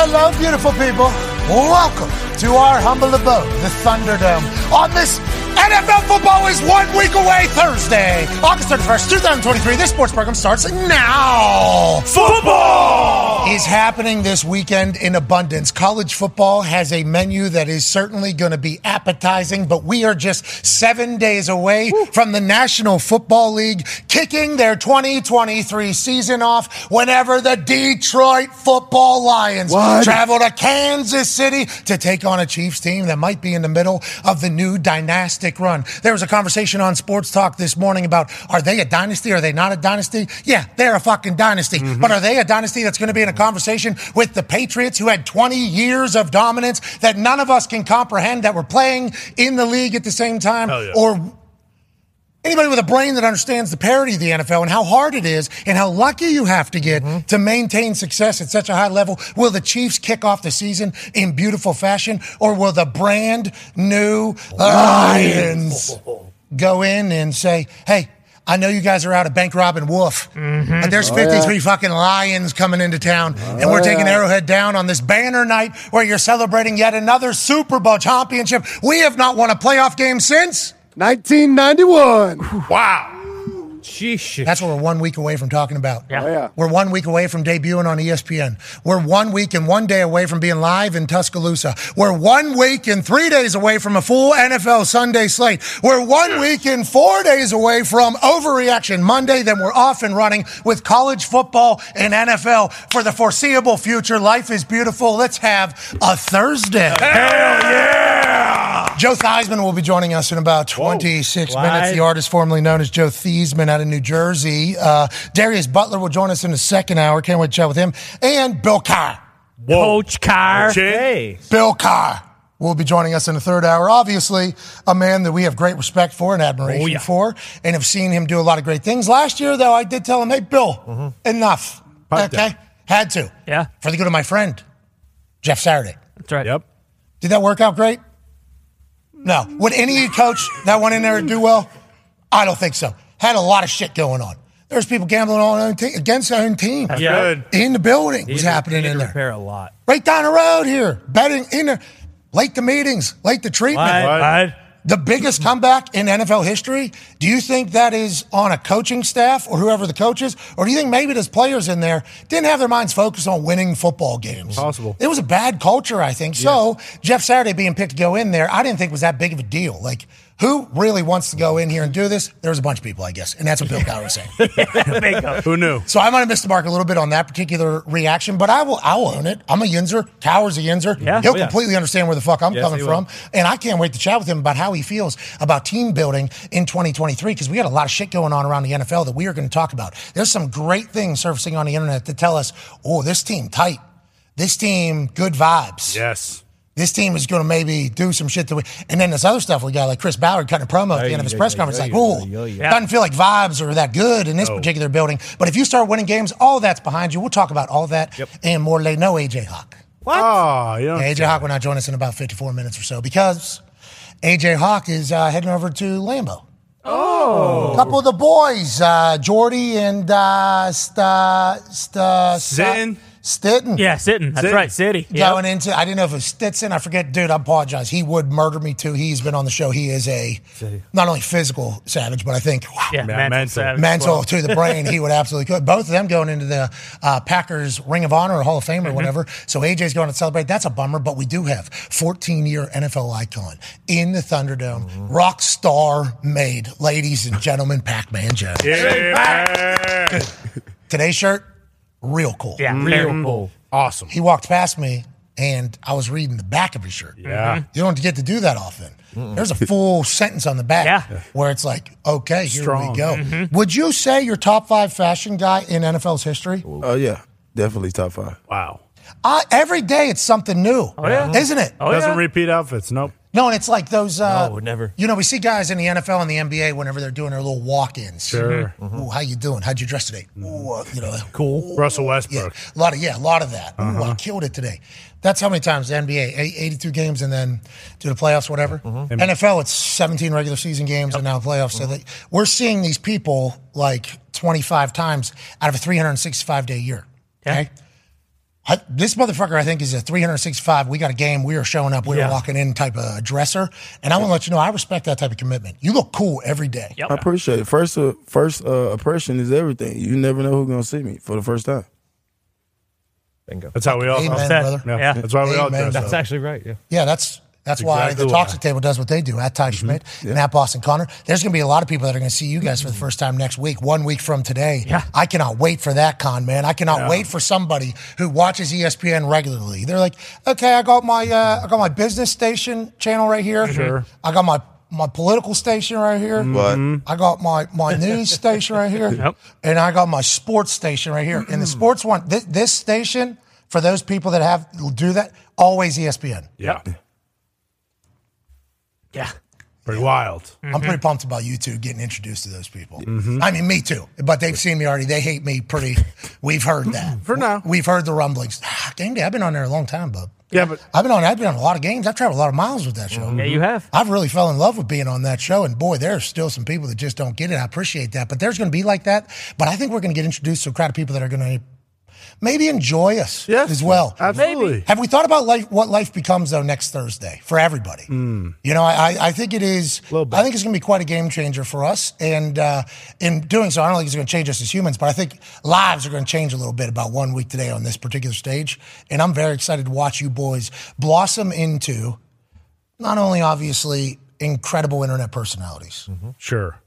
Hello, beautiful people. Welcome to our humble abode, the Thunderdome. On this NFL football is one week away Thursday, August 31st, 2023. This sports program starts now. Football is happening this weekend in abundance. College football has a menu that is certainly going to be appetizing, but we are just seven days away from the National Football League kicking their 2023 season off whenever the Detroit Football Lions What? travel to Kansas City to take on a Chiefs team that might be in the middle of the new dynastic run. There was a conversation on Sports Talk this morning about are they a dynasty? Are they not a dynasty? Yeah, they're a fucking dynasty. Mm-hmm. But are they a dynasty that's going to be in a conversation with the Patriots who had 20 years of dominance that none of us can comprehend that were playing in the league at the same time? Yeah. Or Anybody with a brain that understands the parity of the NFL and how hard it is and how lucky you have to get mm-hmm. to maintain success at such a high level, will the Chiefs kick off the season in beautiful fashion or will the brand new Lions go in and say, hey, I know you guys are out of bank robbing wolf, mm-hmm. but there's 53 fucking lions coming into town, and we're oh, taking Arrowhead down on this banner night where you're celebrating yet another Super Bowl championship. We have not won a playoff game since. 1991. Wow. Sheesh. That's what we're one week away from talking about. Yeah. Oh, yeah. We're one week away from debuting on ESPN. We're one week and one day away from being live in Tuscaloosa. We're one week and three days away from a full NFL Sunday slate. We're one week and four days away from overreaction Monday. Then we're off and running with college football and NFL for the foreseeable future. Life is beautiful. Let's have a Thursday. Hell yeah. Joe Theismann will be joining us in about 26 What? minutes. The artist formerly known as Joe Theismann out of New Jersey. Uh, Darius Butler will join us in the second hour. Can't wait to chat with him. And Bill Cowher. Coach Cowher. Chin. Hey. Bill Cowher will be joining us in the third hour. Obviously, a man that we have great respect for and admiration Oh, yeah. for, and have seen him do a lot of great things. Last year, though, I did tell him, hey, Bill, enough. Pipe okay? down. Had to. Yeah. For the good of my friend, Jeff Saturday. That's right. Yep. Did that work out great? No. Would any coach that went in there do well? I don't think so. Had a lot of shit going on. There's people gambling on their own te- against their own team. Yeah. Good. In the building was He to- happening in to there. Repair a lot. Right down the road here. Betting in there. Late to meetings, late to treatment. What? What? The biggest comeback in NFL history. Do you think that is on a coaching staff or whoever the coach is? Or do you think maybe there's players in there didn't have their minds focused on winning football games? Possible. It was a bad culture, I think. So Jeff Saturday being picked to go in there, I didn't think was that big of a deal. Like, who really wants to go in here and do this? There's a bunch of people, I guess. And that's what Bill Cowher was saying. Who knew? So I might have missed the mark a little bit on that particular reaction, but I will I'll own it. I'm a Yinzer. Cowher's a Yinzer. Yeah. He'll Oh, yeah. completely understand where the fuck I'm Yes, coming from. will. And I can't wait to chat with him about how he feels about team building in 2023 because we got a lot of shit going on around the NFL that we are going to talk about. There's some great things surfacing on the internet that tell us, oh, this team tight. This team, good vibes. Yes. This team is going to maybe do some shit to win. And then this other stuff we got, like Chris Ballard cutting a promo at the end of his press conference, like, yeah, oh, yeah, yeah. doesn't feel like vibes are that good in this particular building. But if you start winning games, all that's behind you. We'll talk about all that and more later. No AJ Hawk. What? Oh, you know. Yeah, AJ Hawk will not join us in about 54 minutes or so because AJ Hawk is uh, heading over to Lambeau. Oh. A couple of the boys, uh, Jordy and uh, St- St- Sitton? Stitton. Yeah, sitting. That's City. right. City. Yeah. Going into, I didn't know if it was Stetson. I forget, dude. I apologize. He would murder me too. He's been on the show. He is a not only physical savage, but I think Yeah, Man- mental. mental. savage. mental Well, to the brain. He would absolutely could. Both of them going into the uh, Packers Ring of Honor or Hall of Fame or whatever. So AJ's going to celebrate. That's a bummer, but we do have 14 year NFL icon in the Thunderdome, rock star made, ladies and gentlemen, Pac Man Jones. Yeah. Today's shirt, real cool. Yeah, very cool. Awesome. He walked past me and I was reading the back of his shirt. Yeah. Mm-hmm. Mm-hmm. You don't get to do that often. There's a full sentence on the back Yeah. where it's like, okay, here Strong. we go. Mm-hmm. Would you say you're top five fashion guy in NFL's history? Oh yeah, definitely top five. Wow. Uh, every day it's something new, yeah. isn't it? Oh, Doesn't yeah. repeat outfits. Nope. No, and it's like those. Uh, No, never. You know, we see guys in the NFL and the NBA whenever they're doing their little walk-ins. Sure. Ooh, how you doing? How'd you dress today? Ooh, uh, you know, Cool. Russell Westbrook. Yeah, Westbrook. a lot of yeah, a lot of that. Uh-huh. I killed it today. That's how many times the NBA, 82 games, and then to the playoffs, whatever. Uh-huh. NFL, it's 17 regular season games and now playoffs. So that we're seeing these people like 25 times out of a 365 day year. Yeah. Okay, I, this motherfucker, I think, is a 365. We got a game. We are showing up. We are walking in type of dresser. And I want to let you know, I respect that type of commitment. You look cool every day. Yep. I appreciate it. First, uh, first uh, impression is everything. You never know who's gonna see me for the first time. Bingo. That's how we all. Amen, Said. brother. Yeah, Yeah. that's why we all Amen. dress That's up. actually right. Yeah. Yeah, that's that's why exactly the why. Toxic Table does what they do at Ty mm-hmm. Schmit and at Boston Connor. There's going to be a lot of people that are going to see you guys for the first time next week, one week from today. Yeah. I cannot wait for that con, man. I cannot wait for somebody who watches ESPN regularly. They're like, okay, I got my uh, I got my business station channel right here. Sure. I got my my political station right here. Mm-hmm. What? I got my, my news station right here. Yep. And I got my sports station right here. And the mm. sports one, this, this station, for those people that have do that, always ESPN. Yeah, Yeah. pretty wild. I'm mm-hmm. pretty pumped about you two getting introduced to those people. Mm-hmm. I mean, me too. But they've seen me already. They hate me pretty. We've heard that. For now. We've heard the rumblings. Ah, game day. I've been on there a long time, bub. Yeah, but I've been on. I've been on a lot of games. I've traveled a lot of miles with that show. Mm-hmm. Yeah, you have. I've really fell in love with being on that show. And boy, there's still some people that just don't get it. I appreciate that. But there's going to be like that. But I think we're going to get introduced to a crowd of people that are going to maybe enjoy us yes, as well. Absolutely. Have we thought about life, what life becomes though next Thursday for everybody? You know, I, I think it is. I think it's going to be quite a game changer for us, and uh, in doing so, I don't think it's going to change us as humans, but I think lives are going to change a little bit about one week today on this particular stage, and I'm very excited to watch you boys blossom into not only obviously incredible internet personalities. Sure.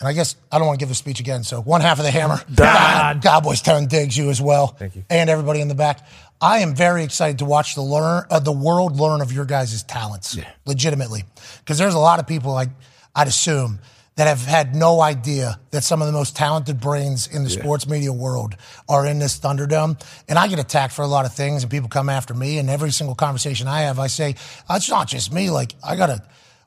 And I guess I don't want to give the speech again. So one half of the hammer, God, Cowboys Town digs you as well. Thank you. And everybody in the back. I am very excited to watch the learn uh, the world learn of your guys' talents, legitimately, because there's a lot of people I I'd assume that have had no idea that some of the most talented brains in the sports media world are in this Thunderdome. And I get attacked for a lot of things, and people come after me. And every single conversation I have, I say, it's not just me. Like I gotta.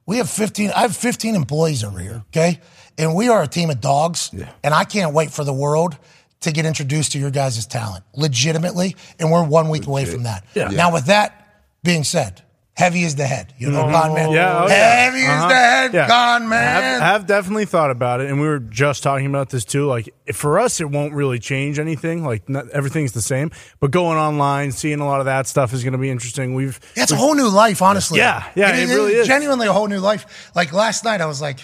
We have 15, I have 15 employees over here, okay? And we are a team of dogs. And I can't wait for the world to get introduced to your guys' talent legitimately. And we're one week away from that. Now, with that being said, heavy is the head. You know, gone man. Yeah, oh, yeah. heavy is Uh-huh. the head, Yeah. gone man. have, I have definitely thought about it, and we were just talking about this too. Like for us, it won't really change anything. Like not, everything's the same. But going online, seeing a lot of that stuff is going to be interesting. We've Yeah, it's a whole new life, honestly. Yeah, yeah, it really is. Genuinely a whole new life. Like last night, I was like,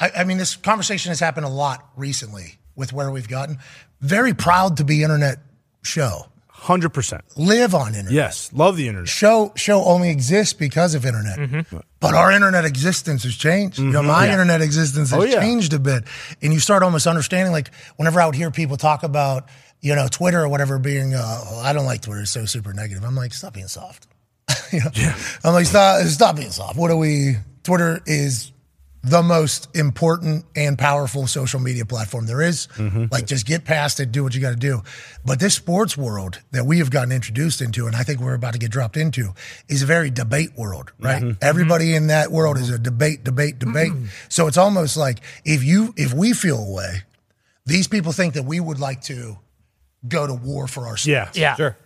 I, I mean, this conversation has happened a lot recently with where we've gotten. Very proud to be internet show. hundred percent. Live on internet. Yes, love the internet. Show show only exists because of internet. Mm-hmm. But our internet existence has changed. You know, my internet existence has Oh, yeah. changed a bit. And you start almost understanding, like, whenever I would hear people talk about, you know, Twitter or whatever being, uh, oh, I don't like Twitter, it's so super negative. I'm like, stop being soft. you know? I'm like, stop, stop being soft. What are we? Twitter is the most important and powerful social media platform there is. Mm-hmm. Like, just get past it, do what you got to do. But this sports world that we have gotten introduced into, and I think we're about to get dropped into, is a very debate world, right? Mm-hmm. Mm-hmm. Everybody in that world is a debate, debate, debate. So it's almost like if you, if we feel a way, these people think that we would like to go to war for our Yeah, Yeah. Sure.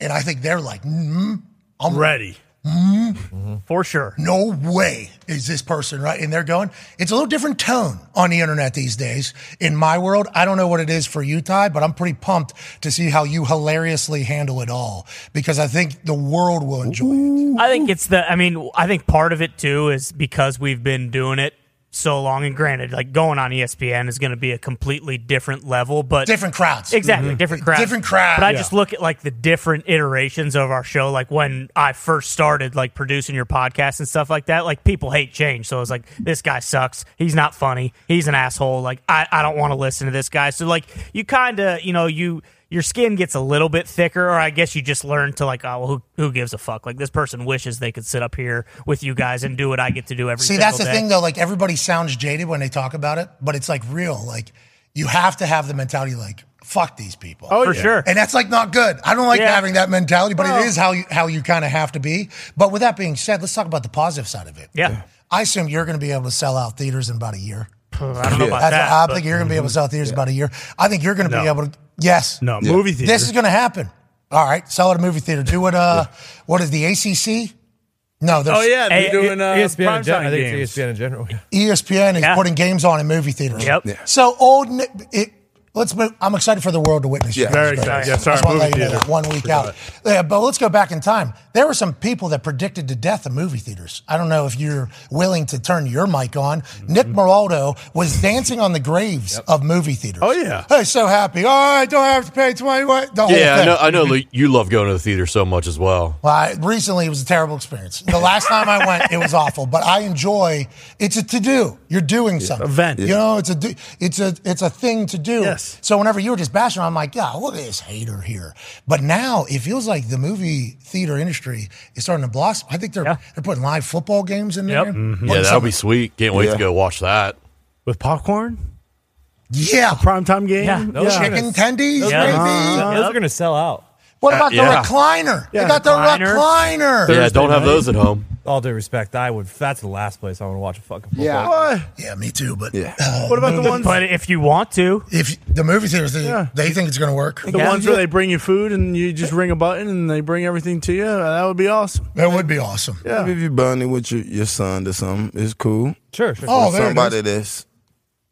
and I think they're like, mm, I'm ready. Mm-hmm. For sure. no way is this person right and they're going it's a little different tone on the internet these days in my world i don't know what it is for you ty but i'm pretty pumped to see how you hilariously handle it all because i think the world will enjoy it I think it's the. I mean, I think part of it too is because we've been doing it so long. And granted, like going on ESPN is going to be a completely different level, but different crowds Exactly, mm-hmm. different crowds, Different crowds. But I yeah. just look at like the different iterations of our show. Like when I first started like producing your podcast and stuff like that, like people hate change. So it's like, this guy sucks. He's not funny. He's an asshole. Like I, I don't want to listen to this guy. So like you kind of, you know, you your skin gets a little bit thicker, or I guess you just learn to like, oh, well, who who gives a fuck? Like this person wishes they could sit up here with you guys and do what I get to do every. see that's the day. thing though like everybody sounds jaded when they talk about it but it's like real like you have to have the mentality like fuck these people Oh, for yeah. sure. And that's like not good. I don't like Yeah. having that mentality, but Well- it is how you how you kind of have to be. But with that being said, let's talk about the positive side of it. Yeah. I assume you're going to be able to sell out theaters in about a year. I don't know about That's that. I think you're going to be able to sell theaters in about a year. I think you're going to be able to. Yes. No movie theater. This is going to happen. All right, sell at a movie theater. Do it. Uh, what is the ACC? No, there's oh yeah, they're Hey, doing uh, ESPN in general. primetime I think games. it's ESPN in general. yeah. ESPN is Yeah. putting games on in movie theaters. Yep. So old, it, let's. Move, I'm excited for the world to witness. Yeah. Very That's excited. great. Yeah, sorry, movie let you know theater. One week out. Yeah, but let's go back in time. There were some people that predicted the death of movie theaters. I don't know if you're willing to turn your mic on. Mm-hmm. Nick Moraldo was dancing on the graves of movie theaters. Oh, yeah. Hey, so happy. Oh, I don't have to pay twenty. What? The whole Yeah, I know. I know. Lu- You love going to the theater so much as well. Well, I, recently it was a terrible experience. The last time I went, it was awful. But I enjoy. It's a to do. You're doing something. Event. You know, it's a do- it's a it's a thing to do. Yes. So whenever you were just bashing, I'm like, yeah, look at this hater here. But now it feels like the movie theater industry is starting to blossom. I think they're Yeah. they're putting live football games in there. Yep. Putting Yeah, that'll be sweet. Can't wait Yeah. to go watch that. With popcorn? yeah. Primetime game? Yeah. Those are Chicken tendies, Yeah. maybe. Uh-huh. Those are going to sell out. What uh, about the yeah. recliner? Yeah, they got the recliner. recliner. yeah, don't have night. those at home. All due respect, I would. That's the last place I want to watch a fucking football. Yeah. What? Yeah, me too. But Yeah. Uh, what about the ones But if you want to, if the movie theaters, they, Yeah. they think it's going to work. the ones where they bring you food and you just ring a button and they bring everything to you? Uh, that would be awesome. That would be awesome. Yeah. If you're bonding with your, your son or something, it's cool. Sure, sure. Oh, there somebody is. that's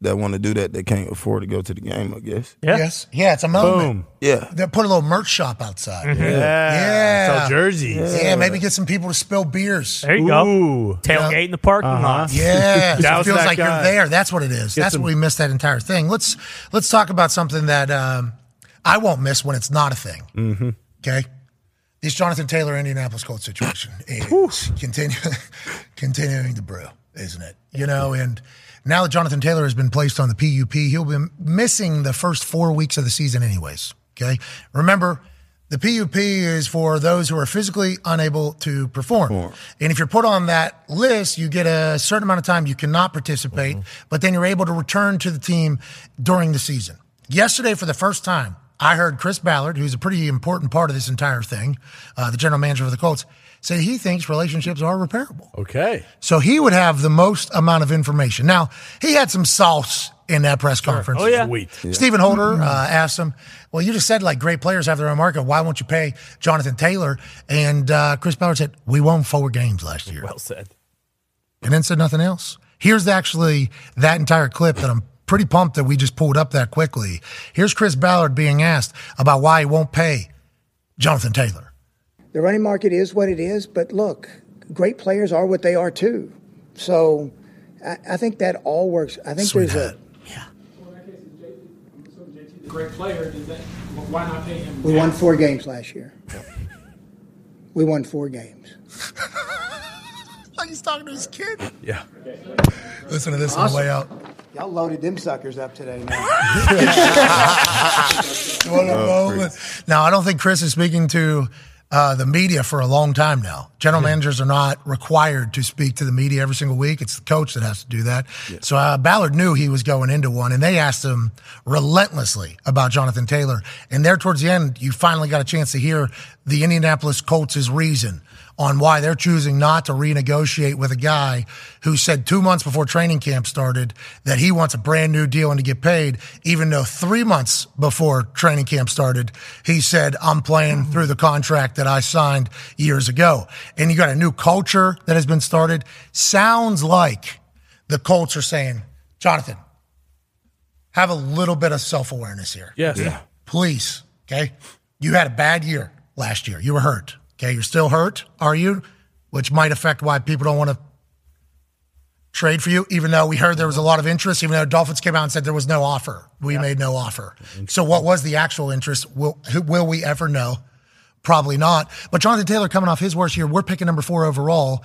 that want to do that, they can't afford to go to the game. I guess. yeah. Yes. Yeah, it's a moment. Boom. Yeah. They put a little merch shop outside. Yeah. Yeah. Sell jerseys. Yeah, maybe get some people to spill beers. There you go. Ooh. Tailgate in the parking lot. Yeah, so That it was feels that like guy. you're there. That's what it is. That's some- what we missed that entire thing. Let's let's talk about something that um, I won't miss when it's not a thing. Mm-hmm. Okay, this Jonathan Taylor Indianapolis Colts situation is continue, continuing to brew, isn't it? You know, and now that Jonathan Taylor has been placed on the PUP, he'll be missing the first four weeks of the season, anyways. Okay, remember. The PUP is for those who are physically unable to perform. And if you're put on that list, you get a certain amount of time you cannot participate, mm-hmm. but then you're able to return to the team during the season. Yesterday, for the first time, I heard Chris Ballard, who's a pretty important part of this entire thing, uh, the general manager of the Colts, say he thinks relationships are repairable. Okay. So he would have the most amount of information. Now, he had some sauce in that press conference. Oh, yeah. Sweet. Stephen Holder uh, asked him, "Well, you just said like great players have their own market. Why won't you pay Jonathan Taylor?" And uh, Chris Ballard said, "We won four games last year," well said. and then said nothing else. Here's actually that entire clip that I'm pretty pumped that we just pulled up that quickly. Here's Chris Ballard being asked about why he won't pay Jonathan Taylor. the running market is what it is, but look, great players are what they are too. So I, I think that all works. I think Sweet there's hat. a great player, does that, why not pay him? we won four games last year. We won four games. Like he's talking to his kid. Yeah. Listen to this on the way out. Y'all loaded them suckers up today. Man. What a moment. Now, I don't think Chris is speaking to uh, the media for a long time now. General managers are not required to speak to the media every single week. It's the coach that has to do that. So uh, Ballard knew he was going into one, and they asked him relentlessly about Jonathan Taylor. And there, towards the end, you finally got a chance to hear the Indianapolis Colts' reason on why they're choosing not to renegotiate with a guy who said two months before training camp started that he wants a brand new deal and to get paid, even though three months before training camp started, he said, I'm playing mm-hmm. through the contract that I signed years ago. And you got a new culture that has been started. Sounds like the Colts are saying, Jonathan, have a little bit of self awareness here Yes. please, okay? You had a bad year last year. You were hurt. Okay, you're still hurt, are you? Which might affect why people don't want to trade for you, even though we heard there was a lot of interest, even though Dolphins came out and said there was no offer. We made no offer. So what was the actual interest? Will will we ever know? Probably not. But Jonathan Taylor coming off his worst year, we're picking number four overall.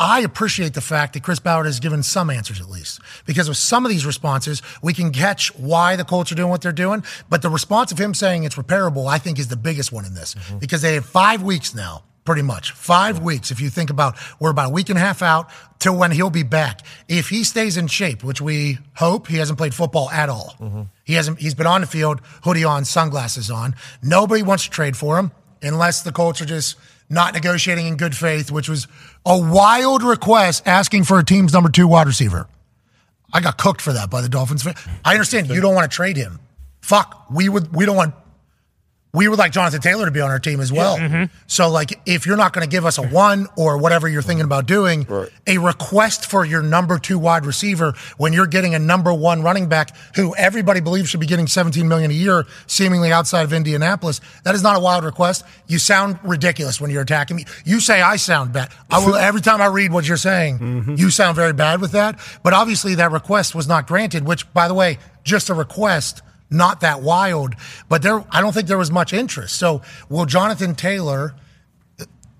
I appreciate the fact that Chris Ballard has given some answers at least. Because with some of these responses, we can catch why the Colts are doing what they're doing. But the response of him saying it's repairable, I think is the biggest one in this. Mm-hmm. Because they have five weeks now, pretty much. Five weeks. If you think about we're about a week and a half out to when he'll be back. If he stays in shape, which we hope, he hasn't played football at all. Mm-hmm. He hasn't he's been on the field, hoodie on, sunglasses on. Nobody wants to trade for him unless the Colts are just not negotiating in good faith, which was a wild request asking for a team's number two wide receiver. I got cooked for that by the Dolphins. I understand you don't want to trade him. Fuck, we would. We don't want. We would like Jonathan Taylor to be on our team as well. Mm-hmm. So, like, if you're not going to give us a one or whatever you're thinking about doing, a request for your number two wide receiver when you're getting a number one running back who everybody believes should be getting 17 million a year, seemingly outside of Indianapolis, that is not a wild request. You sound ridiculous when you're attacking me. You say I sound bad. I will every time I read what you're saying, mm-hmm. you sound very bad with that. But obviously, that request was not granted. Which, by the way, just a request not that wild, but there I don't think there was much interest. So will Jonathan Taylor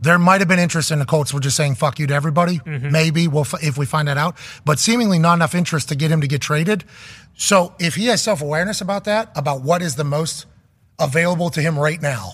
there might have been interest in the Colts. We're just saying fuck you to everybody. Mm-hmm. Maybe we'll f- if we find that out, but seemingly not enough interest to get him to get traded. So if he has self awareness about that, about what is the most available to him right now,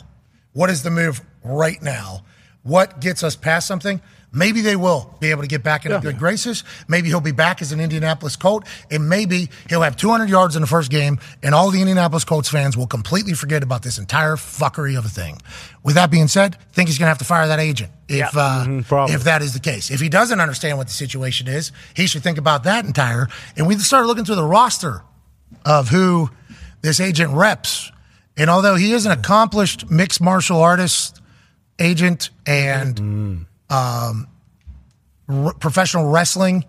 what is the move right now, what gets us past something. Maybe they will be able to get back into good graces. Maybe he'll be back as an Indianapolis Colt, and maybe he'll have 200 yards in the first game, and all the Indianapolis Colts fans will completely forget about this entire fuckery of a thing. With that being said, I think he's going to have to fire that agent if uh, probably. if that is the case. If he doesn't understand what the situation is, he should think about that entire. And we started looking through the roster of who this agent reps. And although he is an accomplished mixed martial artist agent and um, r- professional wrestling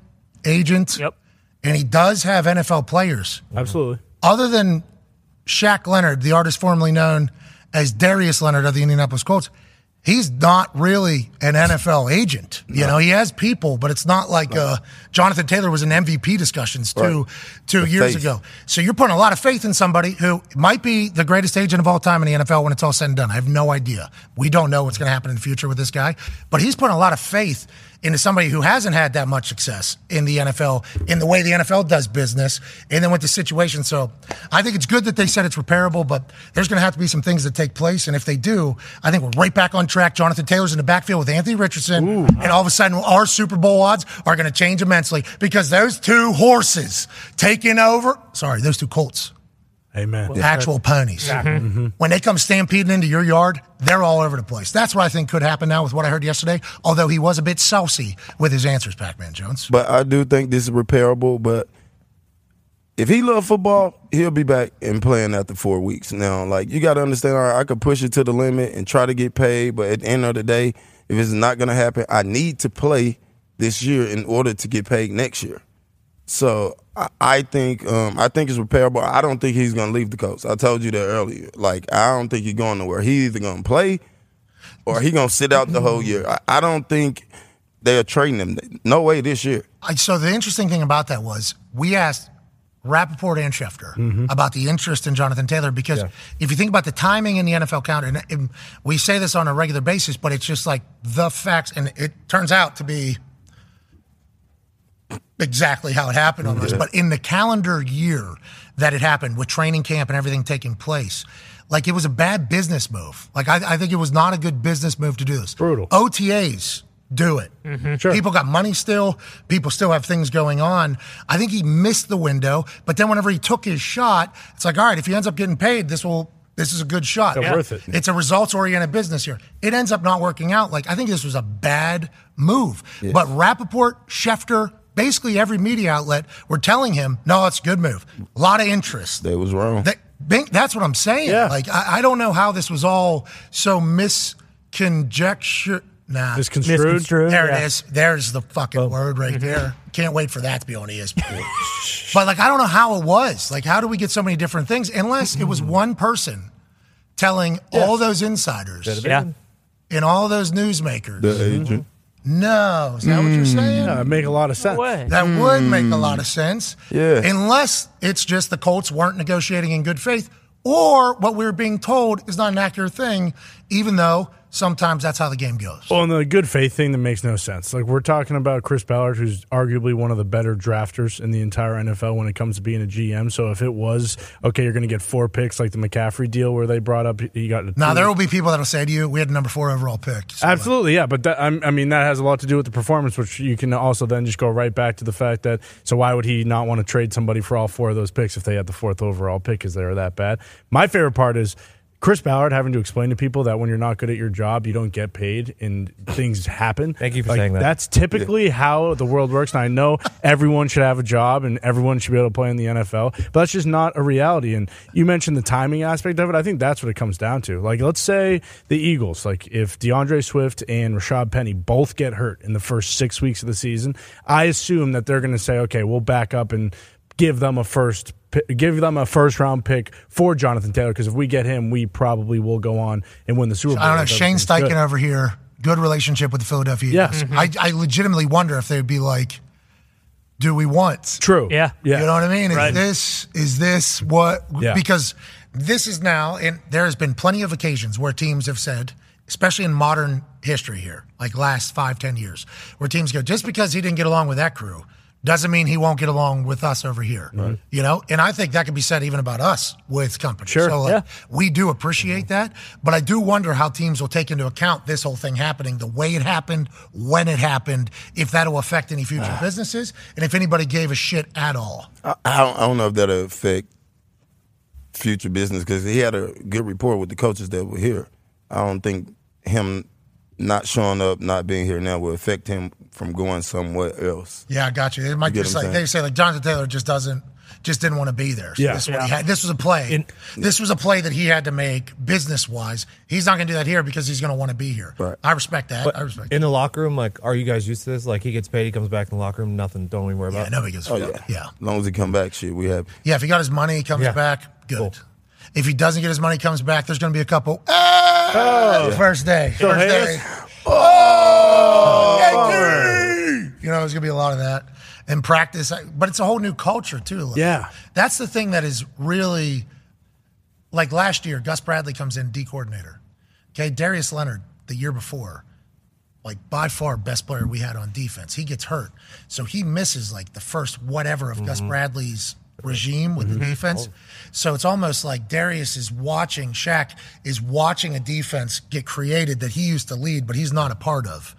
agent, Yep. and he does have NFL players, Absolutely. other than Shaq Leonard, the artist formerly known as Darius Leonard of the Indianapolis Colts, he's not really an NFL agent. You know, he has people, but it's not like uh, Jonathan Taylor was in MVP discussions two two years face. ago. So you're putting a lot of faith in somebody who might be the greatest agent of all time in the NFL when it's all said and done. I have no idea. We don't know what's going to happen in the future with this guy, but he's putting a lot of faith into somebody who hasn't had that much success in the NFL, in the way the NFL does business, and then with the situation. So I think it's good that they said it's repairable, but there's going to have to be some things that take place. And if they do, I think we're right back on track. Jonathan Taylor's in the backfield with Anthony Richardson, and all of a sudden our Super Bowl odds are going to change immensely because those two horses taking over, sorry, those two colts, Amen. actual ponies. Mm-hmm. Mm-hmm. When they come stampeding into your yard, they're all over the place. That's what I think could happen now with what I heard yesterday. Although he was a bit saucy with his answers, Pac-Man Jones. But I do think this is repairable. But if he love football, he'll be back and playing after four weeks. Now, like you got to understand, all right, I could push it to the limit and try to get paid, but at the end of the day, if it's not going to happen, I need to play this year in order to get paid next year. So I, I think um, I think it's repairable. I don't think he's going to leave the Colts. I told you that earlier. Like I don't think he's going nowhere. He's either going to play or he going to sit out the whole year. I, I don't think they are trading him. No way this year. I, so the interesting thing about that was we asked Rapoport and Schefter about the interest in Jonathan Taylor because if you think about the timing in the NFL calendar, and, and we say this on a regular basis, but it's just like the facts, and it turns out to be exactly how it happened almost. But in the calendar year that it happened with training camp and everything taking place, like it was a bad business move. Like I, I think it was not a good business move to do this. Brutal. OTAs do it. Mm-hmm. People got money still. People still have things going on. I think he missed the window, but then whenever he took his shot, it's like, all right, if he ends up getting paid, this will. This is a good shot. Yeah, worth it. It's a results oriented business here. It ends up not working out. Like I think this was a bad move. But Rapoport, Schefter, basically every media outlet were telling him, no, it's a good move. A lot of interest. They was wrong. That, Bing, that's what I'm saying. Yeah. Like I, I don't know how this was all so misconjecture. Nah, Misconstrued. Misconstrued. there yeah. it is. There's the fucking word right mm-hmm. there. Can't wait for that to be on ESPN. but like, I don't know how it was. Like, how do we get so many different things? Unless it was one person telling all those insiders Yeah. and all those newsmakers. The agent. No, is that what you're saying? Mm. Yeah, it make a lot of sense. way. That would make a lot of mm. sense. Yeah. Unless it's just the Colts weren't negotiating in good faith, or what we are being told is not an accurate thing, even though sometimes that's how the game goes. Well, and the good faith thing that makes no sense. Like we're talking about Chris Ballard, who's arguably one of the better drafters in the entire NFL when it comes to being a GM. So if it was okay, you're going to get four picks like the McCaffrey deal where they brought up he got Now there will be people that'll say to you, "We had a number four overall pick." So, Absolutely, yeah, but that, I'm- I mean that has a lot to do with the performance, which you can also then just go right back to the fact that so why would he not want to trade somebody for all four of those picks if they had the fourth overall pick because they were that bad? My favorite part is Chris Ballard having to explain to people that when you're not good at your job, you don't get paid and things happen. Thank you for Like, saying that. That's typically how the world works. And I know everyone should have a job and everyone should be able to play in the NFL, but that's just not a reality. And you mentioned the timing aspect of it. I think that's what it comes down to. Like, let's say the Eagles, like if D'Andre Swift and Rashaad Penny both get hurt in the first six weeks of the season, I assume that they're going to say, okay, we'll back up and give them a first give them a first round pick for Jonathan Taylor because if we get him, we probably will go on and win the Super Bowl. I don't know. if Shane Steichen good. over here, good relationship with the Philadelphia Yes. Eagles. Mm-hmm. I, I legitimately wonder if they'd be like, do we want? True. Yeah. Yeah. You know what I mean? Is Right. this is this what? Yeah. Because this is now, and there has been plenty of occasions where teams have said, especially in modern history here, like last five, ten years, where teams go, just because he didn't get along with that crew doesn't mean he won't get along with us over here. You know, and I think that could be said even about us with companies. Sure, So like, yeah. we do appreciate mm-hmm. that, but I do wonder how teams will take into account this whole thing happening, the way it happened, when it happened, if that'll affect any future ah. businesses, and if anybody gave a shit at all. I, I don't know if that'll affect future business because he had a good rapport with the coaches that were here. I don't think him not showing up, not being here now will affect him from going somewhere else. Yeah, I got you. It might You just what like they say, like Jonathan Taylor just doesn't, just didn't want to be there. So Yeah. this, is what he had. this was a play. In- this was a play that he had to make business wise. He's not going to do that here because he's going to want to be here. Right. I respect that. But I respect. in the locker room, like, are you guys used to this? Like, he gets paid, he comes back in the locker room, nothing. Don't even worry yeah, about. nobody gives a Oh fuck. yeah, yeah. As long as he come back, shit, we have. Yeah, if he got his money, he comes Yeah. back, good. Cool. If he doesn't get his money, comes back, there's going to be a couple. Ah, First day. First haters? day. Oh, Yankee! You know, there's going to be a lot of that. And practice, but it's a whole new culture, too. Like, Yeah. That's the thing that is really like last year, Gus Bradley comes in, D coordinator. Okay, Darius Leonard the year before, like by far best player we had on defense. He gets hurt, so he misses like the first whatever of Gus mm-hmm. Bradley's regime with the mm-hmm. defense. Oh. So it's almost like Darius is watching Shaq is watching a defense get created that he used to lead, but he's not a part of.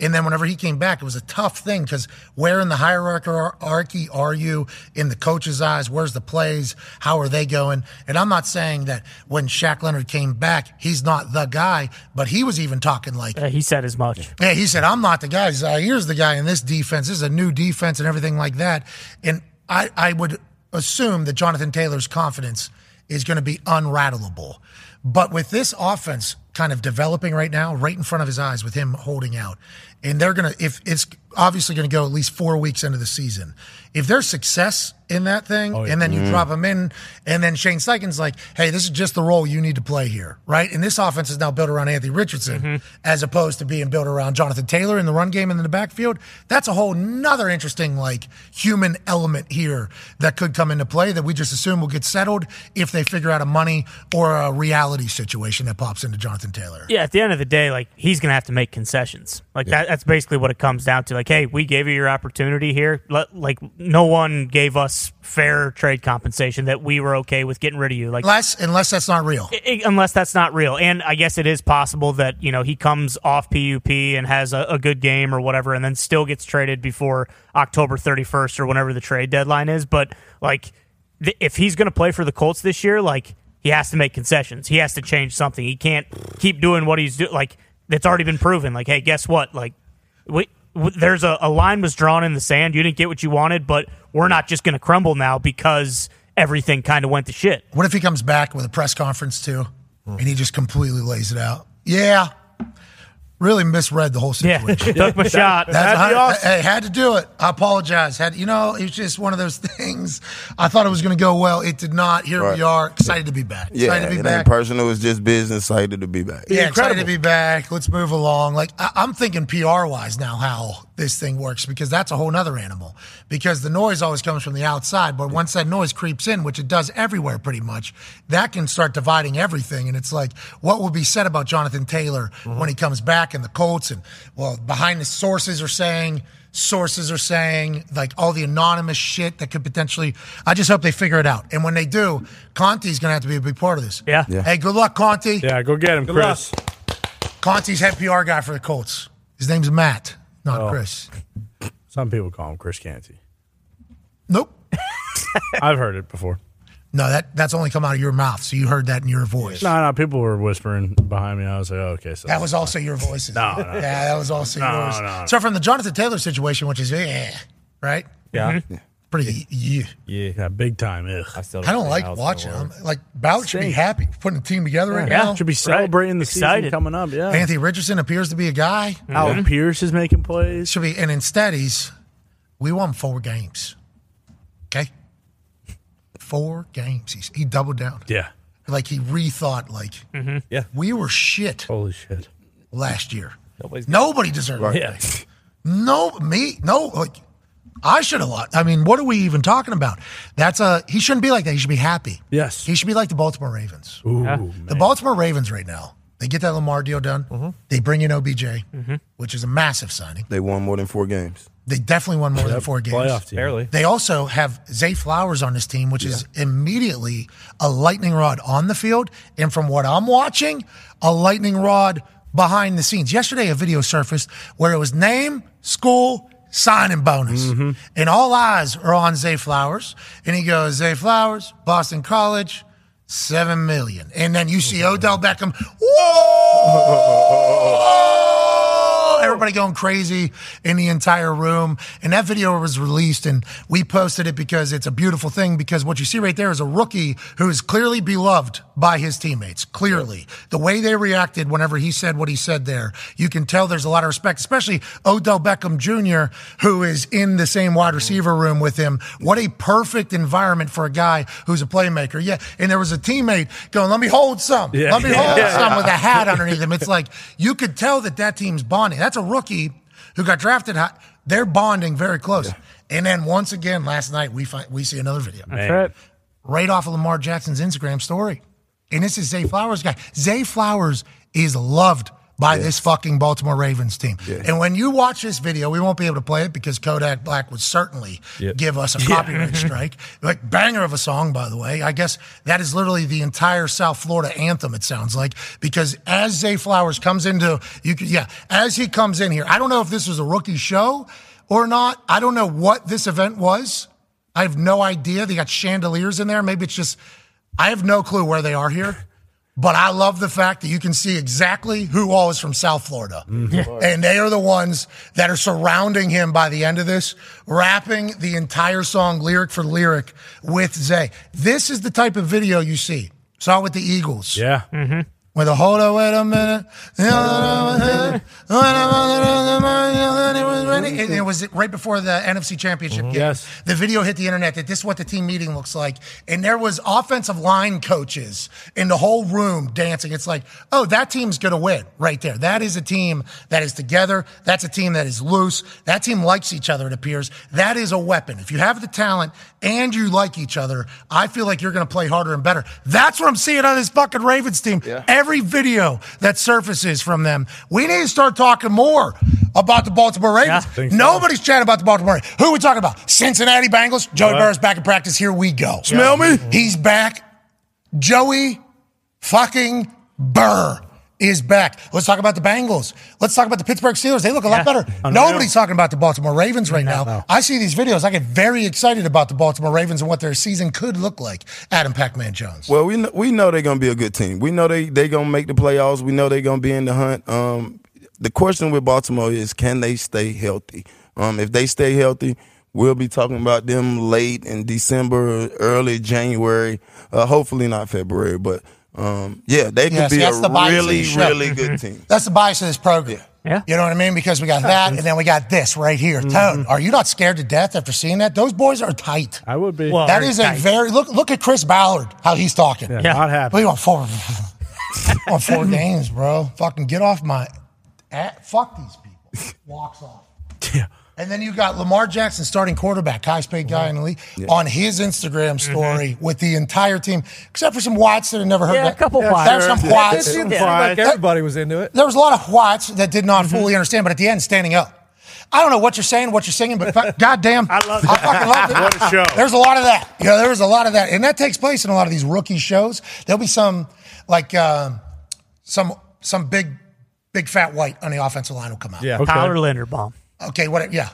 And then whenever he came back, it was a tough thing because where in the hierarchy are you in the coach's eyes? Where's the plays? How are they going? And I'm not saying that when Shaq Leonard came back, he's not the guy, but he was even talking like, he said as much. yeah, he said, I'm not the guy. Uh, here's the guy in this defense. This is a new defense and everything like that. And I, I would assume that Jonathan Taylor's confidence is going to be unrattleable. But with this offense kind of developing right now, right in front of his eyes with him holding out, and they're going to, if it's obviously going to go at least four weeks into the season, if there's success in that thing, oh, and then you mm-hmm. drop them in, and then Shane Steichen's like, hey, this is just the role you need to play here, right? And this offense is now built around Anthony Richardson mm-hmm. as opposed to being built around Jonathan Taylor in the run game and in the backfield. That's a whole nother interesting, like, human element here that could come into play that we just assume will get settled if they figure out a money or a reality situation that pops into Jonathan Taylor. Yeah, at the end of the day, like he's gonna have to make concessions. Like that, that's basically what it comes down to. Like, hey, we gave you your opportunity here. Let, like, no one gave us fair trade compensation that we were okay with getting rid of you. Like, Unless, unless that's not real. I- unless that's not real. And I guess it is possible that you know he comes off PUP and has a, a good game or whatever, and then still gets traded before October 31st or whenever the trade deadline is. But like, th- if he's going to play for the Colts this year, like he has to make concessions. He has to change something. He can't keep doing what he's doing. Like it's already been proven. Like, hey, guess what? Like, we. w- There's a, a line was drawn in the sand. You didn't get what you wanted, but we're not just going to crumble now because everything kind of went to shit. What if he comes back with a press conference too, and he just completely lays it out? Yeah, really misread the whole Yeah, situation. took my shot. That's That'd be a- awesome. Hey, had to do it. I apologize. Had you know, it was just one of those things. I thought it was going to go well. It did not. Here Right. we are. Excited to be back. Yeah, Excited to be it back. ain't personal. It's just business. Excited to be back. Yeah, excited to be back. Let's move along. Like I, I'm thinking PR wise now how this thing works because that's a whole nother animal. Because the noise always comes from the outside, but once that noise creeps in, which it does everywhere pretty much, that can start dividing everything. And it's like, what will be said about Jonathan Taylor mm-hmm. when he comes back and the Colts and well, behind the sources are saying sources are saying, like all the anonymous shit that could potentially. I just hope they figure it out. And when they do, Conti's going to have to be a big part of this. Yeah. Yeah. Hey, good luck, Conti. Yeah, go get him, Chris. Conti's head PR guy for the Colts. His name's Matt, not Oh. Chris. Some people call him Chris Canty. Nope. I've heard it before. No, that that's only come out of your mouth, so you heard that in your voice. No, no, people were whispering behind me. I was like, oh, okay, so That was also your voice. No, no. Yeah, that was also No, yours. no, no. So from the Jonathan Taylor situation, which is yeah, right? Yeah. Mm-hmm. Pretty yeah. Yeah. yeah, big time. Ugh. I still I don't like watching them. Like Ballard should be happy putting a team together right Yeah. now. Should be celebrating the Excited. season coming up. Yeah, Anthony Richardson appears to be a guy. Alvin mm-hmm. Pierce is making plays. Should be, and instead he's we won four games. Okay, four games. He's, he doubled down. Yeah, Like he rethought. Like mm-hmm. Yeah. we were shit holy shit. last year. Nobody's Nobody deserved it. Yeah. No, me, no, like I should have lost. I mean, what are we even talking about? That's a he shouldn't be like that. He should be happy. Yes. He should be like the Baltimore Ravens. Ooh, The Baltimore Ravens right now, they get that Lamar deal done. Mm-hmm. They bring in OBJ, which is a massive signing. They won more than four games. They definitely won more than four games. playoff team. Barely. They also have Zay Flowers on this team, which is immediately a lightning rod on the field. And from what I'm watching, a lightning rod behind the scenes. Yesterday, a video surfaced where it was name, school, signing bonus. Mm-hmm. And all eyes are on Zay Flowers. And he goes, Zay Flowers, Boston College, seven million. And then you see Odell Beckham. Whoa! Everybody going crazy in the entire room. And that video was released and we posted it because it's a beautiful thing because what you see right there is a rookie who is clearly beloved by his teammates. Clearly. The way they reacted whenever he said what he said there, you can tell there's a lot of respect, especially Odell Beckham Jr., who is in the same wide mm-hmm. receiver room with him. What a perfect environment for a guy who's a playmaker. Yeah. And there was a teammate going, let me hold some. Yeah. Let me hold Yeah. some with a hat underneath him. It's like you could tell that that team's bonding. That's a rookie who got drafted high. They're bonding very close. And then once again, last night we find we see another video That's right. right off of Lamar Jackson's Instagram story. And this is Zay Flowers guy. Zay Flowers is loved by this fucking Baltimore Ravens team. And when you watch this video, we won't be able to play it because Kodak Black would certainly give us a copyright strike. Like banger of a song, by the way. I guess that is literally the entire South Florida anthem. It sounds like because as Zay Flowers comes into you, could, yeah, as he comes in here, I don't know if this was a rookie show or not. I don't know what this event was. I have no idea. They got chandeliers in there. Maybe it's just, I have no clue where they are here. But I love the fact that you can see exactly who all is from South Florida. Mm-hmm. And they are the ones that are surrounding him by the end of this, rapping the entire song lyric for lyric with Zay. This is the type of video you see. Saw it with the Eagles. Yeah. Mm-hmm. With a hold on, wait a minute. And it was right before the NFC Championship mm-hmm. game. Yes. The video hit the internet that this is what the team meeting looks like. And there was offensive line coaches in the whole room dancing. It's like, oh, that team's going to win right there. That is a team that is together. That's a team that is loose. That team likes each other, it appears. That is a weapon. If you have the talent and you like each other, I feel like you're going to play harder and better. That's what I'm seeing on this fucking Ravens team. Every video that surfaces from them, we need to start talking more about the Baltimore Ravens. Think so. Nobody's chatting about the Baltimore Ravens. Who are we talking about? Cincinnati Bengals. Joey Burrow's back in practice. Here we go. Smell me? He's back. Joey fucking Burr is back. Let's talk about the Bengals. Let's talk about the Pittsburgh Steelers. They look a lot better. Nobody's talking about the Baltimore Ravens right now. I see these videos. I get very excited about the Baltimore Ravens and what their season could look like. Adam Pac-Man Jones. Well, we know, we know they're gonna be a good team. We know they they gonna make the playoffs. We know they're gonna be in the hunt. Um, the question with Baltimore is, can they stay healthy? Um, if they stay healthy, we'll be talking about them late in December, early January. Uh, hopefully not February, but um, yeah, they could Yeah, see, be that's a the really really good team. That's the bias of this program. Yeah. You know what I mean? Because we got that, and then we got this right here. Tone, are you not scared to death after seeing that? Those boys are tight. I would be. Well, That Very is a very look. Look at Chris Ballard, how he's talking. yeah, Yeah. not happy. We want four, want four games, bro. Fucking get off my. fuck these people. Walks off. Yeah. And then you got Lamar Jackson, starting quarterback, highest paid guy in the league, on his Instagram story with the entire team, except for some whites that had never heard Yeah, that. a couple There's whites. some It whites. seemed like everybody was into it. There was a lot of whites that did not fully understand, but at the end, standing up. I don't know what you're saying, what you're singing, but goddamn, I love I fucking love it. What a show. There's a lot of that. You know, there was a lot of that, and that takes place in a lot of these rookie shows. There'll be some like um, some some big big fat white on the offensive line will come out. Yeah. Okay. Tyler Linderbaum. Okay, what? Yeah.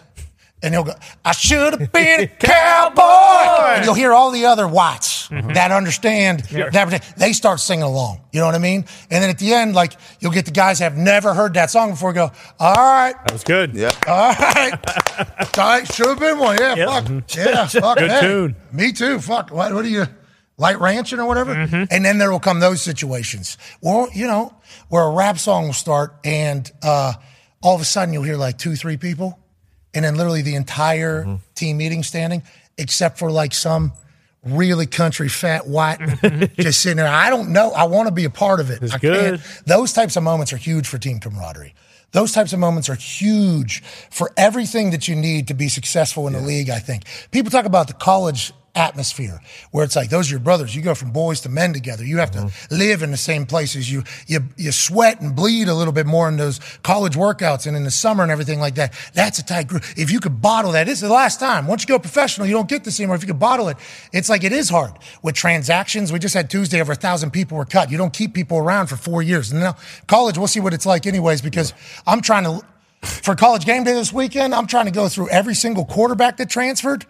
And he'll go, I should have been a cowboy. And you'll hear all the other whites guys that understand that they start singing along. You know what I mean? And then at the end, like you'll get the guys that have never heard that song before go, all right, That was good. Yeah. all right, all right, should have been one. Yeah, Yep. fuck, yeah, fuck. Mm-hmm. Good hey, tune. Me too. Fuck. What, what are you? Light ranching or whatever, mm-hmm. and then there will come those situations. Well, you know, where a rap song will start, and uh, all of a sudden you'll hear like two, three people, and then literally the entire mm-hmm. team meeting standing, except for like some really country fat white just sitting there. I don't know. I want to be a part of it. It's I good. can't. Those types of moments are huge for team camaraderie. Those types of moments are huge for everything that you need to be successful in the league, I think. People talk about the college atmosphere where it's like those are your brothers. You go from boys to men together. You have to mm-hmm. live in the same places. You you you sweat and bleed a little bit more in those college workouts and in the summer and everything like that. That's a tight group. If you could bottle that, this is the last time. Once you go professional, you don't get this anymore. If you could bottle it, it's like it is hard. With transactions, we just had Tuesday over a thousand people were cut. You don't keep people around for four years. And now college, we'll see what it's like anyways, because I'm trying to for college game day this weekend, I'm trying to go through every single quarterback that transferred.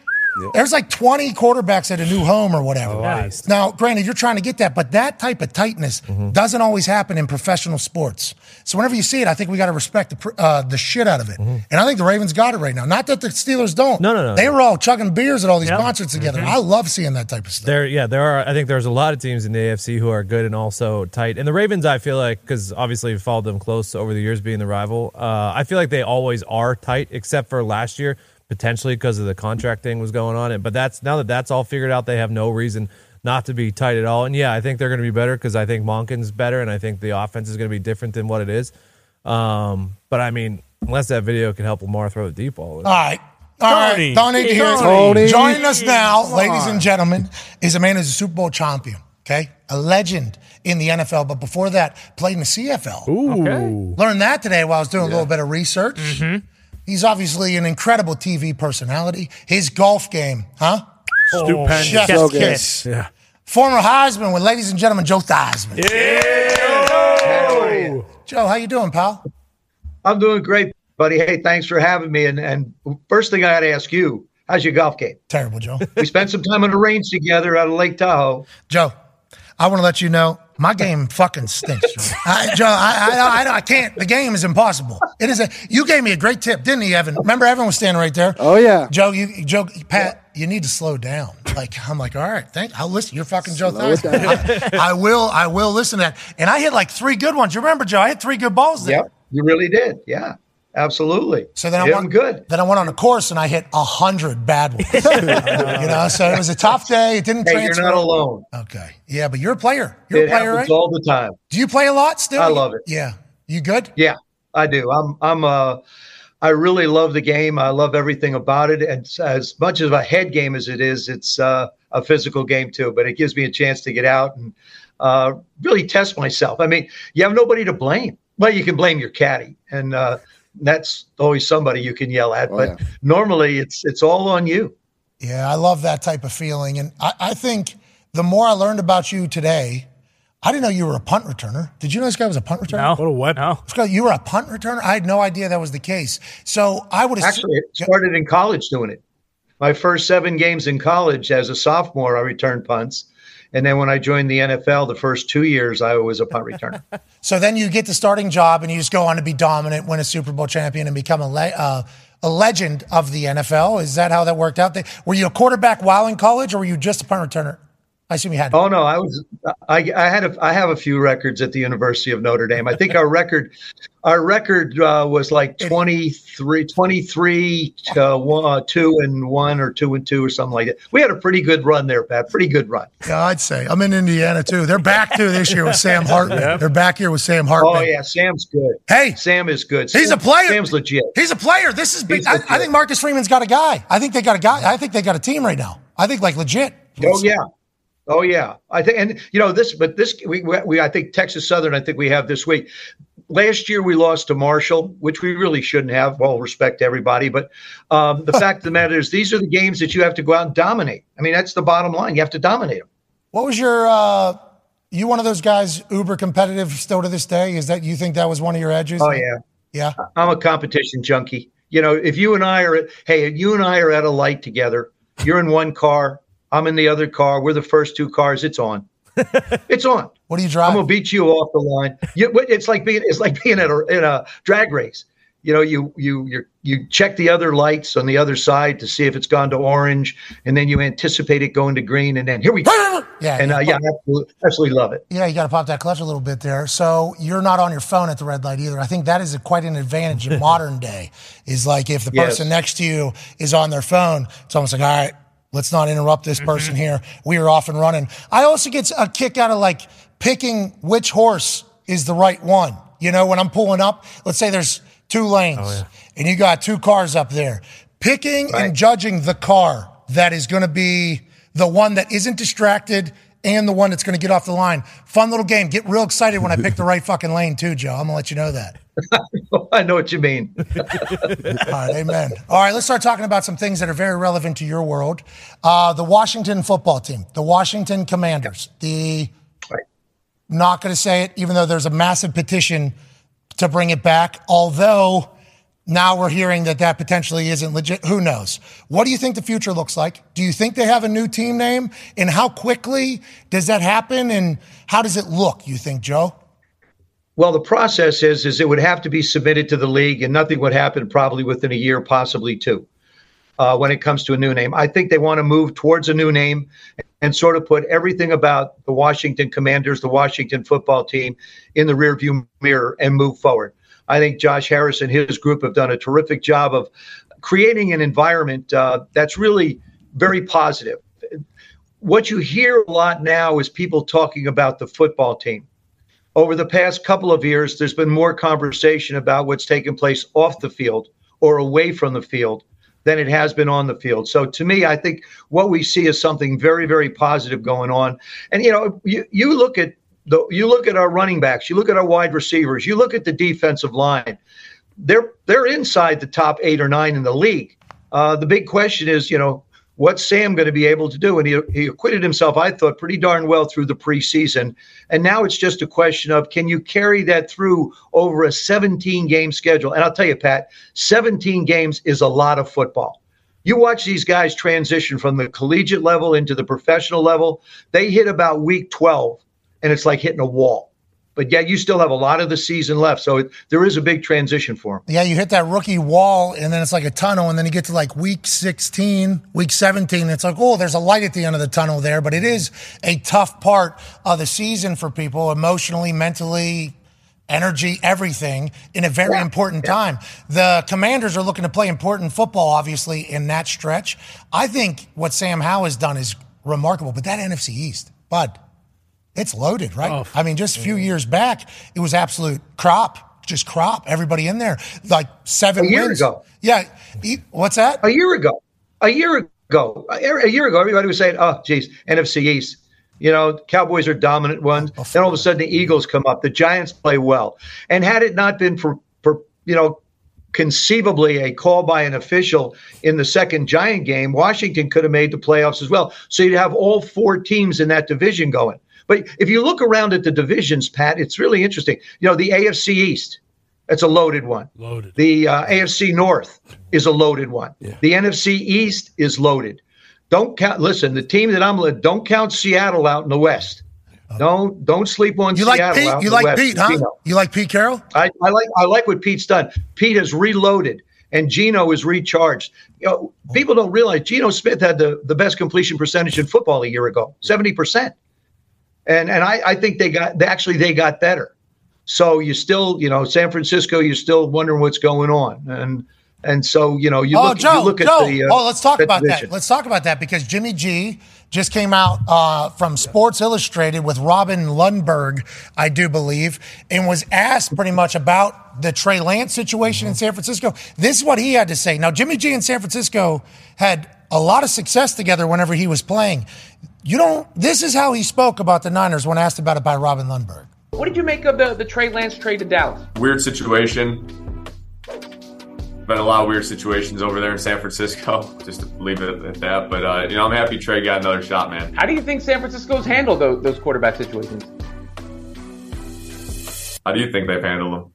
There's like 20 quarterbacks at a new home or whatever. Nice. Now, granted, you're trying to get that, but that type of tightness Mm-hmm. doesn't always happen in professional sports. So whenever you see it, I think we got to respect the, uh, the shit out of it. And I think the Ravens got it right now. Not that the Steelers don't. Mm-hmm. No, no, no. They were all chugging beers at all these Yep. concerts together. I love seeing that type of stuff. There, yeah, there are. I think there's a lot of teams in the AFC who are good and also tight. And the Ravens, I feel like, because obviously we've followed them close over the years, being the rival. Uh, I feel like they always are tight, except for last year, potentially because of the contract thing was going on. It. But that's now that that's all figured out, they have no reason not to be tight at all. And yeah, I think they're going to be better because I think Monken's better, and I think the offense is going to be different than what it is. Um, but I mean, unless that video can help Lamar throw the deep ball. All right. All right. Tony. Don't need to hear it. Tony. Joining us now, ladies and gentlemen, is a man who's a Super Bowl champion. Okay, a legend in the NFL, but before that, played in the CFL. Ooh. Learned that today while I was doing a little bit of research. He's obviously an incredible TV personality. His golf game, huh? Stupendous. Chef's So kiss. Yeah. Former Heisman with, ladies and gentlemen, Joe Theismann. Yeah. Joe, how you doing, pal? I'm doing great, buddy. Hey, thanks for having me. And and first thing I got to ask you, how's your golf game? Terrible, Joe. We spent some time on the range together out of Lake Tahoe. Joe, I want to let you know my game fucking stinks, Joe. I, Joe, I, I, I, I can't. The game is impossible. It is a. You gave me a great tip, didn't he, Evan? Remember, Evan was standing right there. Oh yeah. Joe, you, Joe, Pat, you need to slow down. Like I'm like, all right, thank. I'll listen. You're fucking Joe. Slow it Theismann. I, I will. I will listen to that. And I hit like three good ones. You remember, Joe? I hit three good balls there. Yep. You really did. Yeah. Absolutely. So then I went good. Then I went on a course and I hit a hundred bad ones. you know, so it was a tough day. It didn't Hey, transfer. you're not alone. Okay, yeah, but you're a player. You're It a player, happens right? all the time. Do you play a lot still? I love it. Yeah, you good? Yeah, I do. I'm I'm uh I really love the game. I love everything about it. And as much of a head game as it is, it's uh, a physical game too. But it gives me a chance to get out and uh, really test myself. I mean, you have nobody to blame. Well, you can blame your caddy, and uh, that's always somebody you can yell at. Oh, but yeah. normally, it's it's all on you. Yeah, I love that type of feeling, and I, I think the more I learned about you today, I didn't know you were a punt returner. Did you know this guy was a punt returner? No. What a weapon. No. Guy- You were a punt returner. I had no idea that was the case. So I would assume- Actually, it started in college doing it. My first seven games in college as a sophomore, I returned punts. And then when I joined the NFL, the first two years, I was a punt returner. So then you get the starting job and you just go on to be dominant, win a Super Bowl champion, and become a, le- uh, a legend of the NFL. Is that how that worked out? Were you a quarterback while in college, or were you just a punt returner? I assume you had. oh no, I was I, I had a I have a few records at the University of Notre Dame. I think our record our record uh, was like 23, 23 to one, uh, two and one or two and two or something like that. We had a pretty good run there, Pat. Pretty good run. Yeah, I'd say I'm in Indiana too. They're back too this year with Sam Hartman. They're back here with Sam Hartman. Oh yeah, Sam's good. Hey, Sam is good. He's Sam- a player. Sam's legit. He's a player. This is big. I. I think Marcus Freeman's got a guy. I think they got a guy. I think they got a team right now. I think like legit. Oh yeah, oh yeah. I think, and you know this, but this we, we I think Texas Southern. I think we have this week. Last year we lost to Marshall, which we really shouldn't have. All respect to everybody, but um, the fact of the matter is, these are the games that you have to go out and dominate. I mean, that's the bottom line. You have to dominate them. What was your? uh You one of those guys uber competitive still to this day? Is that you think that was one of your edges? Oh yeah, yeah. I'm a competition junkie. You know, if you and I are hey, you and I are at a light together. You're in one car. I'm in the other car. We're the first two cars. It's on. it's on. What do you drive? I'm gonna beat you off the line. You, it's like being it's like being at a, in a drag race. You know, you you you you check the other lights on the other side to see if it's gone to orange, and then you anticipate it going to green, and then here we go. Yeah, and uh, yeah, I absolutely, absolutely love it. Yeah, you got to pop that clutch a little bit there. So you're not on your phone at the red light either. I think that is a, quite an advantage in modern day. Is like if the Yes. person next to you is on their phone, it's almost like, all right, let's not interrupt this mm-hmm. person here. We are off and running. I also get a kick out of like picking which horse is the right one. You know, when I'm pulling up, let's say there's two lanes oh, and you got two cars up there, picking and judging the car that is going to be the one that isn't distracted and the one that's going to get off the line. Fun little game. Get real excited when I pick the right fucking lane too, Joe. I'm going to let you know that. I know what you mean. All right, amen. All right, let's start talking about some things that are very relevant to your world. Uh, the Washington football team, the Washington Commanders, the not going to say it, even though there's a massive petition to bring it back. Although now we're hearing that that potentially isn't legit. Who knows? What do you think the future looks like? Do you think they have a new team name? And how quickly does that happen? And how does it look, you think, Joe? Well, the process is is it would have to be submitted to the league, and nothing would happen probably within a year, possibly two, uh, when it comes to a new name. I think they want to move towards a new name and sort of put everything about the Washington Commanders, the Washington football team, in the rearview mirror and move forward. I think Josh Harris and his group have done a terrific job of creating an environment uh, that's really very positive. What you hear a lot now is people talking about the football team over the past couple of years, there's been more conversation about what's taken place off the field or away from the field than it has been on the field. So to me, I think what we see is something very, very positive going on. And you know, you, you look at the you look at our running backs, you look at our wide receivers, you look at the defensive line. They're they're inside the top eight or nine in the league. Uh, the big question is, you know, what's Sam going to be able to do? And he, he acquitted himself, I thought, pretty darn well through the preseason. And now it's just a question of can you carry that through over a 17 game schedule? And I'll tell you, Pat, 17 games is a lot of football. You watch these guys transition from the collegiate level into the professional level, they hit about week 12, and it's like hitting a wall. But yet you still have a lot of the season left. So it, there is a big transition for them. Yeah, you hit that rookie wall, and then it's like a tunnel, and then you get to like week 16, week 17. It's like, oh, there's a light at the end of the tunnel there. But it is a tough part of the season for people emotionally, mentally, energy, everything in a very important time. The commanders are looking to play important football, obviously, in that stretch. I think what Sam Howell has done is remarkable, but that NFC East, Bud, it's loaded, right? Oh. I mean, just a few years back, it was absolute crop, just crop, everybody in there. Like seven A year wins. ago. Yeah. E- What's that? A year ago. A year ago. A a year ago, everybody was saying, oh, geez, NFC East. You know, Cowboys are dominant ones. Oh, then all of a sudden the Eagles come up. The Giants play well. And had it not been for, for you know, conceivably a call by an official in the second Giant game, Washington could have made the playoffs as well. So you'd have all four teams in that division going. But if you look around at the divisions, Pat, it's really interesting. You know, the AFC East, that's a loaded one. Loaded. The uh, AFC North is a loaded one. The NFC East is loaded. Don't count. Listen, the team that I'm with, don't count Seattle out in the West. Don't don't sleep on You like Pete? out in You the like West. Pete, huh? Geno. You like Pete Carroll? I, I like I like what Pete's done. Pete has reloaded and Geno is recharged. You know, people don't realize Geno Smith had the, the best completion percentage in football a year ago, 70%. And and I, I think they got they actually they got better. So you still, you know, San Francisco, you're still wondering what's going on. And and so, you know, you oh, look, Joe, you look at Joe. the uh, oh, let's talk about division. that. Let's talk about that because Jimmy G just came out uh, from Sports Illustrated with Robin Lundberg, I do believe, and was asked pretty much about the Trey Lance situation in San Francisco. This is what he had to say. Now, Jimmy G in San Francisco had a lot of success together whenever he was playing. You don't. This is how he spoke about the Niners when asked about it by Robin Lundberg. What did you make of the, the Trey Lance trade to Dallas? weird situation. Been a lot of weird situations over there in San Francisco. Just to leave it at that. But uh, you know, I'm happy Trey got another shot, man. How do you think San Francisco's handled those, those quarterback situations? How do you think they've handled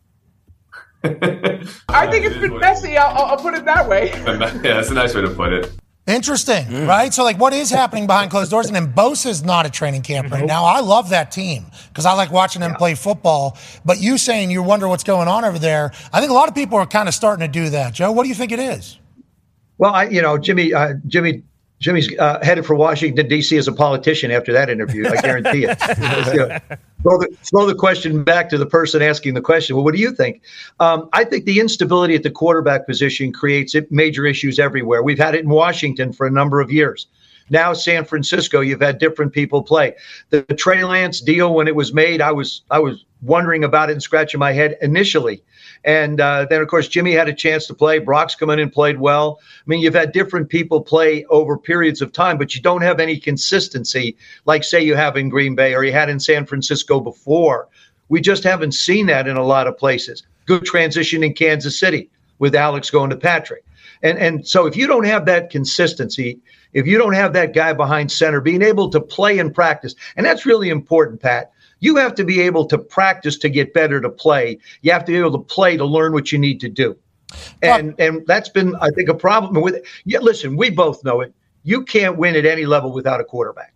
them? I think it's been messy. I'll, I'll- I'll put it that way. yeah, that's a nice way to put it. Interesting, right? So, like, what is happening behind closed doors? And then Bosa's not a training camp right now. I love that team because I like watching them play football. But you saying you wonder what's going on over there, I think a lot of people are kind of starting to do that. Joe, what do you think it is? Well, I, you know, Jimmy, uh, Jimmy, Jimmy's uh, headed for Washington D.C. as a politician after that interview. I guarantee it. You know, throw, the, throw the question back to the person asking the question. Well, what do you think? Um, I think the instability at the quarterback position creates major issues everywhere. We've had it in Washington for a number of years. Now San Francisco, you've had different people play. The, the Trey Lance deal when it was made, I was I was wondering about it and scratching my head initially. And uh, then, of course, Jimmy had a chance to play. Brock's come in and played well. I mean, you've had different people play over periods of time, but you don't have any consistency like, say, you have in Green Bay or you had in San Francisco before. We just haven't seen that in a lot of places. Good transition in Kansas City with Alex going to Patrick. And, and so if you don't have that consistency, if you don't have that guy behind center being able to play and practice, and that's really important, Pat you have to be able to practice to get better to play. You have to be able to play to learn what you need to do. And and that's been, I think, a problem with. Yeah, listen, we both know it. You can't win at any level without a quarterback.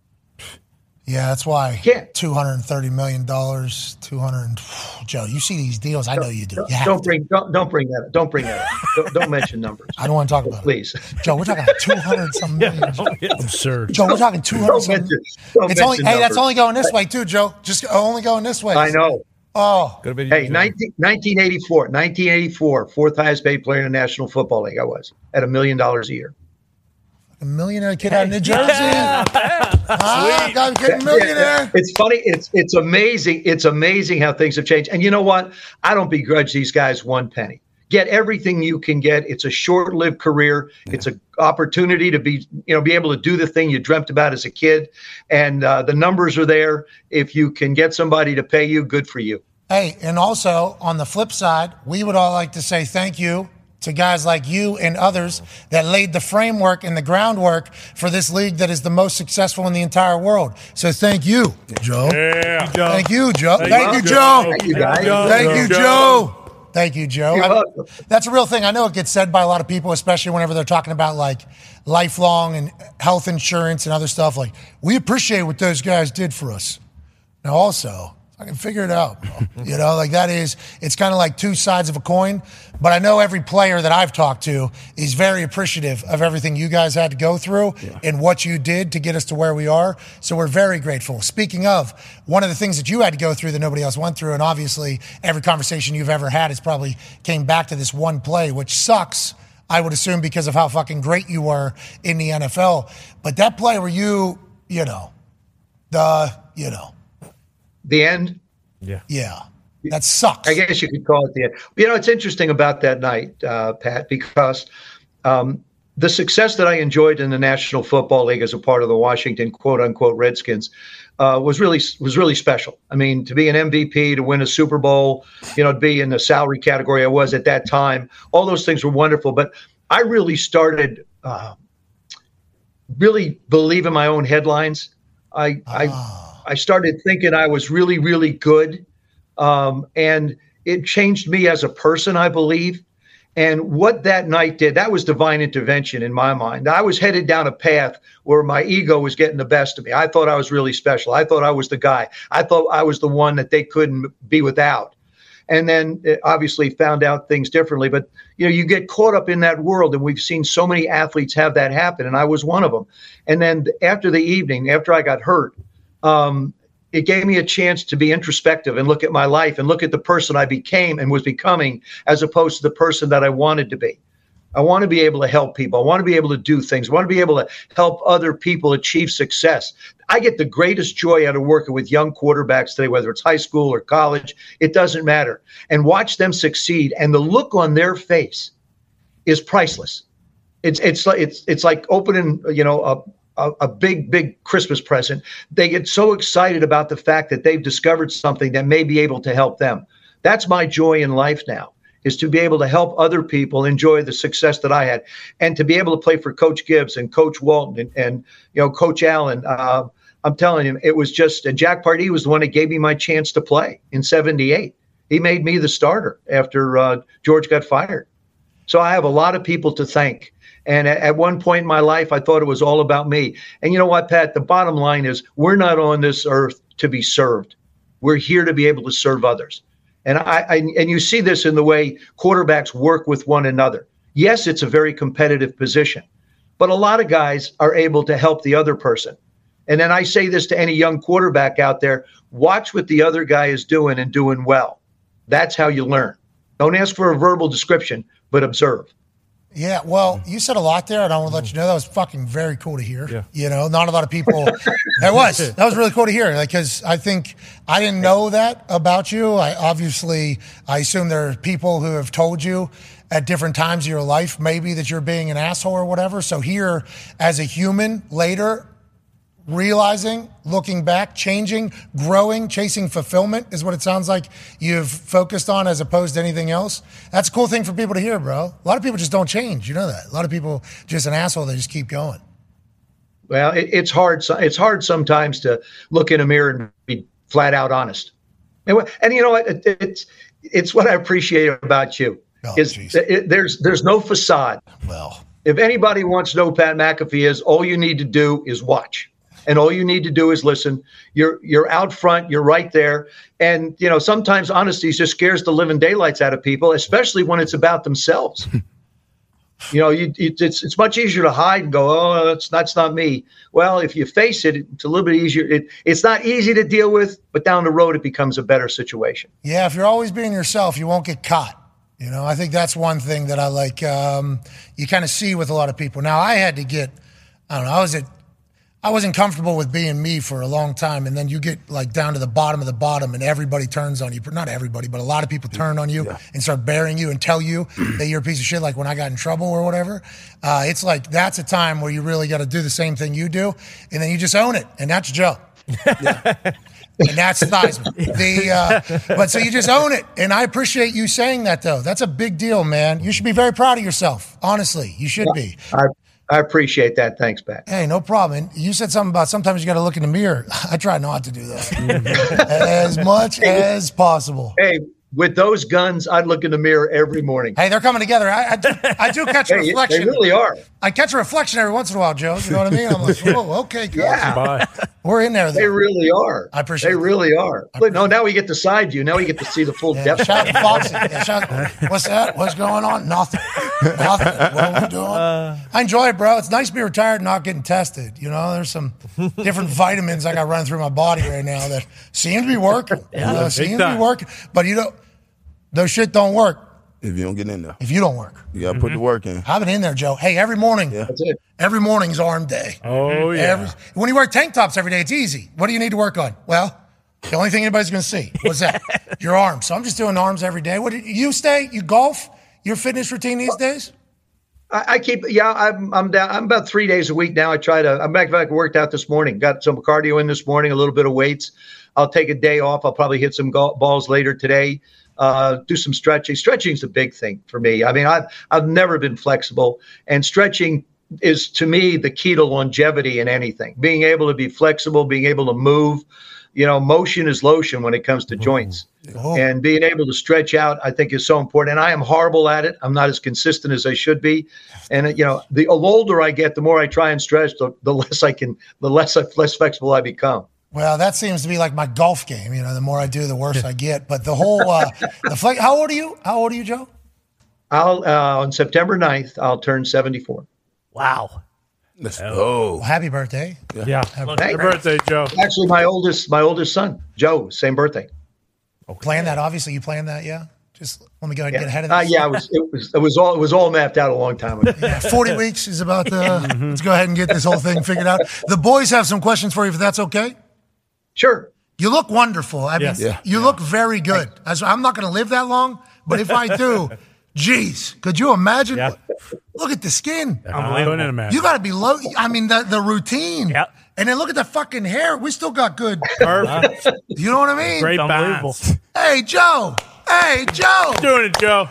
Yeah, that's why. Two hundred and thirty million dollars. Two hundred. Joe, you see these deals? I know you do. Don't, You don't bring don't, don't bring that up. Don't bring that up. don't, don't mention numbers. I don't want to talk about Please. it. Joe, we're talking two hundred some million. Absurd. Joe, we're talking two hundred. Don't don't It's only mention hey, that's only going this way too, Joe. Just only going this way. I know. Oh, Hey, 19, 1984, 1984, fourth highest paid player in the National Football League. I was at a million dollars a year. A millionaire kid out of New Jersey. Ah, got getting millionaire. It's funny. It's it's amazing. It's amazing how things have changed. And you know what? I don't begrudge these guys one penny. Get everything you can get. It's a short-lived career. It's an opportunity to be, you know, be able to do the thing you dreamt about as a kid. And uh, the numbers are there. If you can get somebody to pay you, good for you. Hey, and also on the flip side, we would all like to say thank you to guys like you and others that laid the framework and the groundwork for this league that is the most successful in the entire world. So thank you, Joe. Yeah. Thank you, Joe. Thank Thank, you, you, Joe. Joe. Thank you, guys. Thank you, Joe. Joe. Thank you, Joe. You're I- welcome. that's a real thing. I know it gets said by a lot of people, especially whenever they're talking about like lifelong and health insurance and other stuff. Like, we appreciate what those guys did for us. Now, also, I can figure it out. you know, like that is, it's kind of like two sides of a coin. But I know every player that I've talked to is very appreciative of everything you guys had to go through and what you did to get us to where we are. So we're very grateful. Speaking of, one of the things that you had to go through that nobody else went through, and obviously every conversation you've ever had has probably came back to this one play, which sucks. I would assume because of how fucking great you were in the NFL. But that play where you, you know, the, you know, The end. Yeah. yeah, that sucks. I guess you could call it the end. You know, it's interesting about that night, uh, Pat, because um, the success that I enjoyed in the National Football League as a part of the Washington quote unquote Redskins uh, was really was really special. I mean, to be an MVP, to win a Super Bowl, you know, to be in the salary category I was at that time, all those things were wonderful. But I really started uh, really believe in my own headlines. I I I started thinking I was really really good, um, and it changed me as a person. I believe. And what that night did, that was divine intervention in my mind. I was headed down a path where my ego was getting the best of me. I thought I was really special. I thought I was the guy. I thought I was the one that they couldn't be without. And then uh, obviously found out things differently. But you know, you get caught up in that world, and we've seen so many athletes have that happen, and I was one of them. And then after the evening, after I got hurt, um, it gave me a chance to be introspective and look at my life and look at the person I became and was becoming as opposed to the person that I wanted to be. I want to be able to help people. I want to be able to do things. I want to be able to help other people achieve success. I get the greatest joy out of working with young quarterbacks today, whether it's high school or college, it doesn't matter. And watch them succeed. And the look on their face is priceless. It's it's like it's it's like opening, you know, a a, a big, big Christmas present. They get so excited about the fact that they've discovered something that may be able to help them. That's my joy in life now is to be able to help other people enjoy the success that I had and to be able to play for Coach Gibbs and Coach Walton and, and you know, Coach Allen. Uh, I'm telling you, it was just, and Jack Pardee was the one that gave me my chance to play in 78. He made me the starter after uh, George got fired. So I have a lot of people to thank. And at, at one point in my life, I thought it was all about me. And you know what, Pat? The bottom line is we're not on this earth to be served. We're here to be able to serve others. And I, I and you see this in the way quarterbacks work with one another. Yes, it's a very competitive position, but a lot of guys are able to help the other person. And then I say this to any young quarterback out there watch what the other guy is doing and doing well. That's how you learn. Don't ask for a verbal description, but observe. Yeah, well, you said a lot there, and I want to let you know that was fucking very cool to hear. Yeah. You know, not a lot of people. that was. That was really cool to hear. Like, because I think I didn't know that about you. I obviously, I assume there are people who have told you at different times of your life, maybe that you're being an asshole or whatever. So here, as a human, later, realizing, looking back, changing, growing, chasing fulfillment is what it sounds like you've focused on as opposed to anything else. That's a cool thing for people to hear, bro. A lot of people just don't change. You know that. A lot of people just an asshole. They just keep going. Well, it, it's hard. It's hard sometimes to look in a mirror and be flat out honest. And, and you know what? It, it's it's what I appreciate about you oh, is that it, there's there's no facade. Well, if anybody wants to know who Pat McAfee is, all you need to do is watch, and all you need to do is listen. You're you're out front. You're right there. And you know sometimes honesty just scares the living daylights out of people, especially when it's about themselves. You know, you, it's it's much easier to hide and go, oh, that's that's not me. Well, if you face it, it's a little bit easier. It, it's not easy to deal with, but down the road, it becomes a better situation. Yeah, if you're always being yourself, you won't get caught. You know, I think that's one thing that I like. Um, you kind of see with a lot of people. Now, I had to get, I don't know, I was at, I wasn't comfortable with being me for a long time, and then you get like down to the bottom of the bottom, and everybody turns on you. Not everybody, but a lot of people turn on you and start burying you and tell you that you're a piece of shit. Like when I got in trouble or whatever, uh, it's like that's a time where you really got to do the same thing you do, and then you just own it, and that's Joe. and that's Theismann. The uh, but so you just own it, and I appreciate you saying that though. That's a big deal, man. You should be very proud of yourself. Honestly, you should be. I I appreciate that. Thanks, Pat. Hey, no problem. And you said something about sometimes you got to look in the mirror. I try not to do that as much as possible. Hey, with those guns, I'd look in the mirror every morning. Hey, they're coming together. I, I, do, I do catch a Hey, they reflection. really are. I catch a reflection every once in a while, Joe. You know what I mean? I'm like, whoa, okay, good. Yeah. We're in there. Though. They really are. I appreciate They really are. But no, now we get the side view. Now we get to see the full depth. Shout out Foxy. Yeah, shout- what's that? What's going on? Nothing. Nothing. What are we uh, doing? I enjoy it, bro. It's nice to be retired and not getting tested. You know, there's some different vitamins I got running through my body right now that seem to be working. Yeah, you know, big seem to be working. But you know, those shit don't work If you don't get in there, if you don't work. you got to put the mm-hmm. work in. I've been in there, Joe. Hey, every morning. That's it. Every morning's arm day. Oh, yeah. Every, when you wear tank tops every day, it's easy. What do you need to work on? Well, the only thing anybody's going to see. What's that? Your arms. So I'm just doing arms every day. What do you, you stay? You golf? Your fitness routine these days? I, I keep, yeah, I'm, I'm down. I'm about three days a week now. I try to, I'm back, back worked out this morning. Got some cardio in this morning, a little bit of weights. I'll take a day off. I'll probably hit some go- balls later today. Uh, do some stretching. Stretching is a big thing for me. I mean, I've I've never been flexible, and stretching is to me the key to longevity in anything. Being able to be flexible, being able to move. You know, motion is lotion when it comes to joints, and being able to stretch out, I think, is so important. And I am horrible at it. I'm not as consistent as I should be. And you know, the older I get, the more I try and stretch, the, the less I can, the less less flexible I become. Well, that seems to be like my golf game. You know, the more I do, the worse I get. But the whole, uh, the flex, how old are you? How old are you, Joe? I'll uh, on September 9th, I'll turn 74. Wow. Let's Well, happy birthday. Yeah. Happy birthday, Joe. Actually, my oldest, my oldest son, Joe, same birthday. Okay. Plan that, obviously. You planned that, yeah? Just let me go ahead and get ahead of Uh, this. yeah, it was, it was, it was all, it was all mapped out a long time ago. Yeah, 40 weeks is about the. Let's go ahead and get this whole thing figured out. The boys have some questions for you, if that's okay. Sure. You look wonderful. I mean, Yes. Yeah. you look very good. As- I'm not going to live that long, but if I do, geez, could you imagine? Look at the skin. I couldn't imagine. You got to be low. I mean, the, the routine. Yep. And then look at the fucking hair. We still got good. Perfect. You know what I mean? Great Unbelievable. balance. Hey, Joe. Hey, Joe. Doing it, Joe.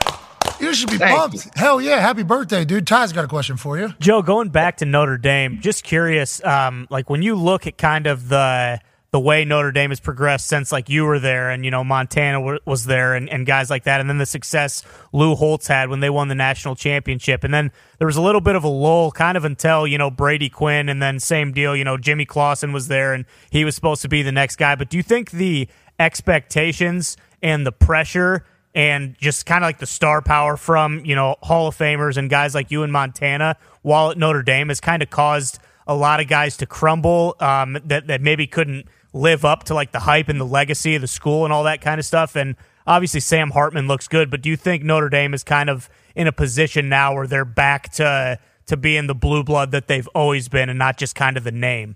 You should be Thank pumped. Hell yeah. Happy birthday, dude. Ty's got a question for you. Joe, going back to Notre Dame, just curious, um, like when you look at kind of the the way Notre Dame has progressed since like you were there and you know Montana w- was there and, and guys like that, and then the success Lou Holtz had when they won the national championship, and then there was a little bit of a lull, kind of until you know Brady Quinn, and then same deal, you know Jimmy Clausen was there and he was supposed to be the next guy. But do you think the expectations and the pressure and just kind of like the star power from you know Hall of Famers and guys like you in Montana, while at Notre Dame, has kind of caused a lot of guys to crumble um, that that maybe couldn't live up to like the hype and the legacy of the school and all that kind of stuff. And obviously Sam Hartman looks good, but do you think Notre Dame is kind of in a position now where they're back to to being the blue blood that they've always been and not just kind of the name?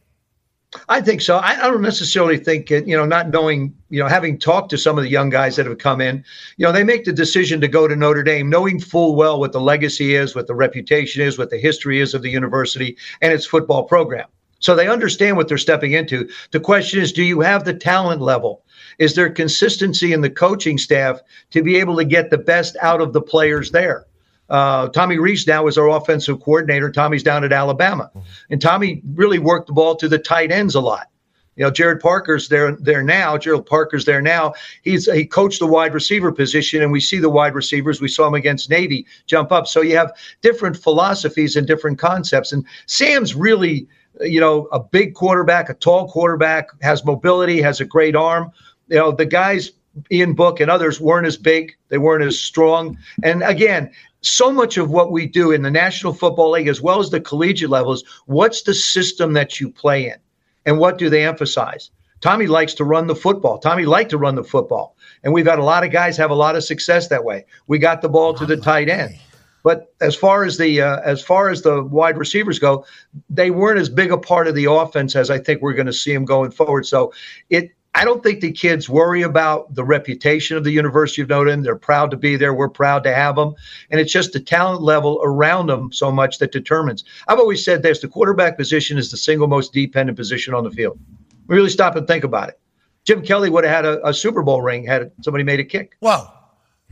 I think so. I, don't necessarily think it, you know, not knowing, you know, having talked to some of the young guys that have come in, you know, they make the decision to go to Notre Dame, knowing full well what the legacy is, what the reputation is, what the history is of the university and its football program. So they understand what they're stepping into. The question is, do you have the talent level? Is there consistency in the coaching staff to be able to get the best out of the players there? Uh, Tommy Rees now is our offensive coordinator. Tommy's down at Alabama, and Tommy really worked the ball to the tight ends a lot. You know, Gerad Parker's there there now. Gerald Parker's there now. He's he coached the wide receiver position, and we see the wide receivers. We saw him against Navy jump up. So you have different philosophies and different concepts. And Sam's really, you know, a big quarterback, a tall quarterback, has mobility, has a great arm. You know, the guys Ian Book and others weren't as big, they weren't as strong. And again, so much of what we do in the National Football League as well as the collegiate levels, what's the system that you play in? And what do they emphasize? Tommy likes to run the football. Tommy liked to run the football. And we've had a lot of guys have a lot of success that way. We got the ball to the tight end. But as far as the uh, as far as the wide receivers go, they weren't as big a part of the offense as I think we're going to see them going forward. So it I don't think the kids worry about the reputation of the University of Notre Dame. They're proud to be there. We're proud to have them. And it's just the talent level around them so much that determines. I've always said this the quarterback position is the single most dependent position on the field. Really stop and think about it. Jim Kelly would have had a, a Super Bowl ring had somebody made a kick. Whoa.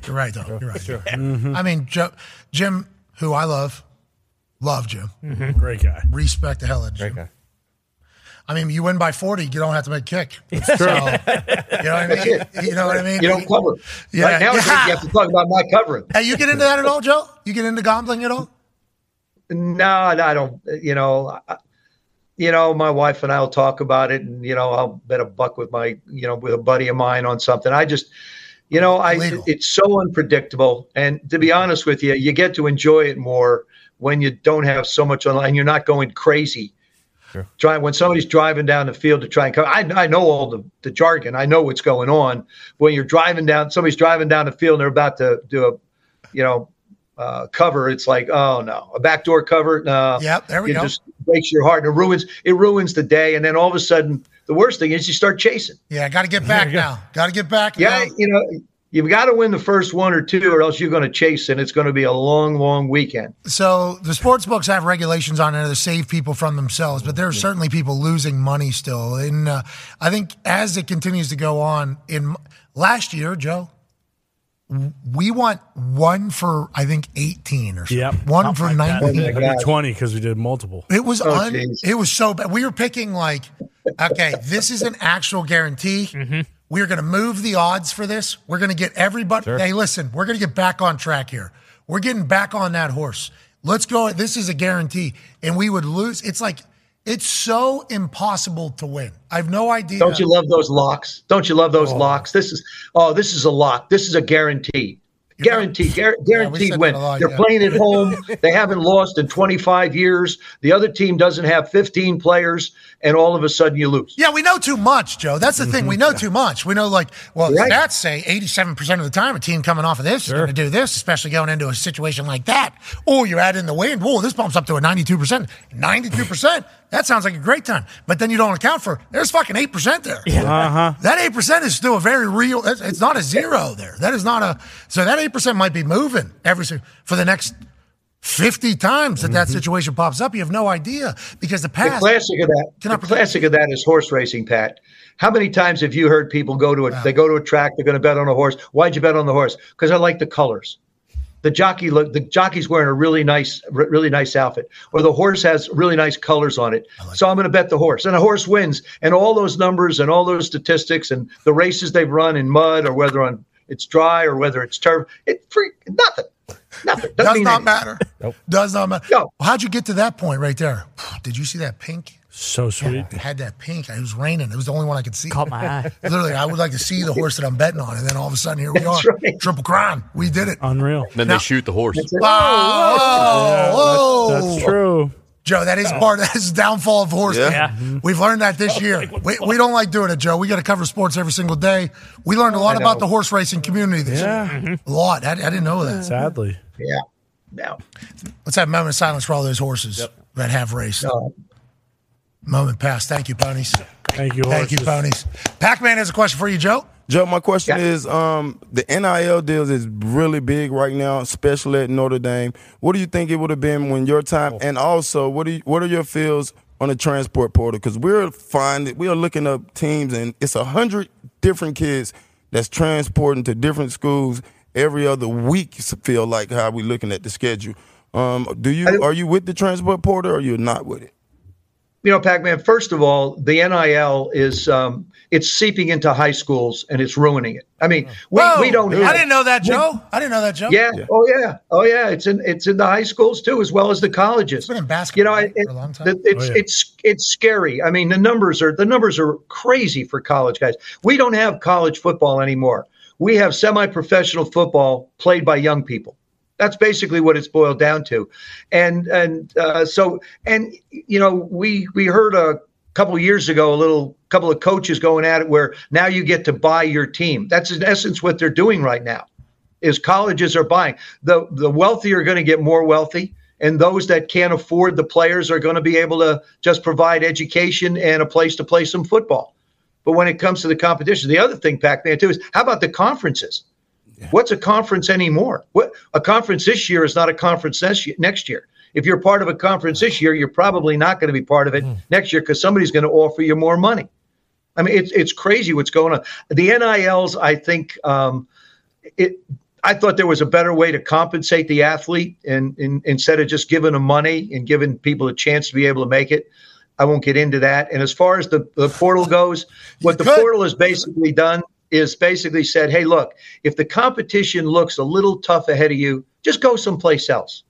You're right, though. You're right. Sure. Mm-hmm. I mean, Joe, Jim, who I love, love Jim. Mm-hmm. Great guy. Respect the hell out of Jim. Great guy. I mean, you win by 40, you don't have to make a kick. true. So, you know what I mean? You know what I mean? You don't cover. Yeah. Right now, Yeah. you have to talk about my covering. Hey, you get into that at all, Joe? You get into gambling at all? No, no, I don't. You know, I, you know, my wife and I'll talk about it, and you know, I'll bet a buck with my, you know, with a buddy of mine on something. I just, you know, I Legal. it's so unpredictable, and to be honest with you, you get to enjoy it more when you don't have so much online. You're not going crazy. Trying when somebody's driving down the field to try and cover. I, I know all the, the jargon. I know what's going on. When you're driving down, somebody's driving down the field and they're about to do a, you know, uh, cover. It's like, oh no, a backdoor cover. No, Yep, there we it go. just breaks your heart and it ruins it ruins the day. And then all of a sudden, the worst thing is you start chasing. Yeah, got to get back now. Got to get back. Yeah, now. you know, you've got to win the first one or two, or else you're going to chase, and it's going to be a long, long weekend. So the sports books have regulations on it to save people from themselves, but there are certainly people losing money still. And uh, I think as it continues to go on, in last year, Joe, we want one for I think eighteen or something. Yep. One for Something like nineteen. I 20 because we did multiple. It was Oh, un, it was so bad. We were picking like, okay, this is an actual guarantee. Mm-hmm. We're going to move the odds for this. We're going to get everybody. Hey, listen, we're going to get back on track here. We're getting back on that horse. Let's go. This is a guarantee, and we would lose. It's like it's so impossible to win. I have no idea. Don't you love those locks? Don't you love those oh. locks? This is oh, this is a lock. This is a guarantee. Guaranteed, gar- guaranteed said win. lot, They're yeah. playing at home. they haven't lost in 25 years. The other team doesn't have 15 players, and all of a sudden you lose. Yeah, we know too much, Joe. That's the thing. Mm-hmm. We know too much. We know, like, well, Right. stats say 87% of the time a team coming off of this is going to do this, especially going into a situation like that. Or you add in the wind. Whoa, this bumps up to a 92%. 92%. That sounds like a great time. But then you don't account for there's fucking 8% there. Uh-huh. That 8% is still a very real, it's it's not a zero there. That is not a, so that 8% might be moving every, for the next 50 times that that situation pops up. You have no idea because the The classic of that, Cannot the classic of that is horse racing, Pat. How many times have you heard people go to a they go to a track, they're going to bet on a horse. Why'd you bet on the horse? Because I like the colors. The jockey look the jockey's wearing a really nice re- really nice outfit or the horse has really nice colors on it so i'm going to bet the horse and the horse wins and all those numbers and all those statistics and the races they've run in mud or whether on it's dry or whether it's turf it free nothing nothing Doesn't not anything. matter. Nope. Does not matter. No. How'd you get to that point right there? Did you see that pink? So sweet. I had that pink. It was raining. It was the only one I could see. Caught my eye. Literally, I would like to see the horse that I'm betting on, and then all of a sudden, here we That's are. right. Triple crown. We did it. Unreal. Then Now- they shoot the horse. Wow. Yeah, Whoa. that's, that's true. Joe, that is part of this downfall of horse. Yeah. Yeah. We've learned that this year. We, we don't like doing it, Joe. We got to cover sports every single day. We learned a lot about the horse racing community this Yeah. year. A lot. I, I didn't know that. Sadly. yeah no Let's have a moment of silence for all those horses that have raced. no Moment passed. Thank you, ponies. Thank you, Thank you, ponies. Pac Man has a question for you, Joe. Joe, my question Yeah. is, um, the NIL deals is really big right now, especially at Notre Dame. What do you think it would have been when your time? And also, what do you, what are your feels on the transport portal? Because we're finding we are looking up teams, and it's a hundred different kids that's transporting to different schools every other week. Feel like how we're looking at the schedule. Um, do you are you with the transport portal or you're not with it? You know, Pac-Man. First of all, the NIL is um, it's seeping into high schools and it's ruining it. I mean, we, Whoa. we don't. I didn't know that, Joe. I didn't know that, Joe. Yeah. Oh yeah. Oh yeah. It's in it's in the high schools too, as well as the colleges. It's been in basketball. You know, it, for a long time. it- it's Oh, yeah. it's it's scary. I mean, the numbers are the numbers are crazy for college guys. We don't have college football anymore. We have semi-professional football played by young people. That's basically what it's boiled down to, and and uh, so and you know we we heard a couple years ago a little couple of coaches going at it where now you get to buy your team. That's in essence what they're doing right now is colleges are buying. The the wealthy are going to get more wealthy, and those that can't afford the players are going to be able to just provide education and a place to play some football. But when it comes to the competition, the other thing, Pac-Man, too, is how about the conferences? What's a conference anymore? What a conference this year is not a conference next year. If you're part of a conference this year, you're probably not going to be part of it next year because somebody's going to offer you more money. I mean, it's it's crazy what's going on. The NILs, I think, um, it. I thought there was a better way to compensate the athlete, and, and instead of just giving them money and giving people a chance to be able to make it. I won't get into that. And as far as the, the portal goes, what the portal has basically done is basically said, hey, look, if the competition looks a little tough ahead of you, just go someplace else.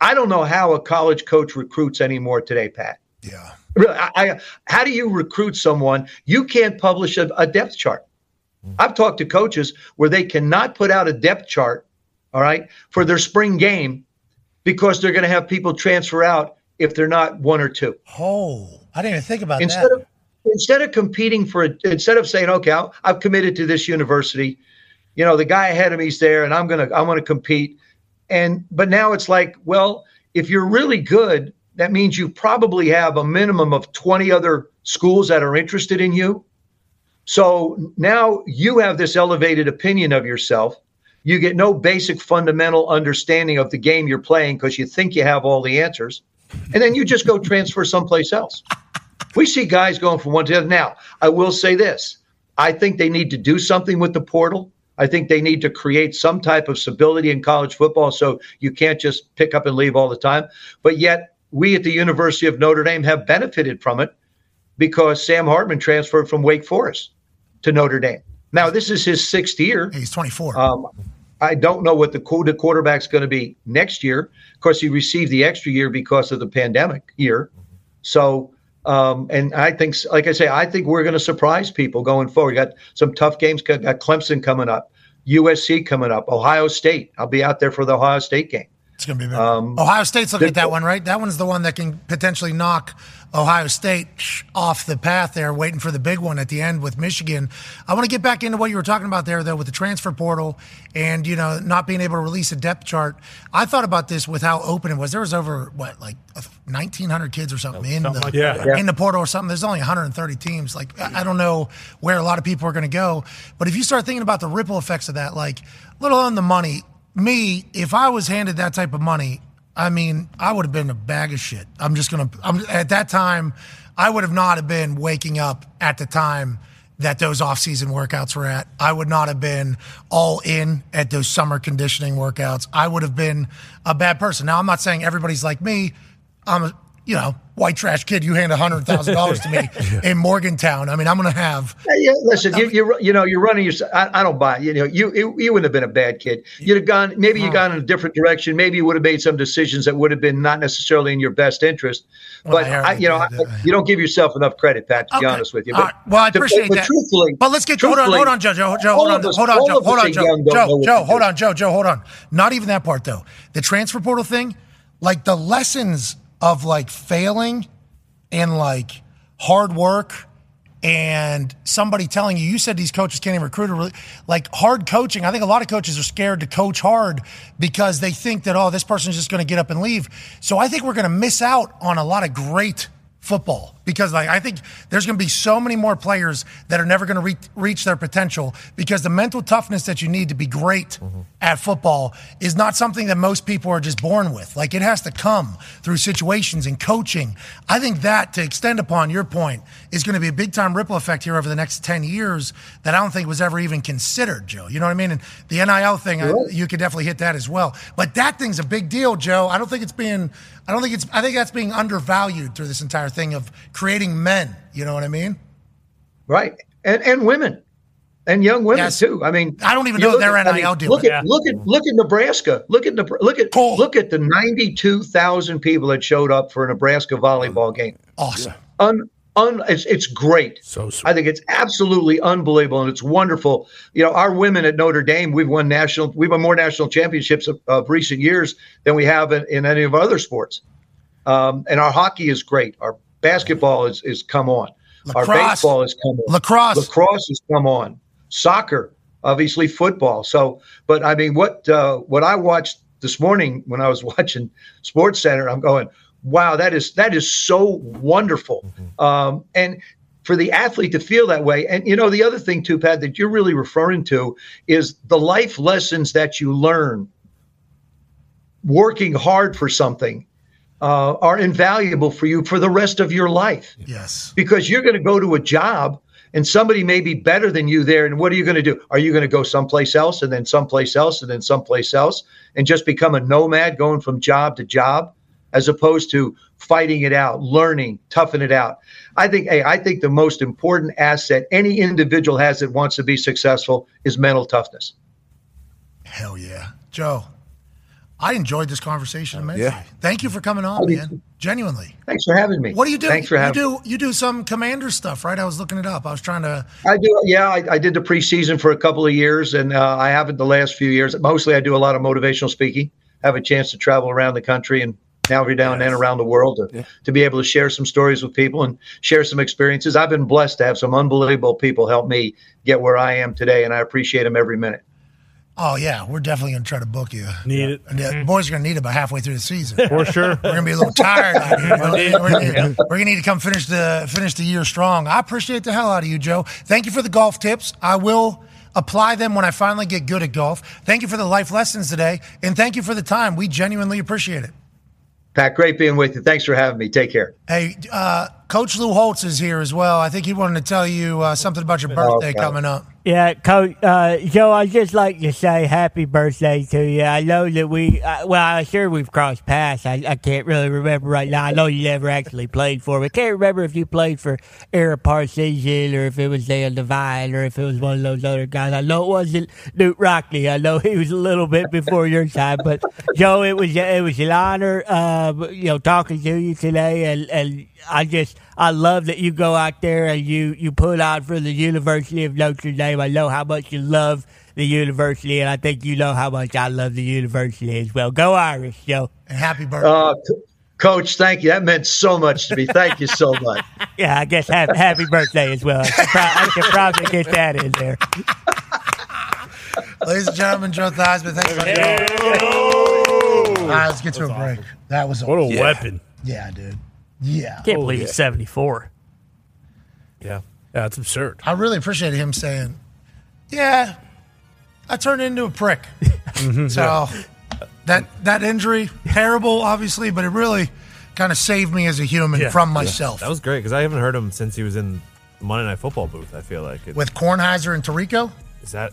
I don't know how a college coach recruits anymore today, Pat. yeah. Really, I, I, how do you recruit someone? You can't publish a, a depth chart. Mm-hmm. I've talked to coaches where they cannot put out a depth chart, all right, for their spring game because they're going to have people transfer out if they're not one or two. Oh, I didn't even think about Instead that. of instead of competing for instead of saying, okay, I'll, I've committed to this university, you know, the guy ahead of me's there, and I'm gonna I'm gonna compete. And but now it's like, well, if you're really good, that means you probably have a minimum of 20 other schools that are interested in you. So now you have this elevated opinion of yourself. You get no basic fundamental understanding of the game you're playing because you think you have all the answers. And then you just go transfer someplace else. We see guys going from one to the other. Now, I will say this I think they need to do something with the portal. I think they need to create some type of stability in college football so you can't just pick up and leave all the time. But yet, we at the University of Notre Dame have benefited from it because Sam Hartman transferred from Wake Forest to Notre Dame. Now, this is his sixth year. He's 24. Um, I don't know what the, the quarterback's going to be next year. Of course, he received the extra year because of the pandemic year. So, um, and I think, like I say, I think we're going to surprise people going forward. We got some tough games. Got Clemson coming up, USC coming up, Ohio State. I'll be out there for the Ohio State game. It's going to be big. Um, Ohio State's looking at that one, right? That one's the one that can potentially knock Ohio State off the path there, waiting for the big one at the end with Michigan. I want to get back into what you were talking about there, though, with the transfer portal and, you know, not being able to release a depth chart. I thought about this with how open it was. There was over, what, like 1,900 kids or something in something the like. Yeah. in the portal or something. There's only 130 teams. Like, I I don't know where a lot of people are going to go. But if you start thinking about the ripple effects of that, like, little on the money, me, if I was handed that type of money, I mean, I would have been a bag of shit. I'm just to, I'm at that time, I would have not have been waking up at the time that those off-season workouts were at. I would not have been all in at those summer conditioning workouts. I would have been a bad person. Now, I'm not saying everybody's like me. I'm you know, white trash kid. You hand $100,000 to me in Morgantown. I mean, I'm going to have Yeah, listen, you, you you know you're running your. I, I don't buy. it. You know, you you you wouldn't have been a bad kid. You'd have gone. Maybe you gone in a different direction. Maybe you would have made some decisions that would have been not necessarily in your best interest. But I I, you know, I, you don't give yourself enough credit, Pat. To be honest with you. But, right. Well, I appreciate but that. truthfully, but let's get hold on, hold on, Joe, Joe, Joe, hold on, us- hold on, Joe, hold on, Joe, Young don't know Joe, Joe, hold on, Joe, Joe, hold on. Not even that part though. The transfer portal thing, like the lessons of like failing and like hard work and somebody telling you, you said these coaches can't even recruit, really, like hard coaching. I think a lot of coaches are scared to coach hard because they think that, oh, this person's just going to get up and leave. So I think we're going to miss out on a lot of great football because like I think there's going to be so many more players that are never going to re- reach their potential because the mental toughness that you need to be great mm-hmm. at football is not something that most people are just born with. Like it has to come through situations and coaching. I think that to extend upon your point is going to be a big time ripple effect here over the next 10 years that I don't think was ever even considered, Joe. You know what I mean? And the NIL thing, I, you could definitely hit that as well. But that thing's a big deal, Joe. I don't think it's being I don't think it's I think that's being undervalued through this entire thing of creating men. You know what I mean? right, and and women. And young women Yes. too. I mean, I don't even you know look their at- I NIL mean, deal. Look Yeah. at look at look at Nebraska. Look at Nebra- look at look at the ninety-two thousand people that showed up for a Nebraska volleyball game. Awesome. Un, un, it's it's great. So I think it's absolutely unbelievable and it's wonderful. You know, our women at Notre Dame, we've won national, we've won more national championships of, of recent years than we have in, in any of our other sports. Um, and our hockey is great. Our basketball is is come on. Our Lacrosse. baseball has come on. Lacrosse. Lacrosse has come on. Soccer, obviously football. So, but I mean, what uh, what I watched this morning when I was watching Sports Center, I'm going, wow, that is that is so wonderful. Um, and for the athlete to feel that way, and you know, the other thing too, Pat, that you're really referring to is the life lessons that you learn working hard for something uh, are invaluable for you for the rest of your life Yes. because you're going to go to a job and somebody may be better than you there. And what are you going to do? Are you going to go someplace else and then someplace else and then someplace else and just become a nomad going from job to job as opposed to fighting it out, learning, toughing it out? I think, hey, I think the most important asset any individual has that wants to be successful is mental toughness. Hell yeah. Joe, I enjoyed this conversation immensely. Yeah. Thank you for coming on, man. Genuinely. Thanks for having me. What do you do? Thanks for you having do you do some commander stuff, right? I was looking it up. I was trying to I do. Yeah, I, I did the preseason for a couple of years, and uh, I haven't the last few years. Mostly, I do a lot of motivational speaking. Have a chance to travel around the country and now every now and then around the world to, to be able to share some stories with people and share some experiences. I've been blessed to have some unbelievable people help me get where I am today, and I appreciate them every minute. Oh yeah, we're definitely gonna try to book you. Need it. And the boys are gonna need it by halfway through the season. For sure. We're gonna be a little tired. out here. We're, we're gonna, we're gonna need to come finish the finish the year strong. I appreciate the hell out of you, Joe. Thank you for the golf tips. I will apply them when I finally get good at golf. Thank you for the life lessons today, and thank you for the time. We genuinely appreciate it. Pat, great being with you. Thanks for having me. Take care. Hey, uh, Coach Lou Holtz is here as well. I think he wanted to tell you uh, something about your birthday Okay. coming up. Yeah, Coach. Uh, Joe, I'd just like to say happy birthday to you. I know that we, uh, well, I'm sure we've crossed paths. I, I can't really remember right now. I know you never actually played for. I can't remember if you played for Era Parsons or if it was Dale Devine or if it was one of those other guys. I know it wasn't Knute Rockne. I know he was a little bit before your time, but Joe, it was it was an honor, uh, you know, talking to you today, and and I just I love that you go out there and you you put out for the University of Notre Dame. I know how much you love the university, and I think you know how much I love the university as well. Go Irish, Joe. And happy birthday. Uh, Coach, thank you. That meant so much to me. Thank you so much. Yeah, I guess happy, happy birthday as well. I can, pro- I could probably get that in there. Ladies and gentlemen, Joe Theismann, thanks for All right, let's get to a break. That was a, What a yeah. weapon. Yeah, dude. Yeah. Can't believe he's 74. Yeah. Yeah, that's absurd. I really appreciated him saying, "Yeah, I turned into a prick." so that that injury terrible, obviously, but it really kind of saved me as a human Yeah. from Yeah. myself. That was great because I haven't heard him since he was in Monday Night Football booth. I feel like it, with Kornheiser and Tirico. is that.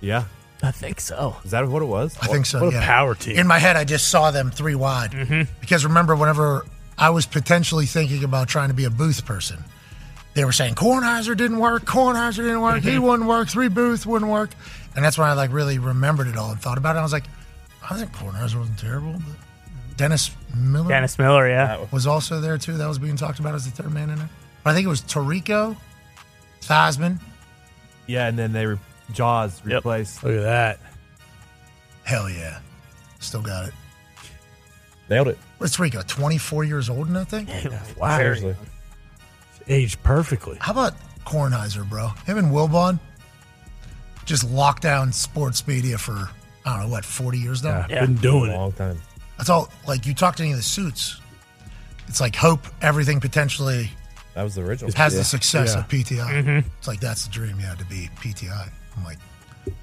Yeah, I think so. is that what it was? I think so. What a yeah. power team. In my head, I just saw them three wide. Mm-hmm. Because remember, whenever I was potentially thinking about trying to be a booth person, they were saying Kornheiser didn't work, Kornheiser didn't work, he mm-hmm. wouldn't work, three booth wouldn't work, and that's when I like really remembered it all and thought about it. I was like, I think Kornheiser wasn't terrible. But Dennis Miller Dennis Miller, yeah. was also there too. That was being talked about as the third man in there. But I think it was Tirico, Theismann. Yeah, and then they re- Jaws replaced. Look at that. Hell yeah, still got it. Nailed it. What's Tirico? Twenty four years old and that thing. Wow. Seriously. Aged perfectly. How about Kornheiser, bro? Him and Wilbon just locked down sports media for I don't know what forty years now. Yeah, been doing it a it. long time. That's all. Like you talk to any of the suits, it's like hope everything potentially That was the original. has Yeah. the success Yeah. of PTI. Mm-hmm. It's like that's the dream. Yeah, to be PTI. I'm like,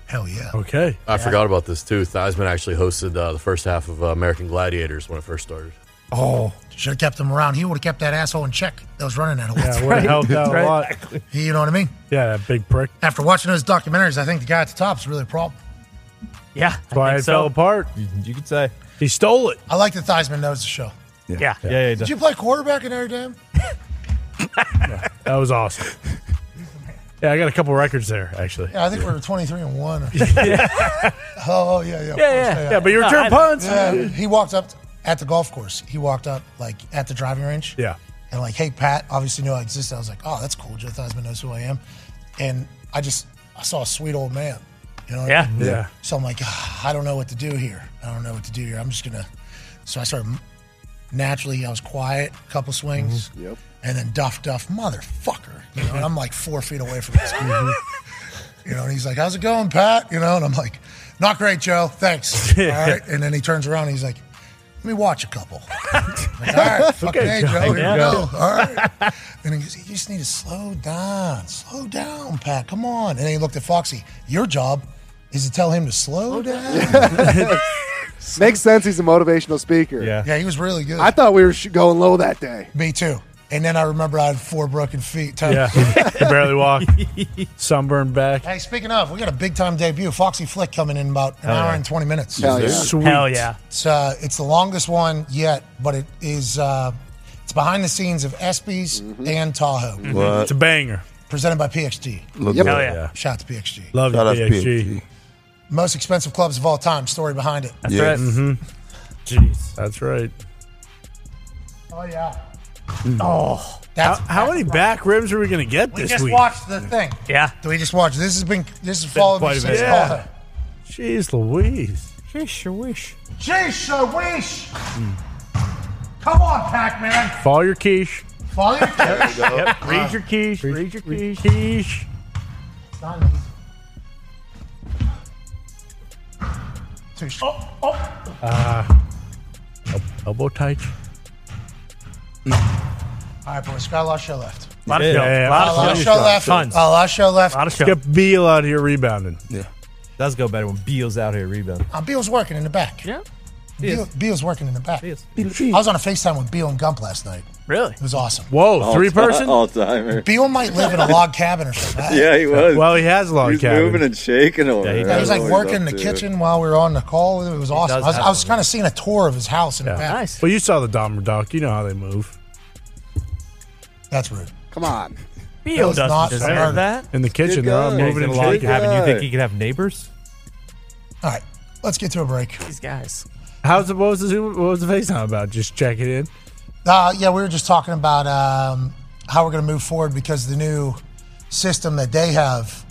hell yeah. Okay. I forgot about this too. Theismann actually hosted uh, the first half of uh, American Gladiators when it first started. Oh, Should have kept him around. He would have kept that asshole in check that was running that whole yeah, thing. would have helped out a lot. You know what I mean? Yeah, that big prick. After watching those documentaries, I think the guy at the top is really a problem. Yeah. That's why I it think fell apart. You, you could say. He stole it. I like that Theismann knows the show. Yeah. Yeah, yeah. Did you play quarterback in Notre Dame? That was awesome. Yeah, I got a couple records there actually. Yeah, I think we were 23 and 1. Or oh, yeah, yeah. Yeah, yeah. Yeah, but you return I- punts. Yeah, he walked up at the golf course. He walked up, like, at the driving range. Yeah. And, like, hey, Pat, obviously knew I existed. I was like, oh, that's cool. Joe Theismann knows who I am. And I just, I saw a sweet old man. You know what I Yeah. mean? Yeah. So I'm like, "Ah, I don't know what to do here. I don't know what to do here. I'm just going to. So I started naturally, I was quiet, a couple swings. Yep. And then Duff Duff, motherfucker. You know, and I'm like four feet away from this guy. Mm-hmm. You know, and he's like, How's it going, Pat? You know, and I'm like, Not great, Joe. Thanks. All right. And then he turns around and he's like, Let me watch a couple. Like, All right, fucking Okay, hey, Joe. Joe. Here Yeah. we go. All right. And he goes, You just need to slow down. Slow down, Pat. Come on. And then he looked at Foxy. Your job is to tell him to slow down. Makes sense. He's a motivational speaker. Yeah. yeah, he was really good. I thought we were sh- going low that day. Me too. And then I remember I had four broken feet. Too. Yeah. Can barely walk. Sunburned back. Hey, speaking of, we got a big time debut. Foxy Flick coming in about an hour and 20 minutes. Hell yeah. Sweet. Hell yeah. It's, uh, it's the longest one yet, but it is uh, it's behind the scenes of ESPYs and Tahoe. What? It's a banger. Presented by PXG. Look Yep. Hell yeah. Yeah. Shout out to PXG. Love Shout out you, to PXG. PXG. Most expensive clubs of all time. Story behind it. That's Yes. right. Jeez. That's right. Oh, yeah. Mm. Oh. How, That's how many back ribs are we going to get We this just week? watched the thing. Yeah. Do we just watch? This has been, this has followed me quite since bit. Tahoe. Yeah. Jeez Louise. Sheesh, your wish. Jeez, I wish. Mm. Come on, Pacman. Follow your quiche. Follow your kids. Yep. Read your keys. Read your keys. Quiche. Not easy. Too sh- oh, oh. El- elbow tight. All right, boys. Got a lot of show left. A lot of Yeah, show. yeah, yeah. A lot A of lot show. of show left. Tons. A lot of show left. A lot of show. Get Beal out here rebounding. Yeah. Does go better when Beal's out here rebounding. Uh, Beal's working in the back. Yeah. Beal, Beal's working in the back. Beal's. I was on a FaceTime with Beal and Gump last night. Really? It was awesome. Whoa, three person? All timer. Beal might live in a log cabin or something. Yeah, he was. Well, he has a log He's cabin. moving and shaking over. Yeah, he there. Yeah, he was like don't know what working in the up to. kitchen while we were on the call. It was awesome. does I was, have I was one. kind of seeing a tour of his house in the Yeah. back. Nice. Well, you saw the Dahmer doc. You know how they move. That's rude. Come on. Beal was not doesn't fair. deserve that. In the kitchen, they're all guy. Yeah, he's moving in and a log shaking. cabin. You guy. think he could have neighbors? All right, let's get to a break. These guys. How's the, what was the Zoom- what was the FaceTime about? Just check it in. Uh, yeah, we were just talking about um, how we're going to move forward because the new system that they have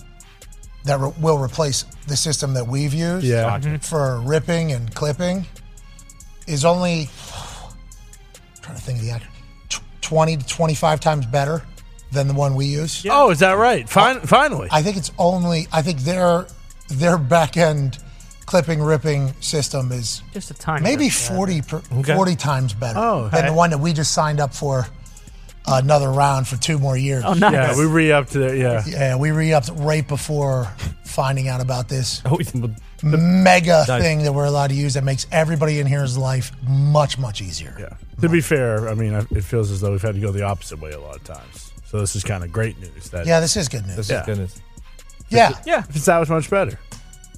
that re- will replace the system that we've used Yeah. for ripping and clipping is only I'm trying to think of the acronym, 20 to 25 times better than the one we use. Oh, is that right? Fin- finally. I think it's only I think their their back end clipping ripping system is Just a tiny. maybe bit. 40 per, Okay. 40 times better Oh, than the one that we just signed up for another round for two more years. Oh, nice. yeah, we re upped it. Yeah. Yeah, we re-upped right before finding out about this Oh, the mega Nice. thing that we're allowed to use that makes everybody in here's life much much easier. Yeah. To be fair, I mean, it feels as though we've had to go the opposite way a lot of times. So this is kind of great news. That Yeah, this is good news. This Yeah. is goodness. Yeah. Yeah. It's that much much better.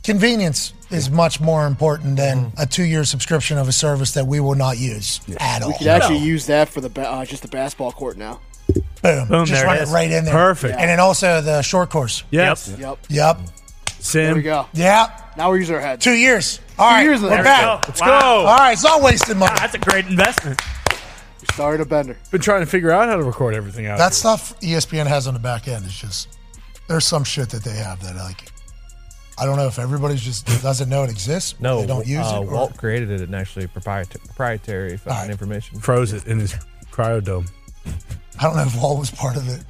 Convenience is much more important than a two-year subscription of a service that we will not use at all. We could actually use that for the ba- uh, just the basketball court now. Boom. Boom, Just there it run it is. right in there. Perfect. And then also the short course. Yes. Yep. Yep. Sim. There we go. Yeah. Now we're using our heads. Two years. All right. years of we're that. back. Let's Wow. go. All right. It's not wasted money. That's a great investment. We started a bender. Been trying to figure out how to record everything out. That here. stuff ESPN has on the back end is just there's some shit that they have that I like I don't know if everybody's just doesn't know it exists. No, they don't use uh, it. or- Walt created it and actually proprietary, proprietary fucking Alright. information. froze it in his cryodome. I don't know if Walt was part of it.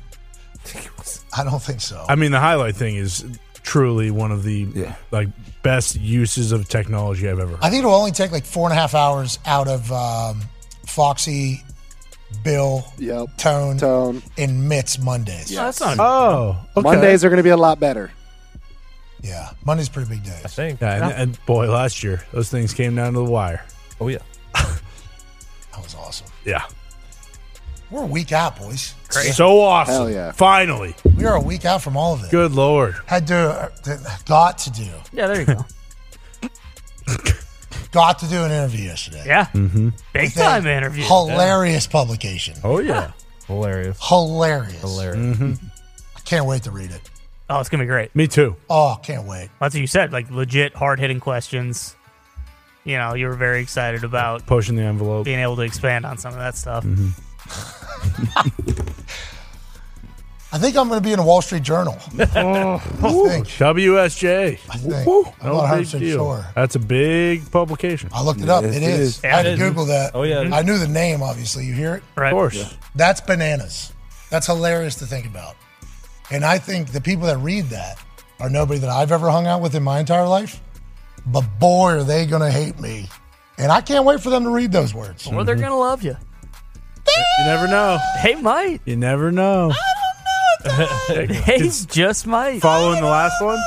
I don't think so. I mean, the highlight thing is truly one of the Yeah. like best uses of technology I've ever. heard. I think it'll only take like four and a half hours out of um, Foxy, Bill, Yep. Tone, Tone. and Mitts Mondays. Oh, that's not. Oh, okay. Mondays are going to be a lot better. Yeah, Monday's pretty big day. I think. Yeah, and, and boy, last year those things came down to the wire. Oh yeah. That was awesome. Yeah, We're a week out, boys. so awesome. Hell yeah. Finally, We are a week out from all of it. good lord. Had to, uh, got to do, Yeah, there you go. got to do an interview yesterday. Yeah. Mm-hmm. Big time interview. Hilarious publication. Oh yeah, Hilarious. Hilarious. Hilarious. I can't wait to read it. Oh, it's gonna be great. me too. Oh, can't wait. That's what you said. Like legit hard hitting questions. You know, you were very excited about Pushing the envelope. being able to expand on some of that stuff. Mm-hmm. I think I'm going to be in a Wall Street Journal. Oh. I think. WSJ. I think. I'm No not 100 big deal. sure. That's a big publication. I looked it up. Yes, it it is. is. I had to Yeah, it is. Google that. Oh, yeah. I knew the name, obviously. You hear it? Right. Of course. That's bananas. That's hilarious to think about. And I think the people that read that are nobody that I've ever hung out with in my entire life. But boy, are they going to hate me. And I can't wait for them to read those words. Or they're mm-hmm. gonna love you. You never know. They might. You never know. I don't know. They just might. Following the last one,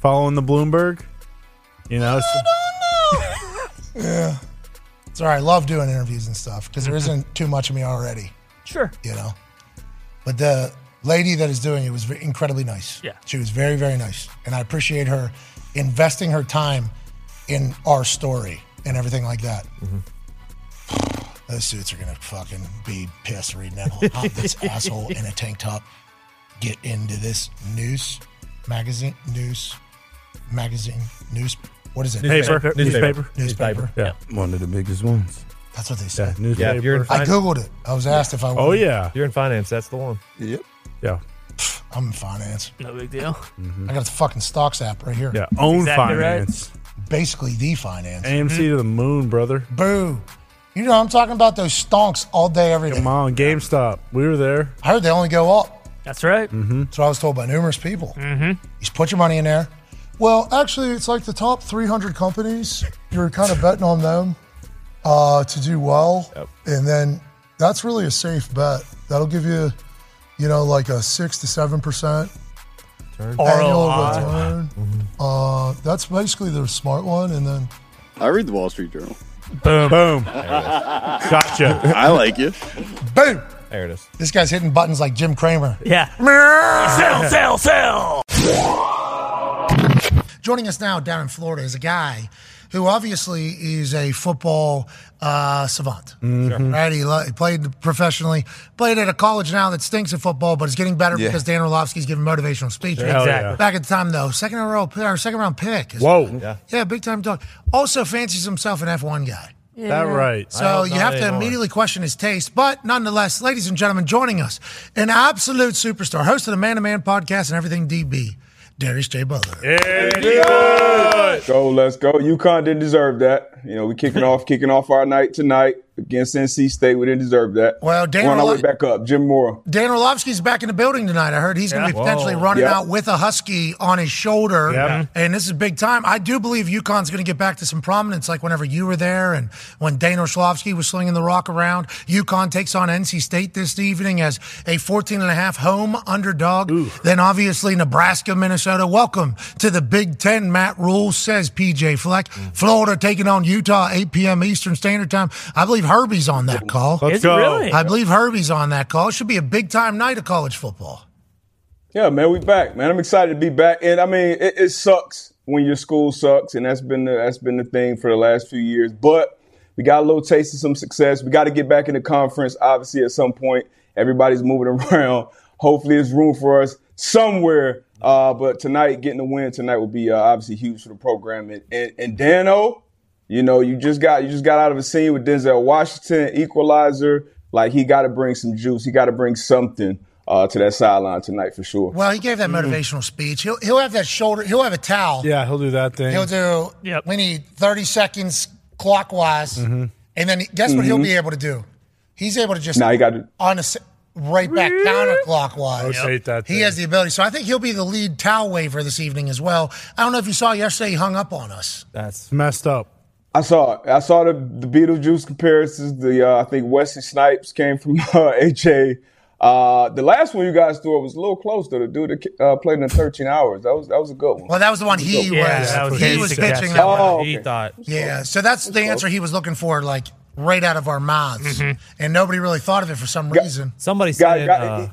following the Bloomberg. You know, so- Yeah. It's all right. Love doing interviews and stuff because there isn't too much of me already, Sure. you know. But the lady that is doing it was incredibly nice. Yeah. She was very, very nice. And I appreciate her investing her time in our story and everything like that. Mm-hmm. Those suits are going to fucking be pissed reading that. whole- How this asshole in a tank top get into this news magazine, news magazine, news. What is it? Newspaper. Newspaper. Newspaper. Yeah. One of the biggest ones. That's what they Yeah. said. Newspaper. Yeah, you're in I googled it. I was asked if I. oh yeah. you're in finance. That's the one. Yep. Yeah. I'm in finance. No big deal. I got the fucking stocks app right here. Yeah. Own Exactly right. finance. Basically, the finance. AMC to the moon, brother. Boo. You know, I'm talking about those stonks all day, every day. Come on, GameStop. We were there. I heard they only go up. That's right. That's what I was told by numerous people. Mm-hmm. You just put your money in there. Well, actually, it's like the top 300 companies. You're kind of betting on them uh, to do well. And then that's really a safe bet. That'll give you, you know, like a 6 to 7% annual ROI. return. Uh, that's basically the smart one. And then I read the Wall Street Journal. Boom. Boom. gotcha. I like you. boom. There it is. This guy's hitting buttons like Jim Cramer. Yeah. sell, sell, sell. Joining us now down in Florida is a guy who obviously is a football uh, savant. Right? He, lo- he played professionally, played at a college now that stinks at football, but is getting better Yeah. because Dan Orlovsky's giving motivational speeches. Hell Exactly. yeah. Back at the time, though, second in row, or second round pick. Whoa. Yeah. Yeah, big time dog. Also fancies himself an F1 guy. That right. So you not have to anymore. immediately question his taste. But nonetheless, ladies and gentlemen, joining us, an absolute superstar, host of the Man to Man podcast and everything DB, Darius J. Butler. Go, let's go. UConn didn't deserve that. You know, we kicking off, kicking off our night tonight against NC State. We didn't deserve that. Well, Dan We're on our way back up. Jim Moore. Dan Orlovsky's back in the building tonight. I heard he's going to be Yeah. potentially Whoa. running Yeah. out with a husky on his shoulder. Yeah. And this is big time. I do believe UConn's going to get back to some prominence, like whenever you were there and when Dan Orlovsky was slinging the rock around. UConn takes on NC State this evening as a 14 and a half home underdog. Then obviously Nebraska, Minnesota. Welcome to the Big Ten. Matt Rhule says PJ Fleck. Florida taking on Utah, 8 p.m. Eastern Standard Time. I believe Herbie's on that call. Let's Is go. really? I believe Herbie's on that call. It should be a big time night of college football. Yeah, man, we back, man. I'm excited to be back, and I mean, it, it sucks when your school sucks, and that's been the, that's been the thing for the last few years. But we got a little taste of some success. We got to get back in the conference, obviously, at some point. Everybody's moving around. Hopefully, there's room for us somewhere. Uh, but tonight, getting the win tonight will be uh, obviously huge for the program. And, and, and Dano, you know, you just got you just got out of a scene with Denzel Washington, equalizer. Like he got to bring some juice. He got to bring something uh, to that sideline tonight for sure. Well, he gave that motivational speech. He'll he'll have that shoulder. He'll have a towel. Yeah, he'll do that thing. He'll do. Yeah we need 30 seconds clockwise, Mm-hmm. and then guess what he'll Mhm. be able to do? He's able to just Now he got to. on a s- right back counterclockwise. Rotate that He has the ability. So I think he'll be the lead towel waver this evening as well. I don't know if you saw yesterday, he hung up on us. That's messed up. I saw it. I saw the the Beetlejuice comparisons. The uh, I think Wesley Snipes came from uh, HA. Uh, the last one you guys threw was a little close to the dude that uh, played in 13 hours. That was that was a good one. Well, that was the one he Yeah, was. that was he was pitching that Oh, one. okay. He thought. Yeah, so that's the answer he was looking for, like right out of our mouths, and nobody really thought of it for some reason. Somebody said it, uh,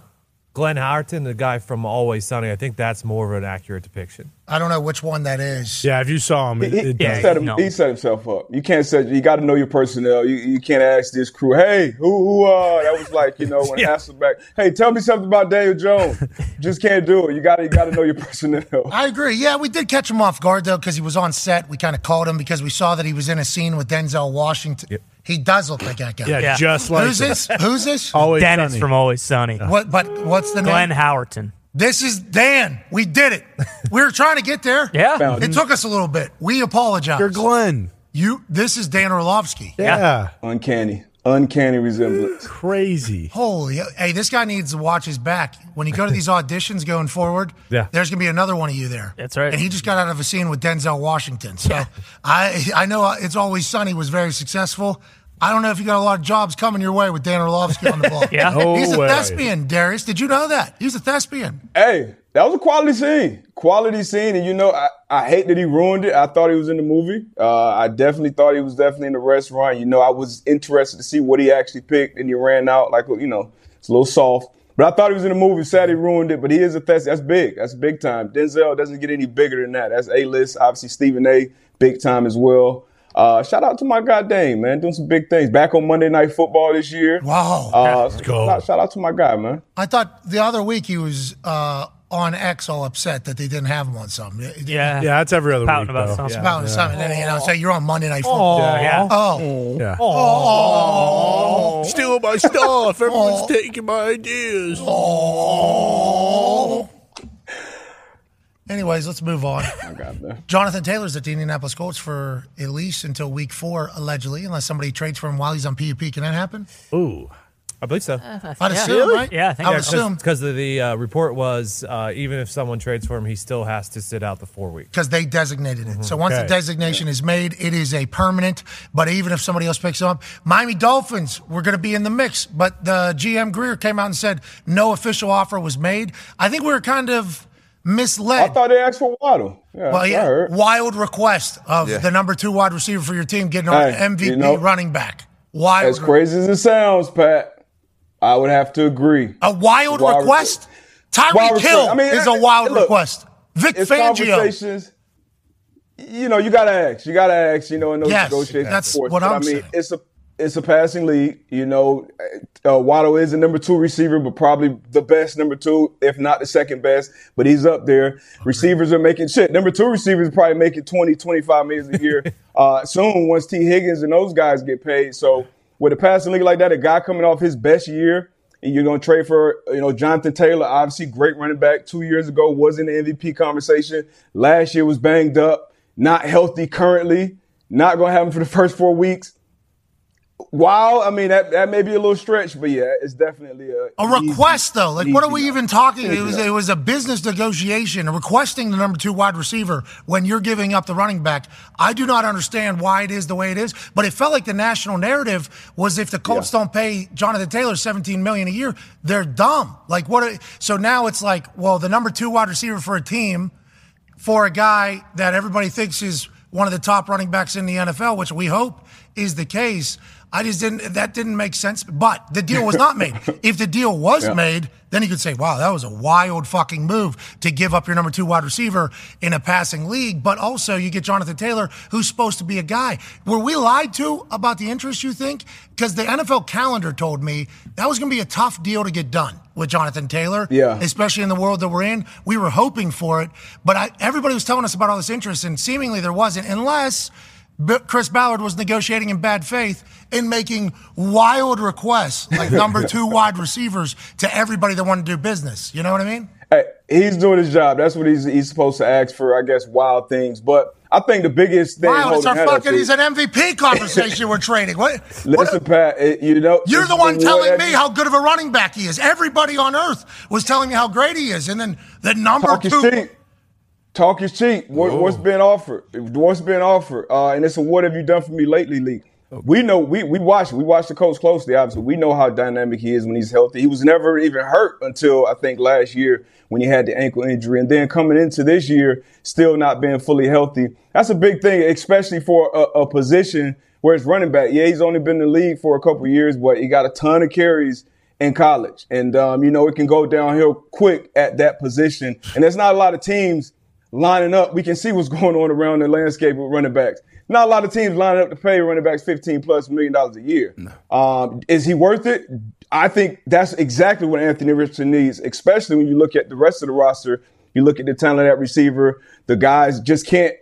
Glenn Howerton, the guy from Always Sunny. I think that's more of an accurate depiction. I don't know which one that is. Yeah, if you saw him, it, He, it he set him, he set himself up. You can't set. You got to know your personnel. You, you can't ask this crew, "Hey, who, who uh?" That was like you know when Hasselbeck, "Hey, tell me something about Daniel Jones." Just can't do it. You got to you got to know your personnel. I agree. Yeah, we did catch him off guard though because he was on set. We kind of called him because we saw that he was in a scene with Denzel Washington. He does look like that guy. Yeah, Yeah. just like Who's him. this? Who's this? Always Dennis Sunny. from Always Sunny. What? But what's the name? Glenn name? Howerton. This is Dan. We did it. We were trying to get there. Yeah. Found It took us a little bit. We apologize. You're Glenn. You. This is Dan Orlovsky. Yeah. Uncanny, uncanny resemblance. Crazy. Holy, hey, this guy needs to watch his back. When you go to these auditions going forward, Yeah. there's going to be another one of you there. That's right. And he just got out of a scene with Denzel Washington. So I I know It's Always Sunny was very successful. I don't know if you got a lot of jobs coming your way with Dan Orlovsky on the ball. Yeah. No He's a way. thespian, Darius. Did you know that? He's a thespian. Hey, that was a quality scene. Quality scene, and you know, I, I hate that he ruined it. I thought he was in the movie. Uh, I definitely thought he was definitely in the restaurant. You know, I was interested to see what he actually picked, and he ran out like you know, it's a little soft. But I thought he was in the movie. Sad he ruined it, but he is a test. That's big. That's big time. Denzel doesn't get any bigger than that. That's A list. Obviously, Stephen A. Big time as well. Uh, shout out to my guy Dane, man, doing some big things. Back on Monday Night Football this year. Wow. Uh, go. Shout, shout out to my guy, man. I thought the other week he was uh, on X all upset that they didn't have him on something. Yeah. Yeah, that's every other Pouting week. about though. something. It's about something. You know, so you're on Monday Night Football. Yeah, yeah. Oh. Yeah. Oh. Oh. oh. Stealing my stuff. Everyone's oh. taking my ideas. Oh. Anyways, let's move on. My God, man. Jonathan Taylor's at the Indianapolis Colts for at least until week four, allegedly, unless somebody trades for him while he's on PUP. Can that happen? Ooh. I believe so. I'd assume, right? Yeah, I think I would assume Because the uh, report was uh, even if someone trades for him, he still has to sit out the four weeks. because they designated it. So once Okay. the designation is made, it is a permanent. But even if somebody else picks him up, Miami Dolphins were going to be in the mix. But the GM Grier came out and said no official offer was made. I think we were kind of misled. I thought they asked for Waddle. Yeah, Well, yeah, wild request of Yeah. the number two wide receiver for your team getting Hey, an MVP you know- running back. Wild, As crazy as it sounds, Pat, I would have to agree. a wild Wild request. Wild Tyreek. Hill I mean, is a wild look, request. Vic It's Fangio. You know, you gotta ask. You gotta ask. You know, in those Yes, negotiations. that's course. what But I'm I mean, saying. it's a it's a passing league. You know, uh, Waddle is a number two receiver, but probably the best number two, if not the second best. But he's up there. Receivers are making shit. Number two receivers probably making 20, 25 million a year uh, soon once T. Higgins and those guys get paid. So with a passing league like that, a guy coming off his best year, and you're going to trade for, you know, Jonathan Taylor, obviously great running back two years ago, was in the MVP conversation. Last year was banged up, not healthy currently, not going to have him for the first four weeks. Wow, I mean that that may be a little stretch, but yeah, it's definitely a A request, though. Like, what are we even talking? It was it was a business negotiation, requesting the number two wide receiver when you're giving up the running back. I do not understand why it is the way it is, but it felt like the national narrative was if the Colts don't pay Jonathan Taylor 17 million a year, they're dumb. Like what? Are, so now it's like, well, the number two wide receiver for a team for a guy that everybody thinks is one of the top running backs in the NFL, which we hope is the case. I just didn't, that didn't make sense. But the deal was not made. if the deal was Yeah. made, then you could say, wow, that was a wild fucking move to give up your number two wide receiver in a passing league. But also, you get Jonathan Taylor, who's supposed to be a guy. Were we lied to about the interest, you think? Because the NFL calendar told me that was going to be a tough deal to get done with Jonathan Taylor. Yeah. Especially in the world that we're in. We were hoping for it. But I, everybody was telling us about all this interest, and seemingly there wasn't, unless. Chris Ballard was negotiating in bad faith and making wild requests, like number two wide receivers, to everybody that wanted to do business. You know what I mean? Hey, he's doing his job. That's what he's he's supposed to ask for, I guess, wild things. But I think the biggest thing. Wow, it's our fucking. He's an MVP conversation we're trading. What? Listen, Pat, it- you know You're the one telling me how good of a running back he is. Everybody on earth was telling me how great he is, and then the number two. Talk is cheap. What, what's been offered? What's been offered? Uh, and it's a what have you done for me lately, Lee? We know we we watch we watch the coach closely. Obviously, we know how dynamic he is when he's healthy. He was never even hurt until I think last year when he had the ankle injury, and then coming into this year, still not being fully healthy. That's a big thing, especially for a, a position where it's running back. Yeah, he's only been in the league for a couple years, but he got a ton of carries in college, and um, you know it can go downhill quick at that position. And there's not a lot of teams lining up. We can see what's going on around the landscape with running backs. Not a lot of teams lining up to pay running backs 15 plus million dollars a year. Um, is he worth it? I think that's exactly what Anthony Richardson needs, especially when you look at the rest of the roster. You look at the talent at receiver. The guys just can't,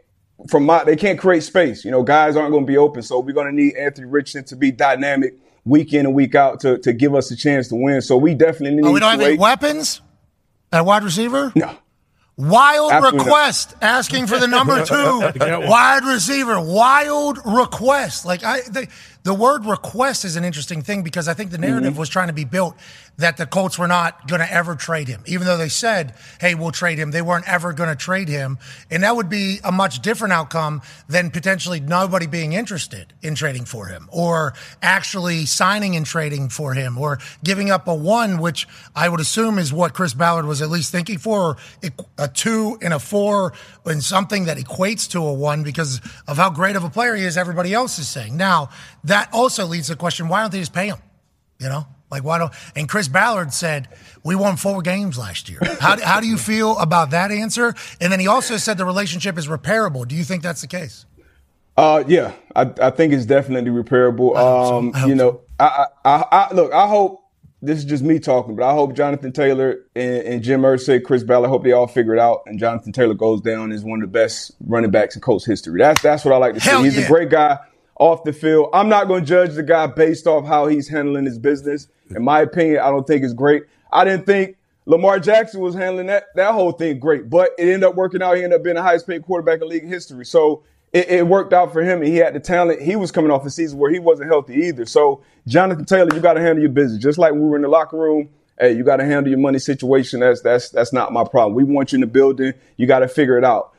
from my, they can't create space. You know, guys aren't going to be open. So we're going to need Anthony Richardson to be dynamic week in and week out to, to give us a chance to win. So we definitely need Oh, we don't have any weapons at wide receiver. No. Wild Absolutely not. request asking for the number two wide receiver. Wild request. Like I, the, the word request is an interesting thing because I think the narrative Mhm. was trying to be built that the Colts were not going to ever trade him, even though they said, "Hey, we'll trade him." They weren't ever going to trade him, and that would be a much different outcome than potentially nobody being interested in trading for him, or actually signing and trading for him, or giving up a one, which I would assume is what Chris Ballard was at least thinking for, or a two and a four, and something that equates to a one because of how great of a player he is. Everybody else is saying now that also leads to the question: Why don't they just pay him? You know, like why don't? And Chris Ballard said we won four games last year. How how do you feel about that answer? And then he also said the relationship is repairable. Do you think that's the case? Uh, yeah, I, I think it's definitely repairable. Um, you know, I, I, I, I look, I hope this is just me talking, but I hope Jonathan Taylor and, and Jim Irsay, Chris Ballard, hope they all figure it out, and Jonathan Taylor goes down as one of the best running backs in Colts history. That's that's what I like to Hell see. He's yeah. a great guy off the field. I'm not going to judge the guy based off how he's handling his business. In my opinion, I don't think it's great. I didn't think Lamar Jackson was handling that that whole thing great, but it ended up working out. He ended up being the highest paid quarterback in league history. So it, it worked out for him, and he had the talent. He was coming off a season where he wasn't healthy either. So Jonathan Taylor, you got to handle your business, just like we were in the locker room. Hey, you got to handle your money situation. That's that's that's not my problem. We want you in the building. You got to figure it out.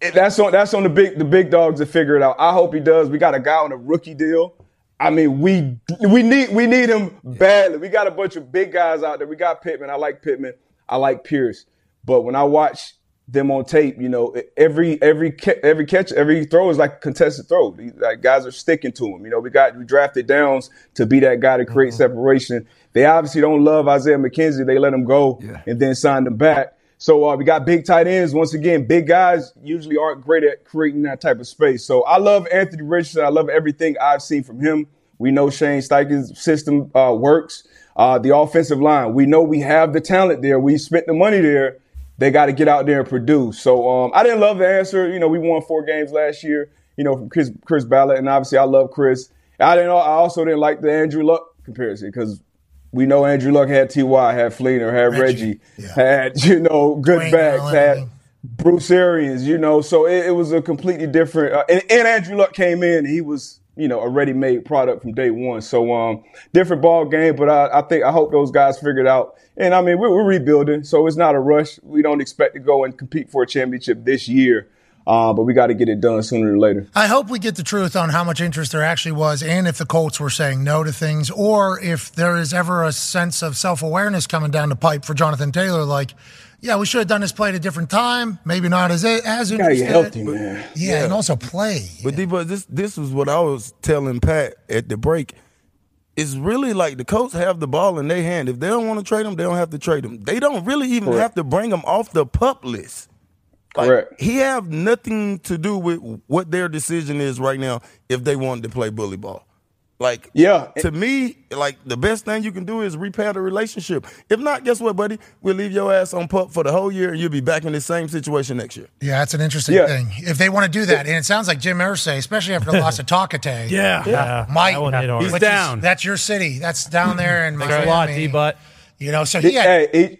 That's on that's on the big the big dogs to figure it out. I hope he does. We got a guy on a rookie deal. I mean, we we need we need him badly. We got a bunch of big guys out there. We got Pittman. I like Pittman. I like Pierce. But when I watch them on tape, you know, every every every catch, every throw is like a contested throw. These, Like guys are sticking to him. You know, we got we drafted Downs to be that guy to create mm-hmm. separation. They obviously don't love Isaiah McKenzie. They let him go and then signed him back. So uh, we got big tight ends. Once again, big guys usually aren't great at creating that type of space. So I love Anthony Richardson. I love everything I've seen from him. We know Shane Steichen's system uh, works. Uh, the offensive line, we know we have the talent there. We spent the money there. They got to get out there and produce. So um, I didn't love the answer. You know, we won four games last year. You know, from Chris, Chris Ballard, and obviously I love Chris. I didn't. I also didn't like the Andrew Luck comparison because we know Andrew Luck had Ty, had Fleener, had Reggie, had you know good Dwayne backs, Allen. had Bruce Arians. You know, so it, it was a completely different. Uh, and, and Andrew Luck came in. He was you know a ready-made product from day one. So um, different ball game. But I, I think I hope those guys figured out. And I mean, we're, we're rebuilding, so it's not a rush. We don't expect to go and compete for a championship this year. Uh, but we got to get it done sooner or later. I hope we get the truth on how much interest there actually was, and if the Colts were saying no to things, or if there is ever a sense of self awareness coming down the pipe for Jonathan Taylor. Like, yeah, we should have done this play at a different time. Maybe not as as You gotta interested. get healthy, man. Yeah, and also play. But D, but this this was what I was telling Pat at the break. It's really like the Colts have the ball in their hand. If they don't want to trade them, they don't have to trade them. They don't really even Correct. have to bring them off the pup list. Like, Correct. He have nothing to do with what their decision is right now if they wanted to play bully ball. Like, yeah, to me, like the best thing you can do is repair the relationship. If not, guess what, buddy? We'll leave your ass on pup for the whole year, and you'll be back in the same situation next year. Yeah, that's an interesting Yeah. thing. If they want to do that, and it sounds like Jim Irsay, especially after the loss of Takate. Yeah. Yeah. Mike, That one hit hard. He's which is- down. that's your city. That's down there in Thanks a lot, D-Butt. You know, so he had Hey,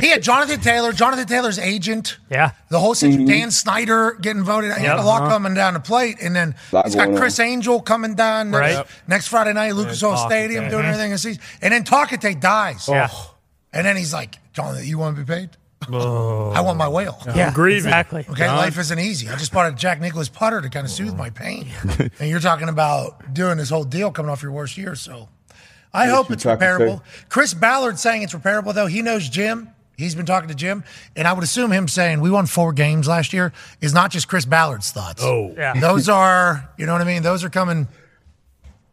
he had Jonathan Taylor, Jonathan Taylor's agent. Yeah. The whole situation, Mhm. Dan Snyder getting voted. He had a lot Uh-huh. coming down the plate, and then he's got going Criss Angel coming down next, Right. next Friday night, Lucas Oil Stadium, doing Mhm. everything. And, sees, and then Takate dies. Yeah. And then he's like, Jonathan, you want to be paid? Oh. I want my whale. Yeah, grieving. exactly. Okay, John? life isn't easy. I just bought a Jack Nicklaus putter to kind of soothe my pain. and you're talking about doing this whole deal coming off your worst year. So I hope it's repairable. Chris Ballard saying it's repairable, though. He knows Jim. He's been talking to Jim. And I would assume him saying we won four games last year is not just Chris Ballard's thoughts. Oh. Yeah. Those are, you know what I mean? Those are coming.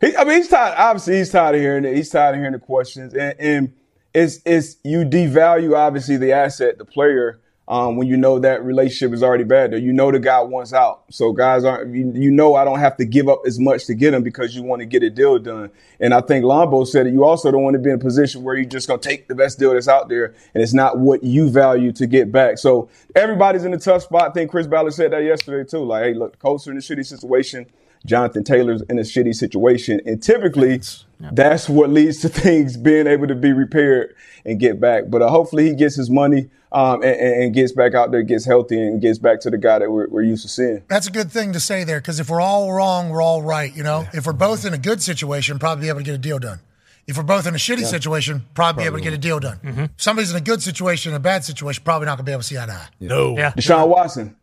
He, I mean, he's tired. Obviously, he's tired of hearing it. He's tired of hearing the questions, and, and it's it's you devalue obviously the asset, the player, um, when you know that relationship is already bad. There, you know the guy wants out, so guys aren't. You, you know, I don't have to give up as much to get him because you want to get a deal done. And I think Lombo said it. You also don't want to be in a position where you're just gonna take the best deal that's out there, and it's not what you value to get back. So everybody's in a tough spot. I think Chris Ballard said that yesterday too. Like, hey, look, Colts are in a shitty situation. Jonathan Taylor's in a shitty situation. And typically, that's what leads to things being able to be repaired and get back. But uh, hopefully, he gets his money um, and, and and gets back out there, gets healthy, and gets back to the guy that we're, we're used to seeing. That's a good thing to say there because if we're all wrong, we're all right. You know, if we're both in a good situation, probably be able to get a deal done. If we're both in a shitty situation, probably, be able to get a deal done. If somebody's in a good situation, a bad situation, probably not going to be able to see eye to eye. No. Yeah. Deshaun Watson,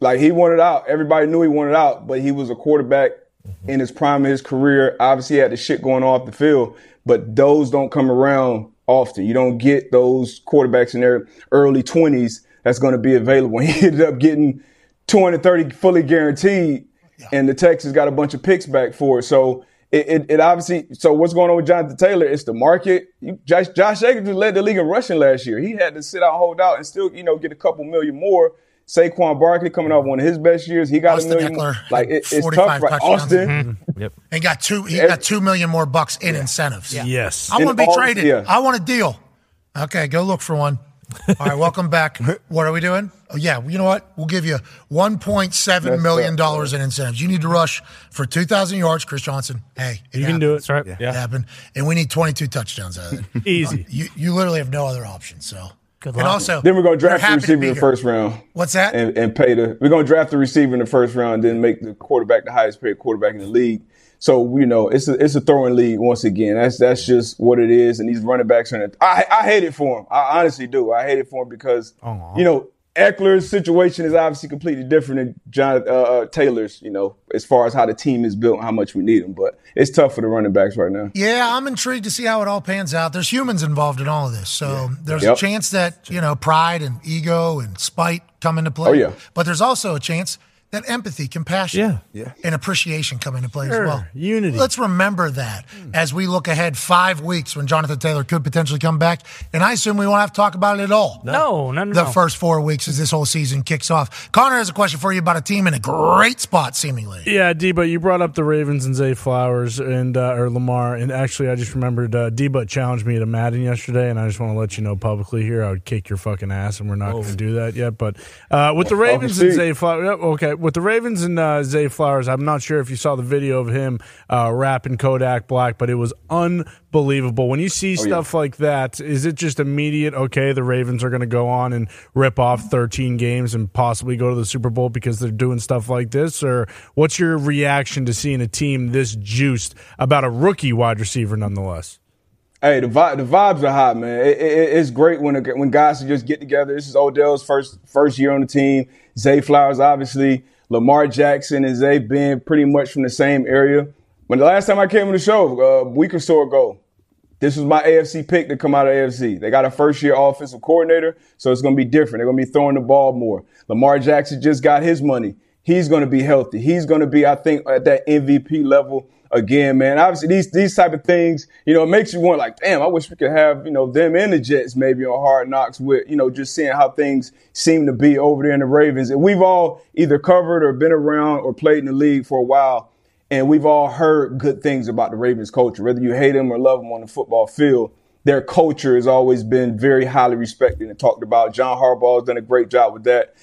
like he wanted out. Everybody knew he wanted out, but he was a quarterback in his prime of his career. Obviously, he had the shit going off the field, but those don't come around often. You don't get those quarterbacks in their early 20s that's going to be available. He ended up getting 230 fully guaranteed, and the Texans got a bunch of picks back for it. So it, it, it obviously. So what's going on with Jonathan Taylor? It's the market. You, Josh, Josh Jacobs led the league in rushing last year. He had to sit out, hold out, and still, you know, get a couple million more. Saquon Barkley coming off one of his best years. He got Austin a million. Ekeler like it, it's 45 tough. Right? touchdowns. Austin. Mm-hmm. Yep. And got two. He got two million more bucks in incentives. Yes. I want to be all- traded. yeah. I want a deal. Okay, go look for one. All right, welcome back. What are we doing? Oh, yeah, you know what? We'll give you one point seven That's million tough, dollars in incentives. You need to rush for two thousand yards, Chris Johnson. Hey, it You can do it. That's right. It Yeah. happened, and we need twenty two touchdowns out of it. Easy. you you literally have no other option. So Good and also Then we're gonna draft the receiver in the first round. What's that? And, and pay the. We're gonna draft the receiver in the first round, then make the quarterback the highest paid quarterback in the league. So you know, it's a it's a throwing league once again. That's that's just what it is. And these running backs are. In it. I I hate it for him. I honestly do. I hate it for him because oh, you know Ekeler's situation is obviously completely different than John uh, uh, Taylor's. You know, as far as how the team is built and how much we need them. But it's tough for the running backs right now. Yeah, I'm intrigued to see how it all pans out. There's humans involved in all of this. So there's Yep. a chance that, you know, pride and ego and spite come into play. Oh, yeah. But there's also a chance that empathy, compassion, Yeah. Yeah. and appreciation come into play Sure. as well. Unity. Let's remember that as we look ahead five weeks when Jonathan Taylor could potentially come back. And I assume we won't have to talk about it at all. No, no, no. The no. first four weeks as this whole season kicks off. Connor has a question for you about a team in a great spot, seemingly. Yeah, Deba, you brought up the Ravens and Zay Flowers and uh, or Lamar, and actually, I just remembered uh, Deba challenged me to Madden yesterday, and I just want to let you know publicly here, I would kick your fucking ass, and we're not going to do that yet. But uh, with the Ravens and. Zay Flowers, yep, okay, with the Ravens and uh, Zay Flowers, I'm not sure if you saw the video of him uh, rapping Kodak Black, but it was unbelievable. When you see yeah. stuff like that, is it just immediate? Okay, the Ravens are going to go on and rip off 13 games and possibly go to the Super Bowl because they're doing stuff like this, or what's your reaction to seeing a team this juiced about a rookie wide receiver, nonetheless? Hey, the vibe, the vibes are hot, man. It, it, it's great when when guys just get together. This is Odell's first first year on the team. Zay Flowers, obviously, Lamar Jackson and Zay being pretty much from the same area. When the last time I came on the show, uh, a week or so ago, This was my AFC pick to come out of AFC. They got a first year offensive coordinator, so it's going to be different. They're going to be throwing the ball more. Lamar Jackson just got his money. He's going to be healthy. He's going to be, I think, at that MVP level again, man. Obviously, these these type of things, you know, it makes you want like, damn, I wish we could have, you know, them and the Jets maybe on Hard Knocks with, you know, just seeing how things seem to be over there in the Ravens. And we've all either covered or been around or played in the league for a while, and we've all heard good things about the Ravens culture, whether you hate them or love them on the football field. Their culture has always been very highly respected and talked about. John Harbaugh has done a great job with that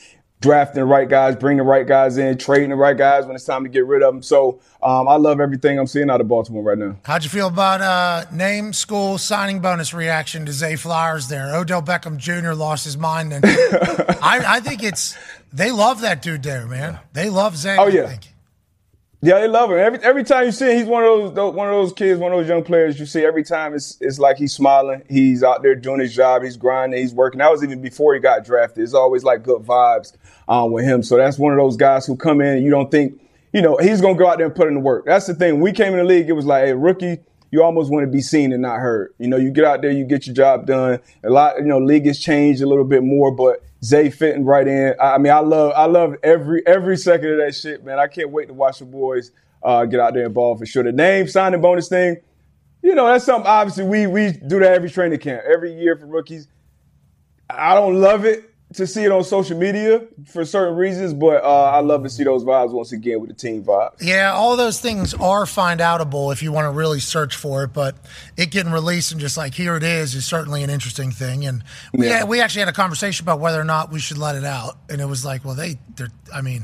drafting the right guys, bringing the right guys in, trading the right guys when it's time to get rid of them. So um, I love everything I'm seeing out of Baltimore right now. How'd you feel about uh, name, school, signing bonus reaction to Zay Flowers there? Odell Beckham Jr. lost his mind. And I, I think it's, they love that dude there, man. They love Zay. Oh, yeah. Yeah, they love him. Every every time you see him, he's one of those one of those kids, one of those young players you see every time. It's it's like he's smiling. He's out there doing his job. He's grinding. He's working. That was even before he got drafted. It's always like good vibes um, with him. So that's one of those guys who come in and you don't think, you know, he's gonna go out there and put in the work. That's the thing. When we came in the league, it was like, hey, rookie, you almost want to be seen and not heard. You know, you get out there, you get your job done. A lot, you know, league has changed a little bit more, but Zay fitting right in. I, I mean, I love I love every every second of that shit, man. I can't wait to watch the boys uh, get out there ball for sure. The name signing bonus thing, you know, that's something obviously we we do that every training camp, every year for rookies. I don't love it to see it on social media for certain reasons, but uh, I love to see those vibes once again with the team vibes. Yeah, all those things are find outable if you want to really search for it, but it getting released and just like here it is is certainly an interesting thing. And we Yeah. had, we actually had a conversation about whether or not we should let it out, and it was like, well, they, they're, I mean,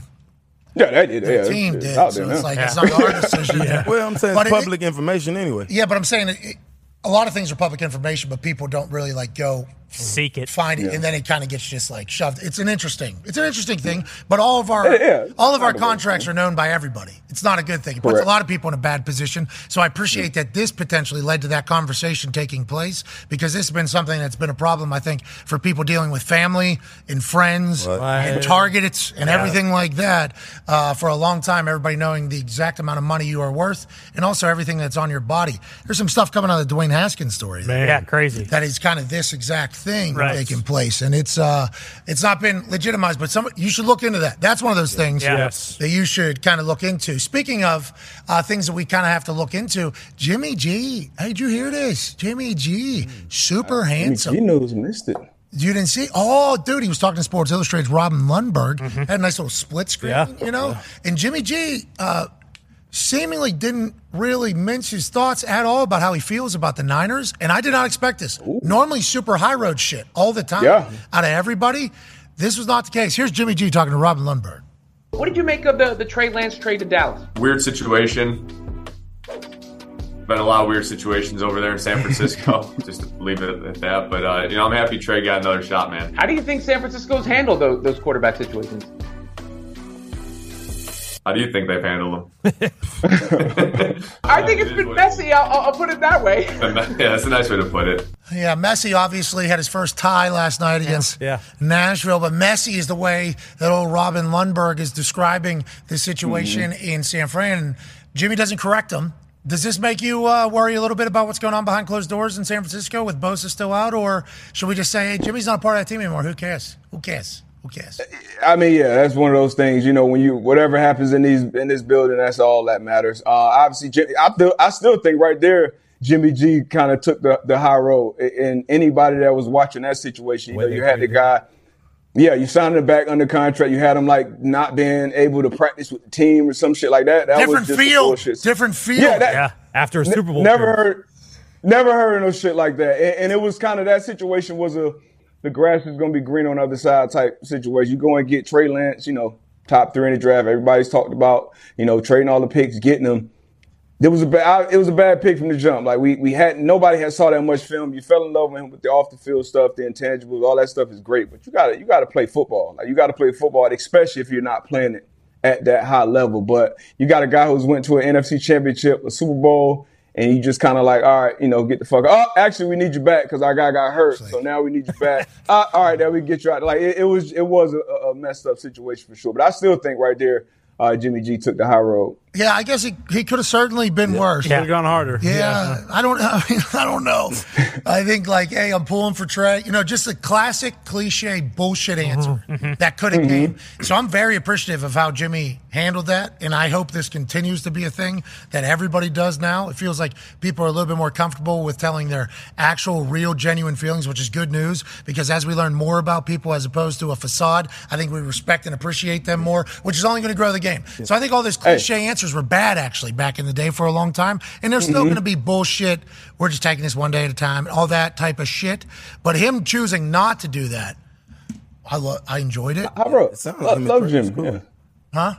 Yeah, they did. the yeah, team it's did, out so there it's now. like it's not our decision. Well, I'm saying But it's it- public information anyway. Yeah, but I'm saying it, it, a lot of things are public information, but people don't really like go seek it, find it, Yeah. and then it kind of gets just like shoved. It's an interesting, it's an interesting thing. But all of our Yeah, yeah. all of our contracts are known by everybody. It's not a good thing. It puts Correct. a lot of people in a bad position. So I appreciate that this potentially led to that conversation taking place because this has been something that's been a problem, I think, for people dealing with family and friends and targets and Yeah. everything like that uh, for a long time. Everybody knowing the exact amount of money you are worth and also everything that's on your body. There's some stuff coming out of the Dwayne Haskins story. Man. Yeah, crazy. That is kind of this exact thing Right. taking place, and it's uh, it's not been legitimized. But some you should look into that. That's one of those things Yes. that you should kind of look into. Speaking of uh, things that we kind of have to look into, Jimmy G. Hey, did you hear this? Jimmy G. Super handsome. You knows missed it. You didn't see? Oh, dude, he was talking to Sports Illustrated's Robin Lundberg. Had a nice little split screen, Yeah. you know? And Jimmy G uh, seemingly didn't really mince his thoughts at all about how he feels about the Niners. And I did not expect this. Normally, super high road shit all the time Yeah. out of everybody. This was not the case. Here's Jimmy G talking to Robin Lundberg. What did you make of the, the Trey Lance trade to Dallas? Weird situation. Been a lot of weird situations over there in San Francisco. just to leave it at that. But uh, you know, I'm happy Trey got another shot, man. How do you think San Francisco's handled those, those quarterback situations? How do you think they've handled them? I think it's been messy. I'll, I'll- I'll put it that way. yeah, that's a nice way to put it. Yeah, Messi obviously had his first tie last night against Yeah. Nashville, but Messi is the way that old Robin Lundberg is describing the situation in San Fran. And Jimmy doesn't correct him. Does this make you uh, worry a little bit about what's going on behind closed doors in San Francisco with Bosa still out, or should we just say, hey, Jimmy's not a part of that team anymore? Who cares? Who cares? Who cares? I mean, yeah, that's one of those things. You know, when you whatever happens in these in this building, that's all that matters. Uh, obviously, Jimmy, I still I still think right there, Jimmy G kind of took the the high road. And anybody that was watching that situation, you know, you had the guy. Yeah, you signed him back under contract. You had him like not being able to practice with the team or some shit like that. That Different was just the feel. bullshit. Different feel. Yeah, that, Yeah. After a Super Bowl. Never appearance. heard, never heard of no shit like that. And, and it was kind of that situation was a the grass is going to be green on the other side type situation. You go and get Trey Lance, you know, top three in the draft. Everybody's talked about, you know, trading all the picks, getting them. It was a bad, it was a bad pick from the jump. Like we we had nobody had saw that much film. You fell in love with him with the off the field stuff, the intangibles, all that stuff is great. But you got to you got to play football. Like you got to play football, especially if you're not playing it at that high level. But you got a guy who's went to an NFC Championship, a Super Bowl, and you just kind of like, all right, you know, get the fuck. Oh, actually, we need you back because our guy got hurt, so now we need you back. uh, all right, then we get you out. Like it, it was, it was a, a messed up situation for sure. But I still think right there, uh, Jimmy G took the high road. Yeah, I guess he, he could have certainly been worse. Could have gone harder. Yeah, I don't. I mean, I don't know. I think like, hey, I'm pulling for Trey. You know, just a classic cliche bullshit mm-hmm. answer mm-hmm. that could have mm-hmm. came. So I'm very appreciative of how Jimmy handled that, and I hope this continues to be a thing that everybody does now. It feels like people are a little bit more comfortable with telling their actual, real, genuine feelings, which is good news because as we learn more about people as opposed to a facade, I think we respect and appreciate them more, which is only going to grow the game. So I think all this cliche answers were bad actually back in the day for a long time, and they're still Mhm. going to be bullshit. We're just taking this one day at a time, all that type of shit. But him choosing not to do that, I lo- I enjoyed it. I wrote, love, love Jimmy. Yeah. Huh?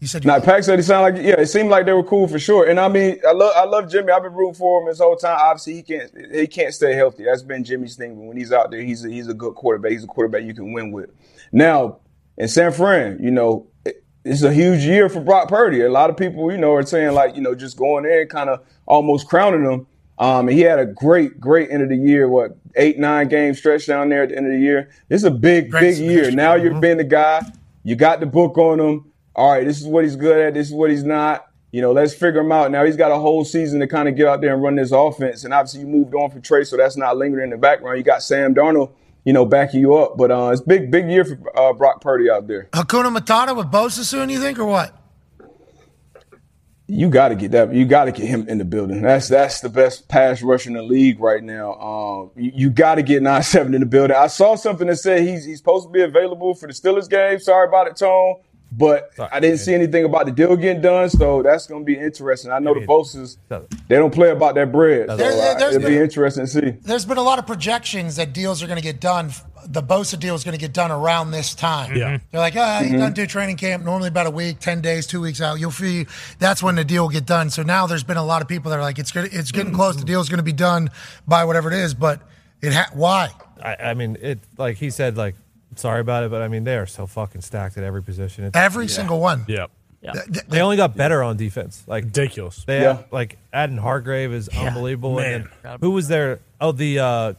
You said you Now, Pack said he sounded like yeah. It seemed like they were cool for sure. And I mean, I love I love Jimmy. I've been rooting for him this whole time. Obviously, he can't he can't stay healthy. That's been Jimmy's thing. But when he's out there, he's a, he's a good quarterback. He's a quarterback you can win with. Now in San Fran, you know, it- it's a huge year for Brock Purdy. A lot of people, you know, are saying like you know just going in, kind of almost crowning him. Um, and he had a great, great end of the year. What eight, nine game stretch down there at the end of the year. This is a big, big year. Now you're being the guy. You got the book on him. All right, this is what he's good at. This is what he's not. You know, let's figure him out. Now he's got a whole season to kind of get out there and run this offense. And obviously, you moved on from Trey, so that's not lingering in the background. You got Sam Darnold, you know, backing you up. But uh, it's big, big year for uh, Brock Purdy out there. Hakuna Matata with Bosa soon, you think, or what? You got to get that. You got to get him in the building. That's that's the best pass rush in the league right now. Um, you, you got to get nine seven in the building. I saw something that said he's he's supposed to be available for the Steelers game. Sorry about it, Tone, but I didn't see anything about the deal getting done. So that's going to be interesting. I know the Bosas they don't play about that bread. So There- there- uh, it'll be interesting to see. There's been a lot of projections that deals are going to get done. The Bosa deal is going to get done around this time. Yeah. They're like, ah, he Mhm. doesn't do training camp normally about a week, ten days, two weeks out. You'll see that's when the deal will get done. So now there's been a lot of people that are like, it's good, it's getting close. The deal's going to be done by whatever it is. But it ha- why? I, I mean, it like he said, like sorry about it, but I mean they are so fucking stacked at every position. It's, Every single one. Yep. They only got better on defense. Like ridiculous. They Yeah. have, like Aden Hargrave is unbelievable. man. And then who was there? Oh, the uh, uh,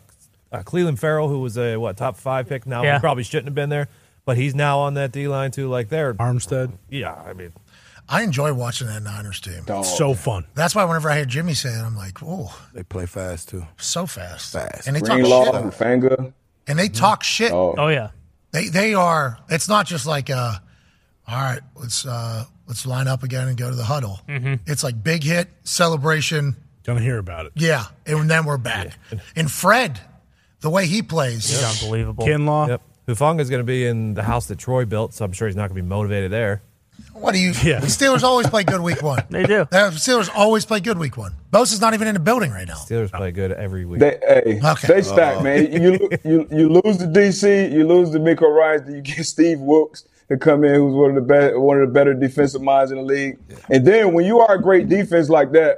Clelin Ferrell, who was a what top five pick. Now Yeah. he probably shouldn't have been there, but he's now on that D line too. Like they're Armstead. Yeah, I mean, I enjoy watching that Niners team. So fun. That's why whenever I hear Jimmy say it, I'm like, oh, They play fast too. so fast. Fast. And they talk Greenlaw, shit. Fanga. and they talk shit. Oh. Oh, yeah. They they are. It's not just like, uh, all right, let's uh, let's line up again and go to the huddle. Mhm. It's like big hit celebration. Gonna hear about it. Yeah, and then we're back. And Fred, the way he plays, He's unbelievable. Kinlaw. Yep. Hufanga's going to be in the house that Troy built, so I'm sure he's not going to be motivated there. What do you? The Steelers always play good week one. they do. The Steelers always play good week one. Bosa's not even in the building right now. Steelers play good every week. They, hey, Okay. they stack, oh. man. You, you you lose to DC, you lose to Miko Ryan, you get Steve Wilks to come in, who's one of the best, one of the better defensive minds in the league. And then when you are a great defense like that,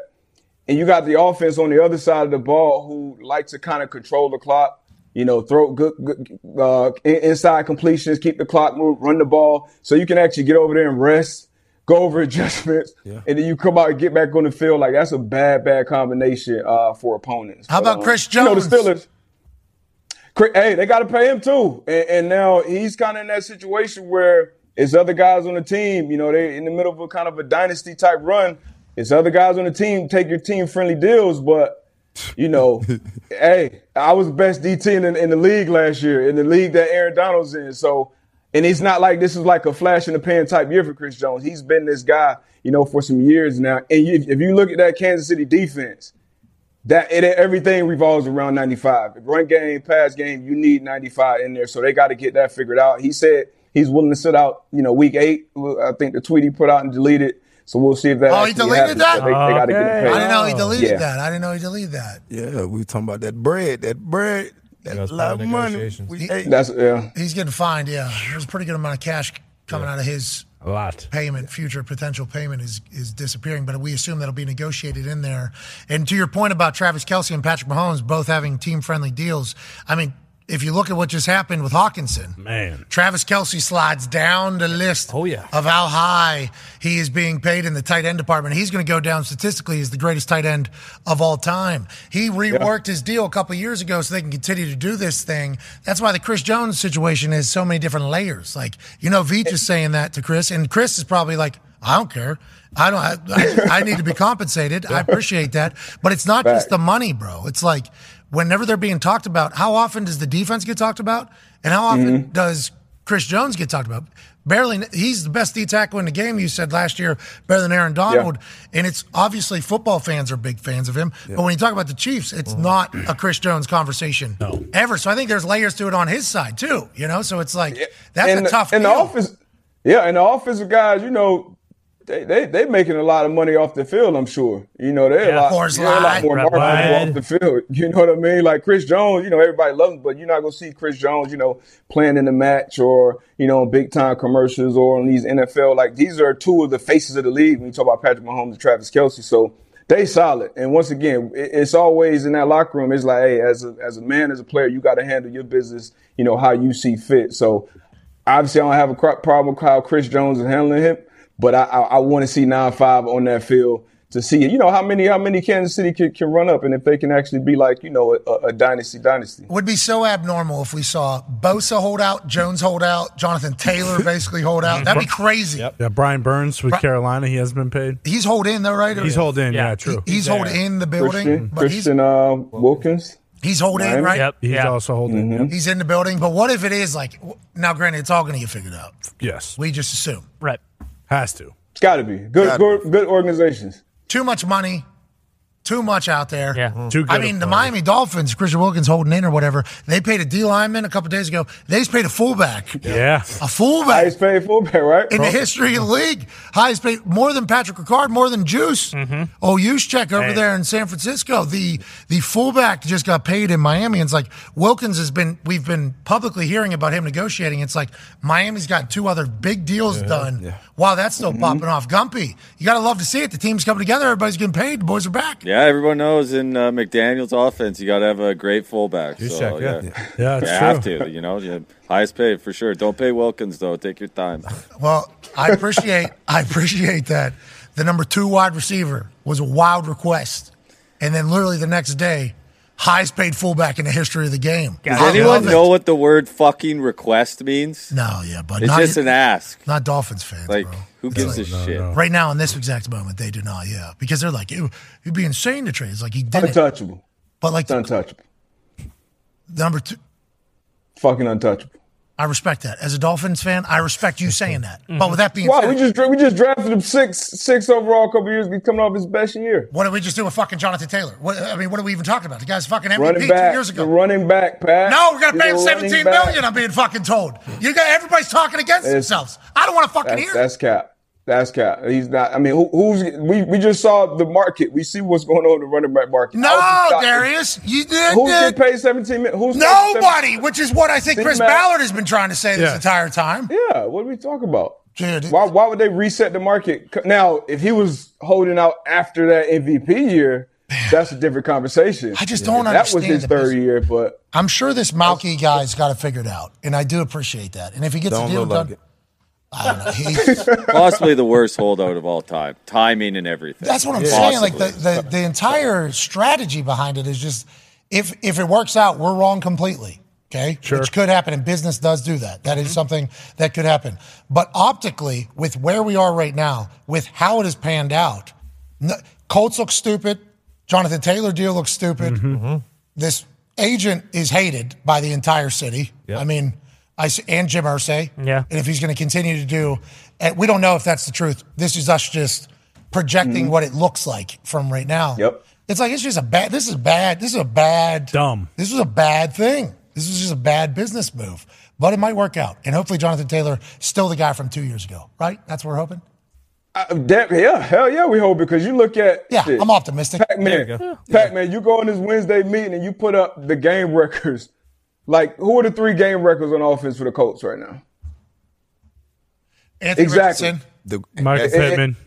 and you got the offense on the other side of the ball who like to kind of control the clock, you know, throw good, good uh, inside completions, keep the clock move, run the ball, so you can actually get over there and rest, go over adjustments, and then you come out and get back on the field. Like that's a bad, bad combination uh, for opponents. How about um, Chris You know, the Steelers. Hey, they got to pay him too, and, and now he's kind of in that situation where it's other guys on the team. You know, they're in the middle of a kind of a dynasty type run. It's other guys on the team take your team friendly deals, but you know, hey, I was the best DT in, in the league last year, in the league that Aaron Donald's in. So, and it's not like this is like a flash in the pan type year for Chris Jones. He's been this guy, you know, for some years now. And you, if you look at that Kansas City defense, that it, everything revolves around 95. Run game, pass game, you need 95 in there. So they got to get that figured out. He said he's willing to sit out, you know, week eight. I think the tweet he put out and deleted. So we'll see if that. Oh, he deleted happens. that. They, they got to get it I didn't know he deleted Yeah. that. I didn't know he deleted that. Yeah, we were talking about that bread, that bread, that was lot of of money. We, He- That's yeah. He's getting fined. Yeah, there's a pretty good amount of cash coming out of his A lot. payment, future potential payment is is disappearing, but we assume that'll be negotiated in there. And to your point about Travis Kelce and Patrick Mahomes both having team friendly deals, I mean, if you look at what just happened with Hockenson, Man. Travis Kelce slides down the list Oh, yeah. of how high he is being paid in the tight end department. He's going to go down statistically as the greatest tight end of all time. He reworked his deal a couple years ago so they can continue to do this thing. That's why the Chris Jones situation is so many different layers. Like, you know, Veach is saying that to Chris, and Chris is probably like, I don't care. I don't. I, I, I need to be compensated. I appreciate that, but it's not just the money, bro. It's like whenever they're being talked about, how often does the defense get talked about, and how often Mhm. does Chris Jones get talked about? Barely. He's the best D tackle in the game. You said last year, better than Aaron Donald, and it's obviously football fans are big fans of him. But when you talk about the Chiefs, it's not a Chris Jones conversation ever. So I think there's layers to it on his side too. You know, so it's like that's and a tough. And the office, yeah, and the offensive guys, you know, they they they making a lot of money off the field. I'm sure. You know, they're a lot, they're a lot more Red marketable Light. off the field. You know what I mean? Like Chris Jones, you know, everybody loves him, but you're not gonna see Chris Jones, you know, playing in the match or you know, big time commercials or on these NFL. Like these are two of the faces of the league when you talk about Patrick Mahomes and Travis Kelce. So. They solid, and once again, it- it's always in that locker room. It's like, hey, as a as a man, as a player, you got to handle your business, you know, how you see fit. So, obviously, I don't have a problem with how Chris Jones is handling him, but I I, I want to see nine five on that field to see you know how many how many Kansas City can, can run up, and if they can actually be like you know a, a dynasty dynasty. would be so abnormal if we saw Bosa hold out, Jones hold out, Jonathan Taylor basically hold out. That'd be crazy. Yeah, Brian Burns with Bri- Carolina, he hasn't been paid. He's hold in though, right? He's hold in, yeah, true. He's hold in the building, Christian, but he's Christian uh, Wilkins. he's hold in, Miami. right? Yep. He's also holding. Mm-hmm. Yep. He's in the building. But what if it is like now? Granted, it's all going to get figured out. Yes, We just assume. Right. Has to. It's got to be good good good organizations. Too much money, too much out there. Yeah. Mm-hmm. Too good I a mean, the. Miami Dolphins, Christian Wilkins holding in or whatever. They paid a D lineman a couple days ago. They just paid a fullback. Yeah. A fullback Highest paid fullback, right? in the history of the league. Highest paid, more than Patrick Ricard, more than Juice. Mm-hmm. Oh, check over Hey. there in San Francisco. The the fullback just got paid in Miami. And it's like Wilkins has been. We've been publicly hearing about him negotiating. It's like Miami's got two other big deals done. While that's still mm-hmm. popping off. Gumpy, you got to love to see it. The team's coming together. Everybody's getting paid. The boys are back. Yeah, everyone knows in uh, McDaniel's offense, you got to have a great fullback. So, check, yeah. yeah, Yeah, it's you true. have to. You know, you highest paid for sure. Don't pay Wilkins though. Take your time. Well, I appreciate I appreciate that the number two wide receiver was a wild request, and then literally the next day, highest paid fullback in the history of the game. Does I anyone know what the word "fucking request" means? No, yeah, but It's not, just an ask. not Dolphins fans. Like, bro. who It's gives like- a shit? Right now, in this exact moment, they do not. Yeah, because they're like, it, it'd be insane to trade. It's like he did it, Untouchable. but like It's untouchable. number two. Fucking untouchable. I respect that. As a Dolphins fan, I respect you saying that. But with that being Wow, said, we just we just drafted him six six overall a couple years. He's coming off his best year. what did we just do with fucking Jonathan Taylor? What, I mean, what are we even talking about? The guy's fucking MVP running two back, years ago. running back, Pat. No, we're gonna pay him seventeen million. I'm being fucking told. You got everybody's talking against It's- themselves. I don't want to fucking That's, hear. it. that's cap. That's cap. He's not. I mean, who, who's we? We just saw the market. We see what's going on in the running back market. No. Darius, you did. Who's did. getting paid seventeen million? Who's Nobody, which is what I think See, Chris Matt? Ballard has been trying to say this entire time. Yeah, what are we talking about? Dude, Why, why would they reset the market? Now, if he was holding out after that MVP year, that's a different conversation. I just don't If That was his third business. year, but I'm sure this Malki guy's got it figured out, and I do appreciate that. And if he gets Don't a deal look like done, I don't know. He's, Possibly the worst holdout of all time. Timing and everything. That's what I'm Possibly. saying. Like the, the the entire strategy behind it is just if if it works out, we're wrong completely. Okay, Sure. which could happen, and business does do that. That is mm-hmm. something that could happen. But optically, with where we are right now, with how it has panned out, no, Colts look stupid. Jonathan Taylor deal looks stupid. Mm-hmm. This agent is hated by the entire city. I mean, I s- and Jim Irsay. Yeah. And if he's going to continue to do, and we don't know if that's the truth. This is us just projecting what it looks like from right now. Yep. It's like it's just a bad. This is bad. This is a bad. Dumb. This was a bad thing. This was just a bad business move. But it might work out, and hopefully Jonathan Taylor still the guy from two years ago, right? That's what we're hoping. uh, that, yeah, hell yeah, we hope because you look at Yeah, shit. I'm optimistic. Pac-Man, Pac-Man, you go on this Wednesday meeting and you put up the game records. Like, who are the three game records on offense for the Colts right now? Anthony Exactly. Richardson, The, Michael Eh, eh, Pittman.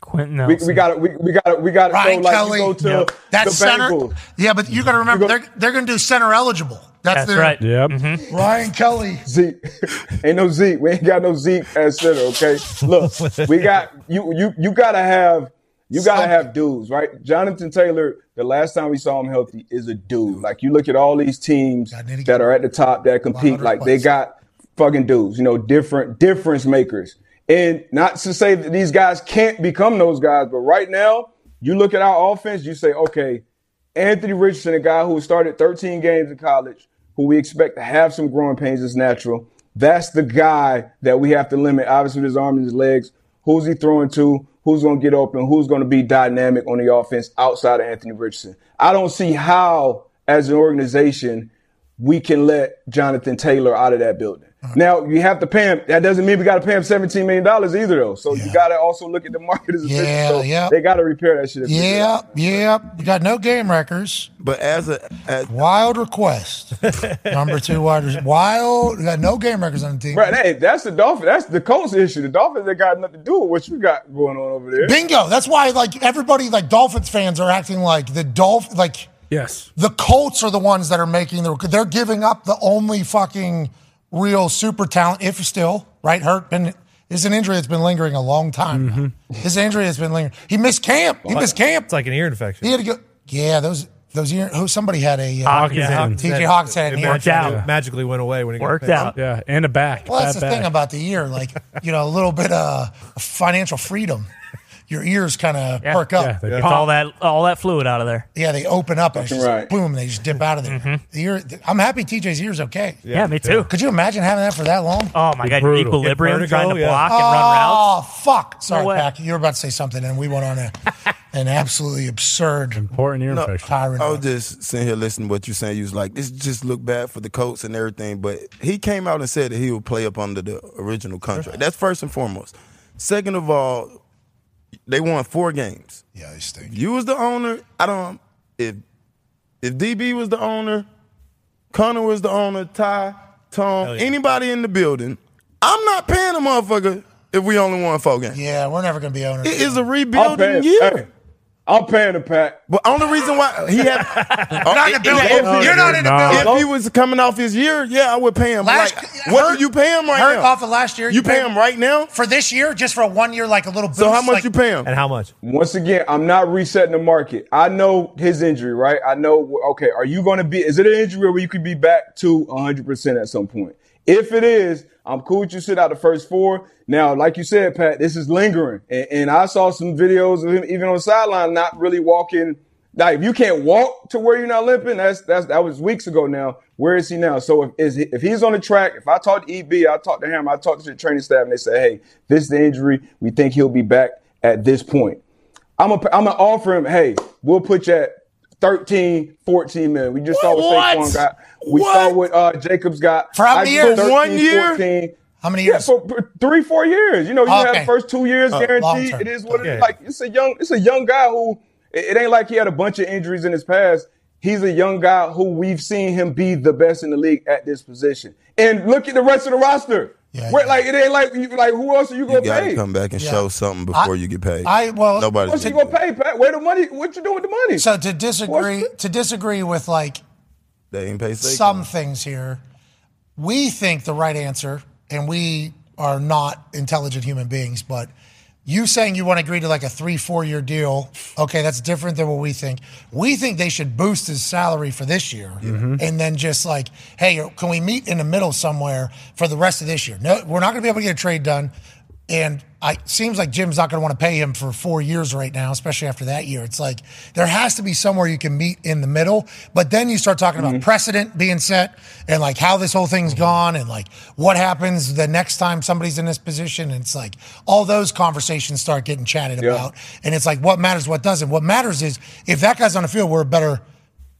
Quenton We, Nelson. we got it. We, we got it. We got it. Ryan so, like, Kelly. You go to Yep. That's the center. Bengals. Yeah, but you got to remember they're they're going to do center eligible. That's, That's their, right. Yep. Ryan Kelly. Zeke. ain't no Zeke. We ain't got no Zeke as center, okay? Look, we got you you you gotta have you gotta have dudes, right? Jonathan Taylor, the last time we saw him healthy, is a dude. Like you look at all these teams that are at the top that compete, like they got fucking dudes, you know, different difference makers. And not to say that these guys can't become those guys, but right now, you look at our offense, you say, okay, Anthony Richardson, a guy who started 13 games in college, who we expect to have some growing pains is natural. That's the guy that we have to limit, obviously, with his arm and his legs. Who's he throwing to? Who's going to get open? Who's going to be dynamic on the offense outside of Anthony Richardson? I don't see how, as an organization, we can let Jonathan Taylor out of that building. Now you have to pay him. That doesn't mean we got to pay him seventeen million dollars either, though. So you got to also look at the market as a. Yeah, So yeah. They got to repair that shit. if they do Yeah, yeah. We got no game records. But as a as, wild request, number two wide receiver. Wild. We got no game records on the team. Right, hey, that's the Dolphins. That's the Colts issue. The Dolphins they got nothing to do with what you got going on over there. Bingo. That's why like everybody like Dolphins fans are acting like the Dolph like yes. the Colts are the ones that are making the they're giving up the only fucking real super talent if still, right? Hurt been is an injury that's been lingering a long time. Mm-hmm. His injury has been lingering. He missed camp. He missed camp. It's like an ear infection. He had to go Yeah, those those ear who somebody had a uh, Hawkins TJ Hawkins had an It ear magically- infection. Magically went away when he got Worked picked. out. Yeah, and a back. Well, that's Bad the back. thing about the ear, like you know, a little bit of financial freedom. Your ears kind of Yeah. perk up. Yeah, they Gets pop. all that all that fluid out of there. Yeah, they open up and just Right. boom, they just dip out of there. Mm-hmm. The ear, I'm happy TJ's ear's okay. Yeah, Yeah, me too. Could you imagine having that for that long? Oh my god, your equilibrium trying to block and oh, run routes. Oh fuck! Sorry, No. Pack. You were about to say something, and we went on a, an absolutely absurd, important ear No, Tyrant. I was just sitting here listening to what you're saying. You was like, this just look bad for the Colts and everything. But he came out and said that he would play up under the original contract. That's first and foremost. Second of all, they won four games. Yeah, they stink. You was the owner, I don't. If if DB was the owner, Connor was the owner, Ty, Tom, anybody in the building, I'm not paying a motherfucker if we only won four games. Yeah, we're never going to be owners. It is a I'm rebuilding year. hey, I'm paying the pack. But only reason why he had uh, not in the building. If, You're not in the building. If he was coming off his year, yeah, I would pay him. Last- like, what Hurt- do you pay him right Hurt now? off of last year. You pay him right now for this year, just for a one year, like a little. Boost, So how much like- you pay him? And how much? Once again, I'm not resetting the market. I know his injury, right? I know, okay, are you going to be, is it an injury where you could be back to 100% at some point? If it is, I'm cool with you sit out the first four. Now, like you said, Pat, this is lingering. And, and I saw some videos of him even on the sideline not really walking. Like, if you can't walk to where you're not limping, that's, that's, that was weeks ago now. Where is he now? So if, is he, if he's on the track, if I talk to EB, I talk to him, I talk to the training staff and they say, hey, this is the injury. We think he'll be back at this point. I'm gonna I'm gonna offer him, hey, we'll put you at 13, 14 million. We just saw what What? Saquon got. We What? saw what uh, Jacobs got. For how many years? 13, One year? 14. How many years? for, for three, four years. You know, you Okay. have first two years Oh, guaranteed. long-term. It is what Okay. it's like. It's a young, it's a young guy who it, it ain't like he had a bunch of injuries in his past. He's a young guy who we've seen him be the best in the league at this position. And look at the rest of the roster. Yeah, Where, Like it ain't like you, like who else are you You gonna you got pay? to come back and Yeah. show something before you get paid. I well, Nobody's What's he gonna pay, Pat? Where the money? What you doing with the money? So to disagree, to disagree with like They ain't pay Saquon. some things here, we think the right answer, and we are not intelligent human beings, but you saying you want to agree to like a three, four year deal, okay, that's different than what we think. We think they should boost his salary for this year mm-hmm. and then just like, hey, can we meet in the middle somewhere for the rest of this year? No, we're not going to be able to get a trade done. And I seems like Jim's not going to want to pay him for four years right now, especially after that year. It's like there has to be somewhere you can meet in the middle. But then you start talking about mm-hmm. precedent being set and like how this whole thing's mm-hmm. gone and like what happens the next time somebody's in this position. And it's like all those conversations start getting chatted Yeah. about. And it's like what matters, what doesn't. What matters is if that guy's on the field, we're a better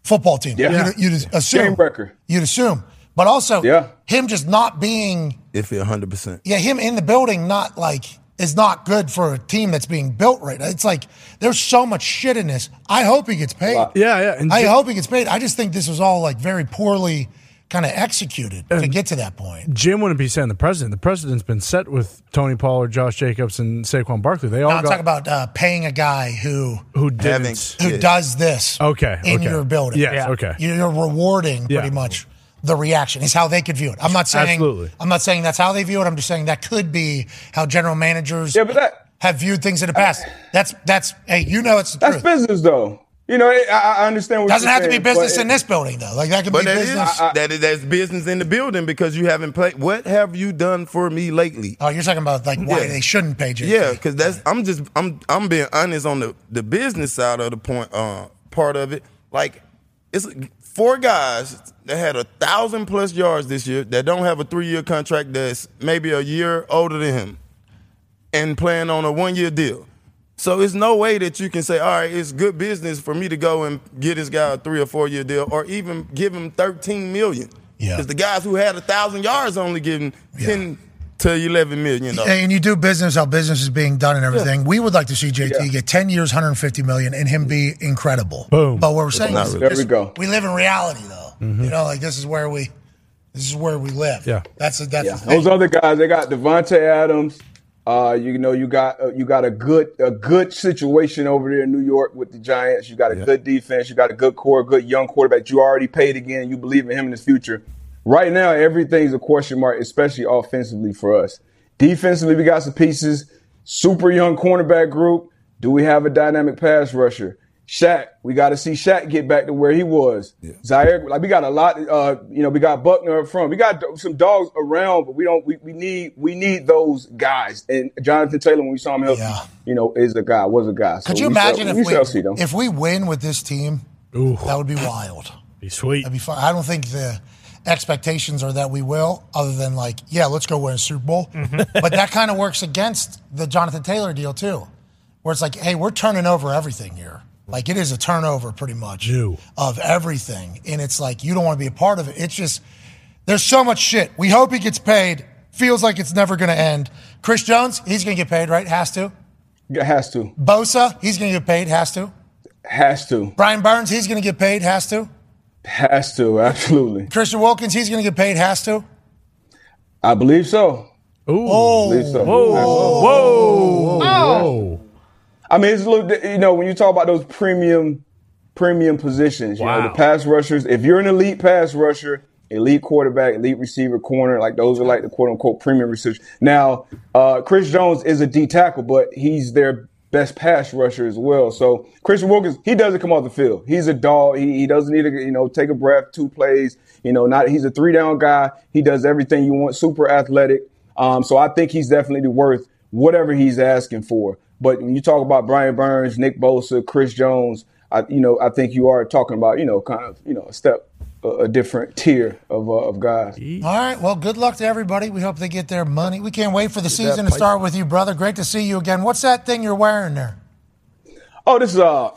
football team. Yeah. You'd, you'd assume. Game breaker. You'd assume. But also, Yeah. him just not being Iffy 100%. yeah, him in the building not like is not good for a team that's being built right. Now. It's like there's so much shit in this. I hope he gets paid. Yeah, yeah. And I Jim- hope he gets paid. I just think this was all like very poorly kind of executed to get to that point. Jim wouldn't be saying the president. The president's been set with Tony Pollard, Josh Jacobs, and Saquon Barkley. They all Now I'm got talking about uh, paying a guy who who didn't. who does this Okay, in okay. your building. Yes, Yeah. okay. You're rewarding Yeah. pretty much the reaction is how they could view it. I'm not saying Absolutely. I'm not saying that's how they view it. I'm just saying that could be how general managers Yeah, but that have viewed things in the past. That's that's hey, you know it's the That's truth. business though. You know, I, I understand what Doesn't you're have to be business but in this building though. Like that could But be that is business. that is that's business in the building because you haven't played. What have you done for me lately? oh, you're talking about like why Yeah. they shouldn't pay JT. Yeah, because that's I'm just I'm I'm being honest on the the business side of the point uh, part of it. Like it's four guys that had a thousand plus yards this year that don't have a three year contract that's maybe a year older than him and playing on a one year deal. So it's no way that you can say, all right, it's good business for me to go and get this guy a three or four year deal, or even give him thirteen million. Yeah. Because the guys who had a thousand yards only getting ten to eleven million dollars. And you do business how business is being done and everything. We would like to see JT get 10 years, 150 million, and him be incredible. Boom. But what we're saying not is, really. There we go. we live in reality, though. You know, like this is where we, this is where we live. Yeah. that's a, that's Yeah, the thing. those other guys, they got Davante Adams. Uh, you know, you got uh, you got a good a good situation over there in New York with the Giants. You got a good defense. You got a good core, good young quarterback. You already paid again. You believe in him in the future. Right now, everything's a question mark, especially offensively for us. Defensively, we got some pieces. Super young cornerback group. Do we have a dynamic pass rusher? Shaq, we got to see Shaq get back to where he was. Zaire, like we got a lot. Uh, you know, we got Buckner up front. We got some dogs around, but we don't. We, we need we need those guys. And Jonathan Taylor, when we saw him healthy, Yeah. you know, is a guy. Was a guy. So Could you we shall- imagine we if shall we, see them. if we win with this team? That would be wild. Be sweet. That'd be fun. I don't think the expectations are that we will, other than like, yeah, let's go win a Super Bowl. Mm-hmm. but that kind of works against the Jonathan Taylor deal too, where it's like, hey, we're turning over everything here. Like it is a turnover pretty much New. of everything, and it's like you don't want to be a part of it. It's just there's so much shit. We hope he gets paid. Feels like it's never going to end. Chris Jones, he's going to get paid, right? Has to. Has to. Bosa, he's going to get paid. Has to. Has to. Brian Burns, he's going to get paid. Has to. Has to. Absolutely. Christian Wilkins, he's going to get paid. Has to. I believe so. Ooh. Oh, believe so. Whoa. Whoa. Whoa. I mean, it's a little, you know, when you talk about those premium, premium positions, you know, the pass rushers, if you're an elite pass rusher, elite quarterback, elite receiver, corner, like those are like the quote unquote premium receivers. Now, uh, Chris Jones is a D tackle, but he's their best pass rusher as well. So Christian Wilkins, he doesn't come off the field. He's a dog. He, he doesn't need to, you know, take a breath, two plays, you know, not, he's a three down guy. He does everything you want, super athletic. Um, so I think he's definitely worth whatever he's asking for. But when you talk about Brian Burns, Nick Bosa, Chris Jones, I, you know, I think you are talking about, you know, kind of, you know, a step, a, a different tier of, uh, of guys. All right. Well, good luck to everybody. We hope they get their money. We can't wait for the season to start with you, brother. Great to see you again. What's that thing you're wearing there? Oh, this is uh,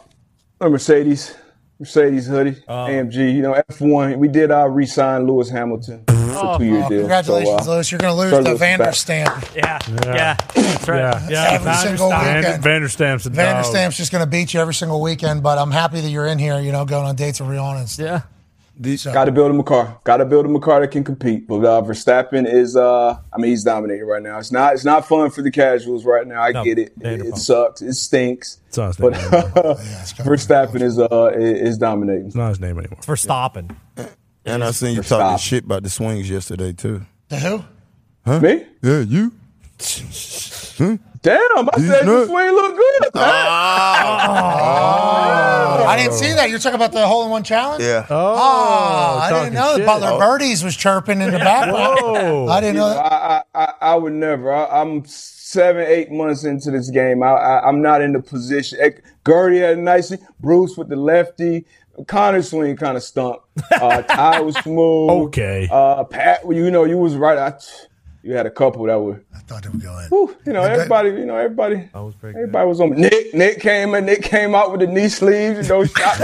a Mercedes, Mercedes hoodie, AMG. You know, F1. We did uh, re-sign Lewis Hamilton for two-year Oh, congratulations, So, uh, Lewis. You're going to lose the Lewis is Vander stamp. Yeah, yeah, that's right. Yeah. Yeah, Every single Van, weekend. Vanderstamp's a dog. Vanderstamp's just going to beat you every single weekend, but I'm happy that you're in here, you know, going on dates with Rihanna and stuff. Yeah. Got to build him a car. Got to build him a car that can compete. But uh, Verstappen is, uh, I mean, he's dominating right now. It's not, it's not fun for the casuals right now. I No, get it. It, Vanderpump. it sucks. It stinks. It's not his But name anymore. Verstappen is, uh, is dominating. It's not his name anymore. For stopping. And I seen you Stop. talking shit about the swings yesterday too. The hell? Huh? Me? Yeah, you. Damn, I These said the nuts. swing look good. man. I didn't see that. You're talking about the hole in one challenge? Yeah. Oh, I didn't know that. Butler Oh. Birdies was chirping in the background. Whoa. I didn't know that. I, I, I, I would never. I, I'm seven, eight months into this game. I, I, I'm not in the position. Gertie had a nice, Bruce with the lefty. Connor swing kind of stunk. Uh, Ty was smooth. Okay. Uh, Pat, you know, you was right. I, you had a couple that were, I thought they were going. whew, you know, everybody, you know, everybody. I was pretty good. Everybody was on. Nick. Nick came in. Nick came out with the knee sleeves. You know, shot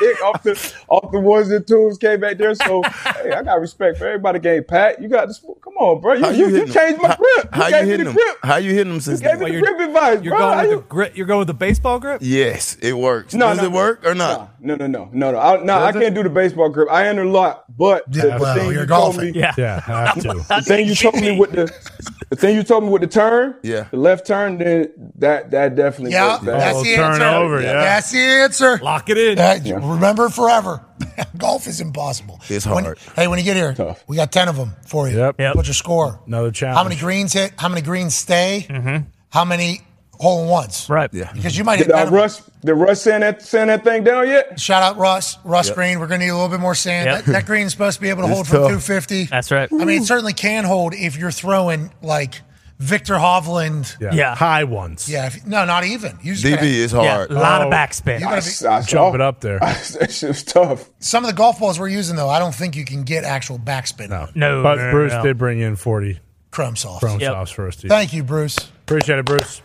Nick off the off the ones and twos. Came back there. So hey, I got respect for everybody. Game Pat, you got this. Come on, bro. You, How you, you, changed my How- grip. How, gave you me hitting the them? grip. How you hitting them since You gave then? me the grip advice, You're bro. going with you- the grit. You're going with the baseball grip. Yes, it works. No, Does no, it work or not? No, no, no, no, no. I, no, I Does it? can't do the baseball grip. I interlock, but Yeah, the well, thing you're you golfing. me, Yeah. Yeah, have to. the thing you told me with the, the thing you told me with the turn, Yeah. the left turn, then that that definitely Yeah, works that's Oh, the turn answer. over, yeah. That's the answer. Lock it in. That- Remember forever. Golf is impossible. It's When- hard. hey, when you get here, Tough. we got 10 of them for you. Yep. Yep. What's your score? Another challenge. How many greens hit? How many greens stay? Mm-hmm. How many hole in ones. Right. Yeah. Because you might Did hit uh, that. Russ, did Russ sand that, sand that thing down yet? Shout out Russ, Russ Yep. Green. We're going to need a little bit more sand. Yep. That, that green's supposed to be able to hold from tough. 250. That's right. I mean, it certainly can hold if you're throwing like Viktor Hovland. Yeah. Yeah. High ones. Yeah, if, no, not even. You just DV gotta- is Yeah, hard. a lot Oh. of backspin. You I, gotta be, I Jump saw- it up there. that shit was tough. some of the golf balls we're using though, I don't think you can get actual backspin. No. No, But no, no, Bruce no. did bring in 40 crumb sauce. Crumb Yep. sauce for us, too. Thank you, Bruce. Appreciate it, Bruce.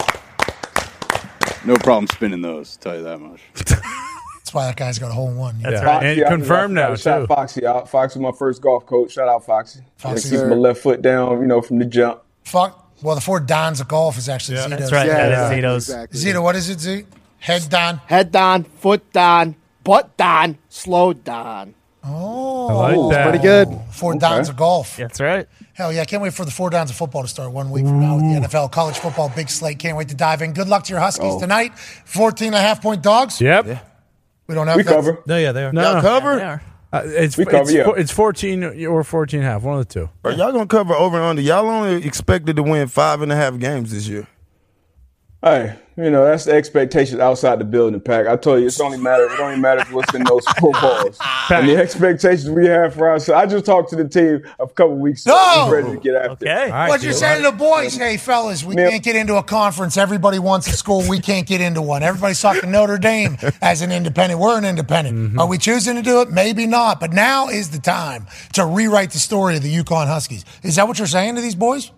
No problem spinning those. Tell you that much. That's why that guy's got a hole in one. Yeah. right. And confirmed I- I now, Shout too. Foxy out. Foxy was my first golf coach. Shout out Foxy. Foxy. Keep my left foot down, you know, from the jump. Fuck. Well, the four Dons of golf is actually Yeah. Zito's. That's right. Yeah, that is yeah, Zito's. exactly. Zito, what is it, Z? Head Don. Head down, foot down, butt down, slow down. Oh, I like that. Pretty good. Four downs of golf. That's right. Hell yeah, I can't wait for the four downs of football to start one week from now with the NFL. College football, big slate. Can't wait to dive in. Good luck to your Huskies Oh. tonight. 14 and a half point dogs. Yep. We don't have We that. cover. No, yeah, they are. No, no. cover? They are. Uh, it's, We cover, it's, yeah. it's 14 or 14 and a half. One of the two. Bro, y'all gonna cover over and under. Y'all only expected to win five and a half games this year. Hey, you know, that's the expectations outside the building, Pack. I told you, it's only matter. It only matters what's in those four balls. and the expectations we have for ourselves. I just talked to the team a couple weeks ago. No! We're ready to get after. Okay. All right, What you Gil. saying to the boys? Hey, fellas, we Yeah. can't get into a conference. Everybody wants a school. We can't get into one. Everybody's talking Notre Dame as an independent. We're an independent. Mm-hmm. Are we choosing to do it? Maybe not. But now is the time to rewrite the story of the UConn Huskies. Is that what you're saying to these boys?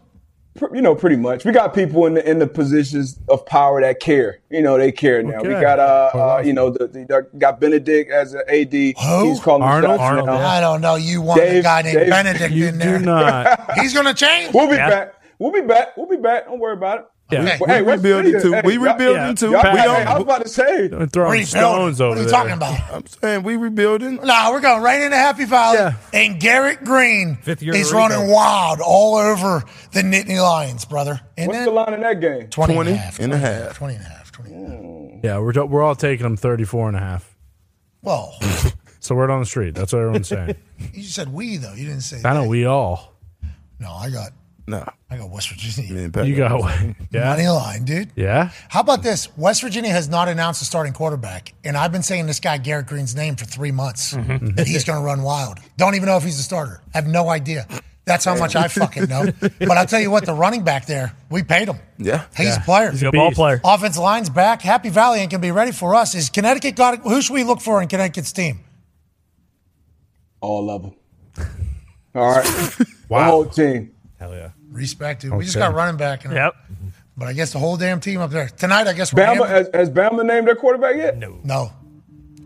Pr- You know, pretty much. We got people in the in the positions of power that care. You know, they care now. We got uh, uh you know, the, the got Benedict as an AD. Who? He's calling Arnold? shots Arnold, now. I don't know. You want a guy named Dave- Benedict You in there. do not. He's going to change. We'll be Yeah. back. We'll be back. We'll be back. Don't worry about it. Yeah. Okay. Well, hey, we West rebuilding Virginia, too. we y'all- rebuilding yeah. too. y'all- we hey, don't. I was about to say. Don't throwing Rebuilding. stones What are you there. talking about? I'm saying we rebuilding. No, we're going right into Happy Valley. Yeah. And Garrett Greene Fifth year in is a running wild all over the Nittany Lions, brother. And What's then the line in that game? 20, 20 and a half. and a 20 half. 20 and a half. 20 and a half. Yeah, we're, we're all taking them 34 and a half. Well, So word on the street. That's what everyone's saying. you said we, though. You didn't say I know we all. No, I got No, I got West Virginia. me and Pat You got Money line, dude. yeah. How about this? West Virginia has not announced a starting quarterback, and I've been saying this guy Garrett Greene's name for three months Mm-hmm. that he's going to run wild. Don't even know if he's a starter. I have no idea. That's how much I fucking know. But I'll tell you what, the running back there, we paid him. Yeah. He's Yeah. a player. He's a ball player. Offensive line's back. Happy Valley ain't gonna be ready for us. Is Connecticut got it? Who should we look for in Connecticut's team? All of them. All right. The Wow. whole team. Hell yeah. Respect, dude. We just got running back. In Yep. But I guess the whole damn team up there tonight. I guess we're Bama has, has Bama named their quarterback yet? No. no.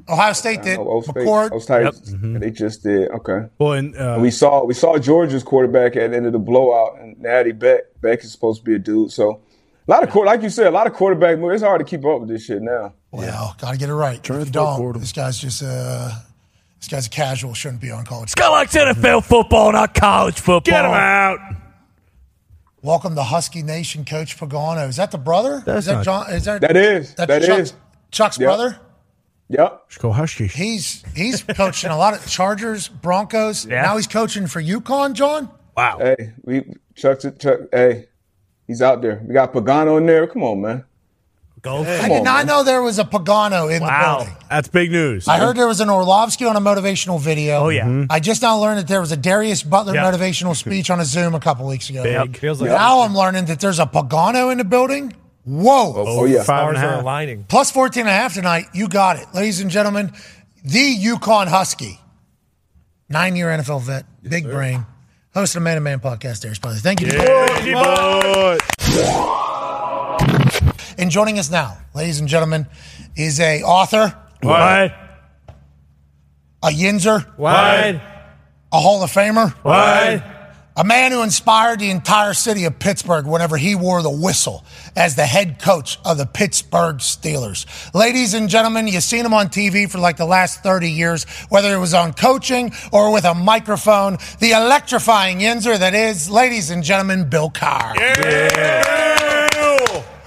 Ohio State did. Oh, State, McCord. Ohio State, They just did. Okay. Well, and uh, we saw we saw Georgia's quarterback at the end of the blowout, and Natty Beck Beck is supposed to be a dude. So a lot of quar- like you said, a lot of quarterback moves. It's hard to keep up with this shit now. Well, gotta get it right. If you Transfer don't, this guy's just uh, this guy's a casual. Shouldn't be on college. Guy likes NFL football, not college football. get him out. Welcome to Husky Nation, Coach Pagano. Is that the brother? That's is that not- John? Is that That is that's that is. Chuck's, Chuck's Yep. brother? Yep. Let's go Huskies. He's he's coaching a lot of Chargers, Broncos. Yeah. Now he's coaching for UConn, John. Wow. Hey, we Chuck's it. Chuck. Hey, he's out there. We got Pagano in there. Come on, man. Go. I did not know there was a Pagano in Wow. the building. That's big news. I heard there was an Orlovsky on a motivational video. Oh, yeah. Mm-hmm. I just now learned that there was a Darius Butler Yeah. motivational speech on a Zoom a couple weeks ago. Big. Feels like Now I'm learning that there's a Pagano in the building. Whoa. Oh, oh yeah. Five and stars a are aligning. Plus 14 and a half tonight. You got it. Ladies and gentlemen, the UConn Husky. Nine year NFL vet, big brain. Host of the Man to Man podcast, Darius Butler. Thank you. And joining us now, ladies and gentlemen, is a author, What? a Yinzer, Wide. a Hall of Famer, Wide. a man who inspired the entire city of Pittsburgh whenever he wore the whistle as the head coach of the Pittsburgh Steelers. Ladies and gentlemen, you've seen him on TV for like the last 30 years, whether it was on coaching or with a microphone, the electrifying Yinzer that is, ladies and gentlemen, Bill Cowher.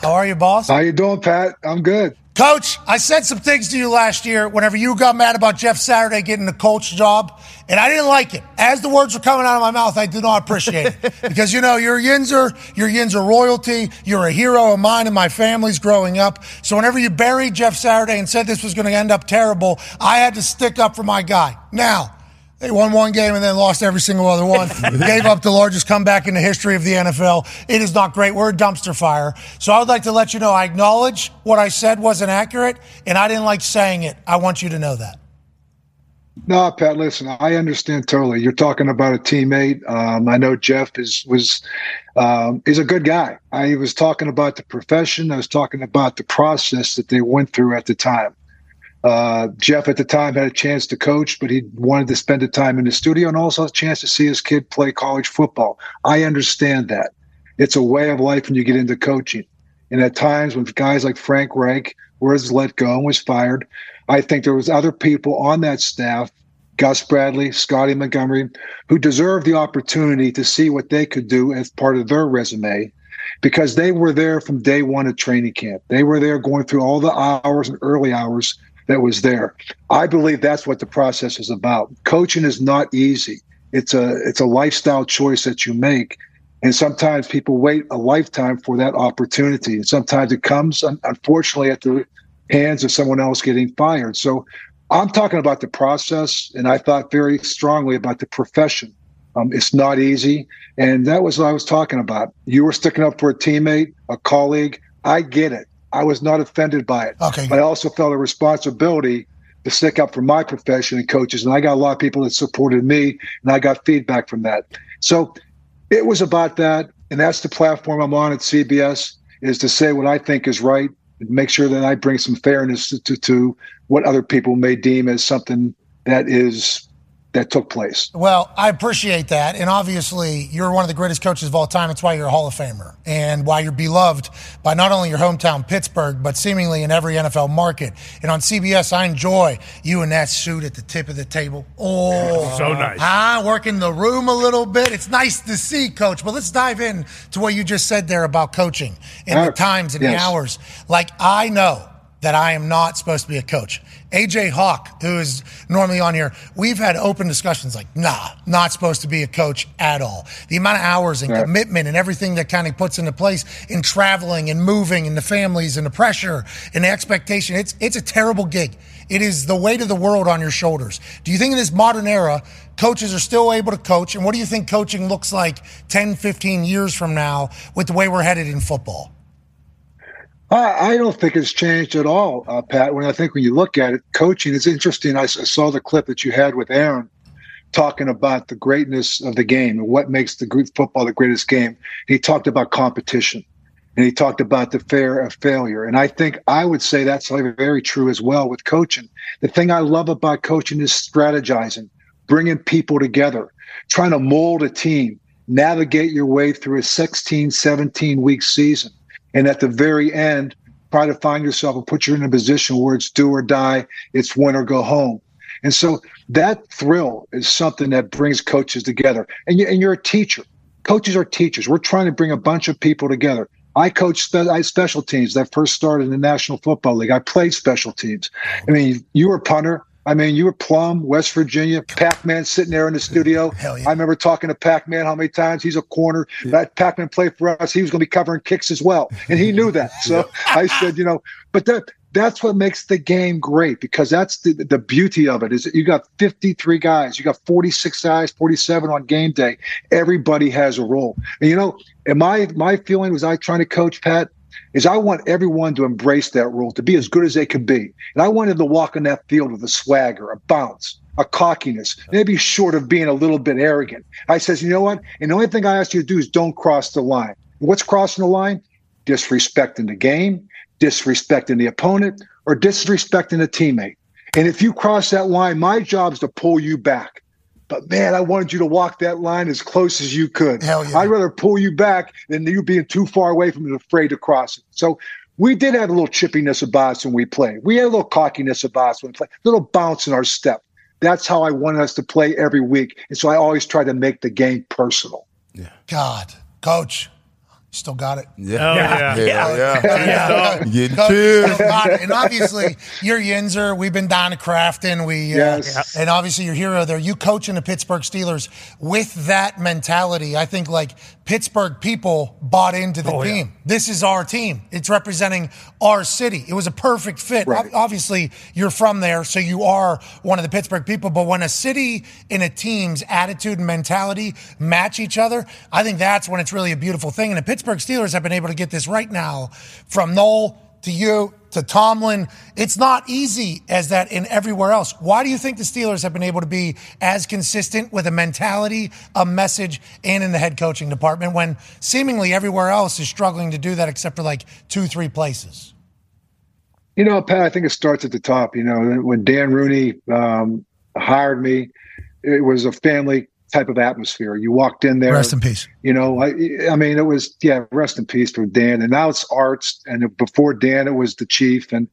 How are you, boss? How you doing, Pat? I'm good. Coach, I said some things to you last year whenever you got mad about Jeff Saturday getting the coach job, and I didn't like it. As the words were coming out of my mouth, I did not appreciate it. because, you know, you're Yinzer, you're Yinzer royalty, you're a hero of mine and my family's growing up. So whenever you buried Jeff Saturday and said this was going to end up terrible, I had to stick up for my guy. Now, they won one game and then lost every single other one. Gave up the largest comeback in the history of the NFL. It is not great. We're a dumpster fire. So I would like to let you know I acknowledge what I said wasn't accurate, and I didn't like saying it. I want you to know that. No, Pat. Listen, I understand totally. You're talking about a teammate. Um, I know Jeff is was um, is a good guy. I was talking about the profession. I was talking about the process that they went through at the time. Uh, Jeff at the time had a chance to coach, but he wanted to spend the time in the studio and also a chance to see his kid play college football. I understand that. It's a way of life when you get into coaching. And at times when guys like Frank Reich was let go and was fired, I think there was other people on that staff, Gus Bradley, Scottie Montgomery, who deserved the opportunity to see what they could do as part of their resume because they were there from day one at training camp. They were there going through all the hours and early hours that was there. I believe that's what the process is about. Coaching is not easy. It's a it's a lifestyle choice that you make. And sometimes people wait a lifetime for that opportunity. And sometimes it comes, unfortunately, at the hands of someone else getting fired. So I'm talking about the process, and I thought very strongly about the profession. Um, it's not easy. And that was what I was talking about. You were sticking up for a teammate, a colleague. I get it. I was not offended by it. Okay. But I also felt a responsibility to stick up for my profession and coaches. And I got a lot of people that supported me, and I got feedback from that. So it was about that. And that's the platform I'm on at CBS is to say what I think is right and make sure that I bring some fairness to, to, to what other people may deem as something that is that took place. Well, I appreciate that. And obviously, you're one of the greatest coaches of all time. That's why you're a Hall of Famer and why you're beloved by not only your hometown, Pittsburgh, but seemingly in every NFL market. And on CBS, I enjoy you in that suit at the tip of the table. Oh, So nice. I work in the room a little bit. It's nice to see, coach. But let's dive in to what you just said there about coaching and the Uh, times and the hours. Like, I know that I am not supposed to be a coach. AJ Hawk, who is normally on here, we've had open discussions like, nah, not supposed to be a coach at all. The amount of hours and Right. commitment and everything that kind of puts into place in traveling and moving and the families and the pressure and the expectation, it's it's a terrible gig. It is the weight of the world on your shoulders. Do you think in this modern era, coaches are still able to coach? And what do you think coaching looks like 10, 15 years from now with the way we're headed in football? I, I don't think it's changed at all, uh, Pat. When I think when you look at it, coaching is interesting. I saw the clip that you had with Aaron talking about the greatness of the game and what makes the group football the greatest game. He talked about competition and he talked about the fear of failure. And I think I would say that's very true as well with coaching. The thing I love about coaching is strategizing, bringing people together, trying to mold a team, navigate your way through a 16, 17 week season. And at the very end, try to find yourself and put you in a position where it's do or die, it's win or go home. And so that thrill is something that brings coaches together. And, you, and you're a teacher. Coaches are teachers. We're trying to bring a bunch of people together. I coached I special teams that first started in the National Football League. I played special teams. I mean, you were a punter. I mean, you were Plum, West Virginia, Pac Man sitting there in the studio. I remember talking to Pac Man how many times he's a corner. That Pac Man played for us. He was going to be covering kicks as well. And he knew that. So I said, you know, but that that's what makes the game great because that's the, the beauty of it is that you got 53 guys, you got 46 guys, 47 on game day. Everybody has a role. And you know, and my my feeling was I trying to coach Pat is I want everyone to embrace that role, to be as good as they can be. And I wanted to walk in that field with a swagger, a bounce, a cockiness, maybe short of being a little bit arrogant. I says, you know what? And the only thing I ask you to do is don't cross the line. What's crossing the line? Disrespecting the game, disrespecting the opponent, or disrespecting a teammate. And if you cross that line, my job is to pull you back. But man, I wanted you to walk that line as close as you could. Hell yeah. I'd rather pull you back than you being too far away from it, afraid to cross it. So we did have a little chippiness about us when we played. We had a little cockiness about us when we played, a little bounce in our step. That's how I wanted us to play every week. And so I always try to make the game personal. Yeah. God, coach, Still got it. Yeah. Oh, yeah. Yeah. yeah. Getting Coach, chills. still got it. And obviously, you're Yinzer. We've been down to Crafton. We, uh, and obviously, your hero there. You coaching the Pittsburgh Steelers with that mentality. I think like Pittsburgh people bought into the Oh, yeah. team. This is our team. It's representing our city. It was a perfect fit. Right. Ob- Obviously, you're from there, so you are one of the Pittsburgh people. But when a city and a team's attitude and mentality match each other, I think that's when it's really a beautiful thing. And the Pittsburgh Steelers have been able to get this right now from Noll to you to Tomlin. It's not easy as that in everywhere else. Why do you think the Steelers have been able to be as consistent with a mentality, a message, and in the head coaching department when seemingly everywhere else is struggling to do that except for like two, three places? You know, Pat, I think it starts at the top. You know, when Dan Rooney um, hired me, it was a family type of atmosphere. You walked in there. Rest in peace. You know, I, I mean, it was yeah, rest in peace for Dan. And now it's Arts, and before Dan, it was the Chief, and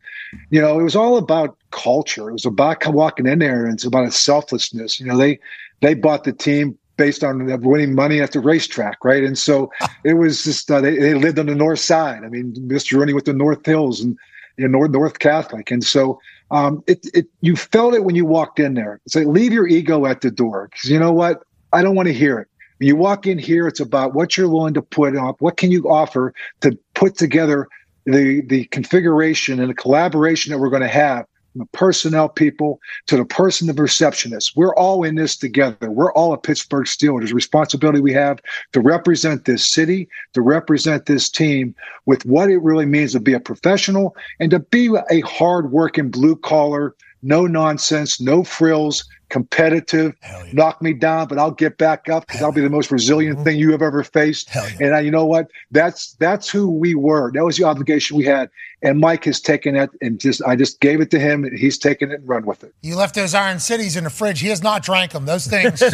you know, it was all about culture. It was about walking in there, and it's about a selflessness. You know, they they bought the team based on winning money at the racetrack, right? And so it was just uh, they, they lived on the north side. I mean, Mr. Rooney with the North Hills and you know, North North Catholic, and so um, it it you felt it when you walked in there. It's like leave your ego at the door because you know what? I don't want to hear it. When you walk in here, it's about what you're willing to put up. What can you offer to put together the the configuration and the collaboration that we're going to have the personnel people to the person, the receptionist. We're all in this together. We're all a Pittsburgh Steelers. There's responsibility we have to represent this city, to represent this team with what it really means to be a professional and to be a hard-working blue collar, no nonsense, no frills, competitive, knock me down, but I'll get back up because I'll be the most resilient mm-hmm. thing you have ever faced. And I, you know what? That's that's who we were. That was the obligation we had. And Mike has taken it and just I just gave it to him, and he's taken it and run with it. You left those Iron Cities in the fridge. He has not drank them. Those things, they're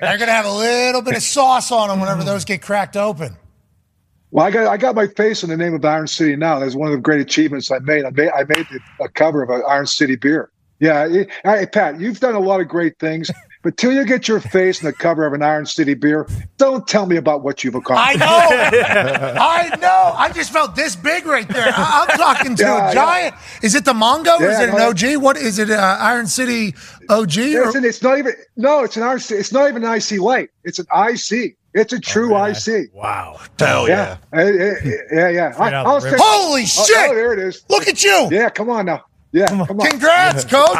going to have a little bit of sauce on them whenever those get cracked open. Well, I got I got my face in the name of Iron City now. That's one of the great achievements I made. I made I made the, a cover of an Iron City beer. Yeah, it, hey, Pat, you've done a lot of great things, but till you get your face in the cover of an Iron City beer, don't tell me about what you've accomplished. I know. I know. I just felt this big right there. I- I'm talking to Yeah, a yeah. giant. Is it the Mongo? is it an OG? What is it? Uh, Iron City OG? Or? Listen, it's not even no, it's an Iron. City. It's not even an IC light. It's an IC. It's a true oh, IC. Wow. Hell yeah, yeah, yeah, yeah. yeah. I, I'll the Holy oh, oh shit! Oh, there it is. Look at you. Yeah, come on now. Yeah, come on. Congrats, coach.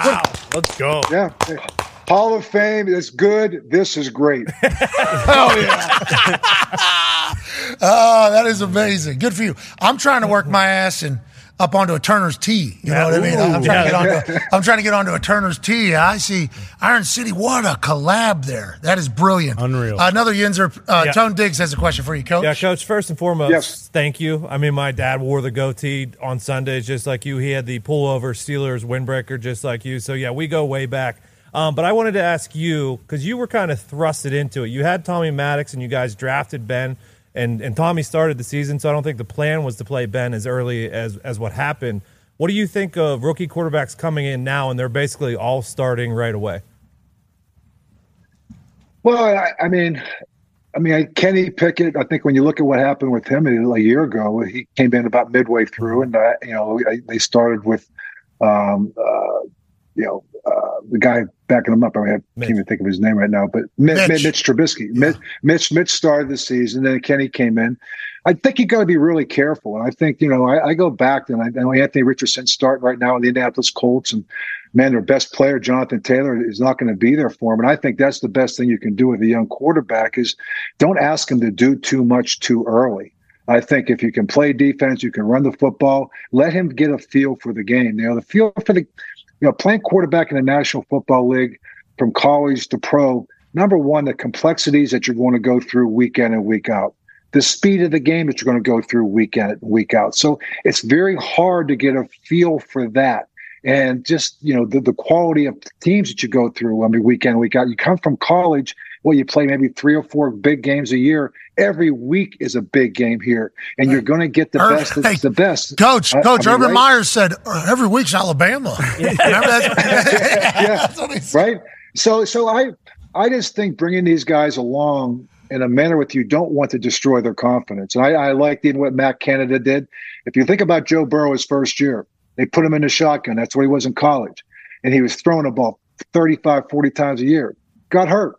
Let's go. Yeah. Hall of Fame is good. This is great. Hell yeah. oh, that is amazing. Good for you. I'm trying to work my ass and up onto a Turner's tee. You know what I mean? I'm trying, to get onto, I'm trying to get onto a Turner's tee. I see Iron City. What a collab there. That is brilliant. Unreal. another Yinzer. Uh, Yeah. Tone Diggs has a question for you, coach. Yeah, coach. First and foremost, Yes. thank you. I mean, my dad wore the goatee on Sundays, just like you. He had the pullover Steelers windbreaker, just like you. So yeah, we go way back. Um, but I wanted to ask you because you were kind of thrusted into it. You had Tommy Maddox, and you guys drafted Ben, and and Tommy started the season. So I don't think the plan was to play Ben as early as as what happened. What do you think of rookie quarterbacks coming in now, and they're basically all starting right away? Well, I, I mean, I mean, Kenny Pickett. I think when you look at what happened with him a year ago, he came in about midway through, and uh, you know they started with, um, uh, you know, uh, the guy backing him up. I, mean, I can't even think of his name right now, but Mitch, Mitch. Mitch, Trubisky. Mitch, Mitch Mitch started the season, then Kenny came in. I think you got to be really careful, and I think you know I, I go back and I, I know Anthony Richardson starting right now in the Indianapolis Colts, and man, their best player, Jonathan Taylor, is not going to be there for him. And I think that's the best thing you can do with a young quarterback is don't ask him to do too much too early. I think if you can play defense, you can run the football, let him get a feel for the game. You know, the feel for the, you know, playing quarterback in the National Football League from college to pro, number one, the complexities that you're going to go through week in and week out the speed of the game that you're going to go through week in and week out. So it's very hard to get a feel for that. And just, you know, the, the quality of teams that you go through, I mean, week in, week out. You come from college, well, you play maybe three or four big games a year. Every week is a big game here. And you're going to get the best. hey, the best. Coach, I- I Coach mean, Urban right? Myers said "Uh, every week's Alabama. That? yeah, right. So, so I, I just think bringing these guys along in a manner with you don't want to destroy their confidence. And I, I liked even what Matt Canada did. If you think about Joe Burrow his first year, they put him in the shotgun. That's where he was in college. And he was throwing a ball 35, 40 times a year. Got hurt.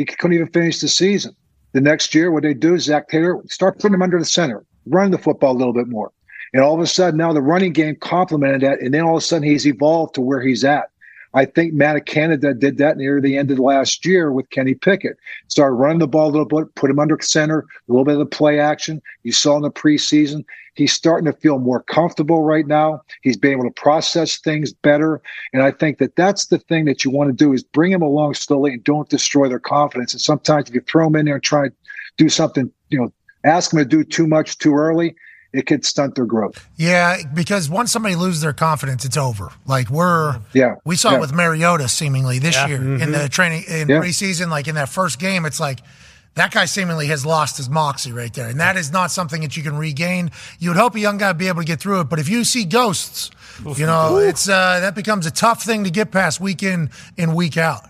He couldn't even finish the season. The next year, what they do, is Zac Taylor, start putting him under the center, run the football a little bit more. And all of a sudden, now the running game complemented that. And then all of a sudden, he's evolved to where he's at. I think Matt Canada did that near the end of last year with Kenny Pickett. Started running the ball a little bit, put him under center, a little bit of the play action. You saw in the preseason. He's starting to feel more comfortable right now. He's being able to process things better. And I think that that's the thing that you want to do is bring him along slowly and don't destroy their confidence. And sometimes if you throw him in there and try to do something, you know, ask him to do too much too early, it could stunt their growth. Yeah, because once somebody loses their confidence, it's over. Like we're yeah, we saw yeah. it with Mariota seemingly this Yeah. year in Mhm. the training in Yeah. preseason. Like in that first game, it's like that guy seemingly has lost his moxie right there, and that is not something that you can regain. You would hope a young guy would be able to get through it, but if you see ghosts, you know, it's uh, that becomes a tough thing to get past week in and week out.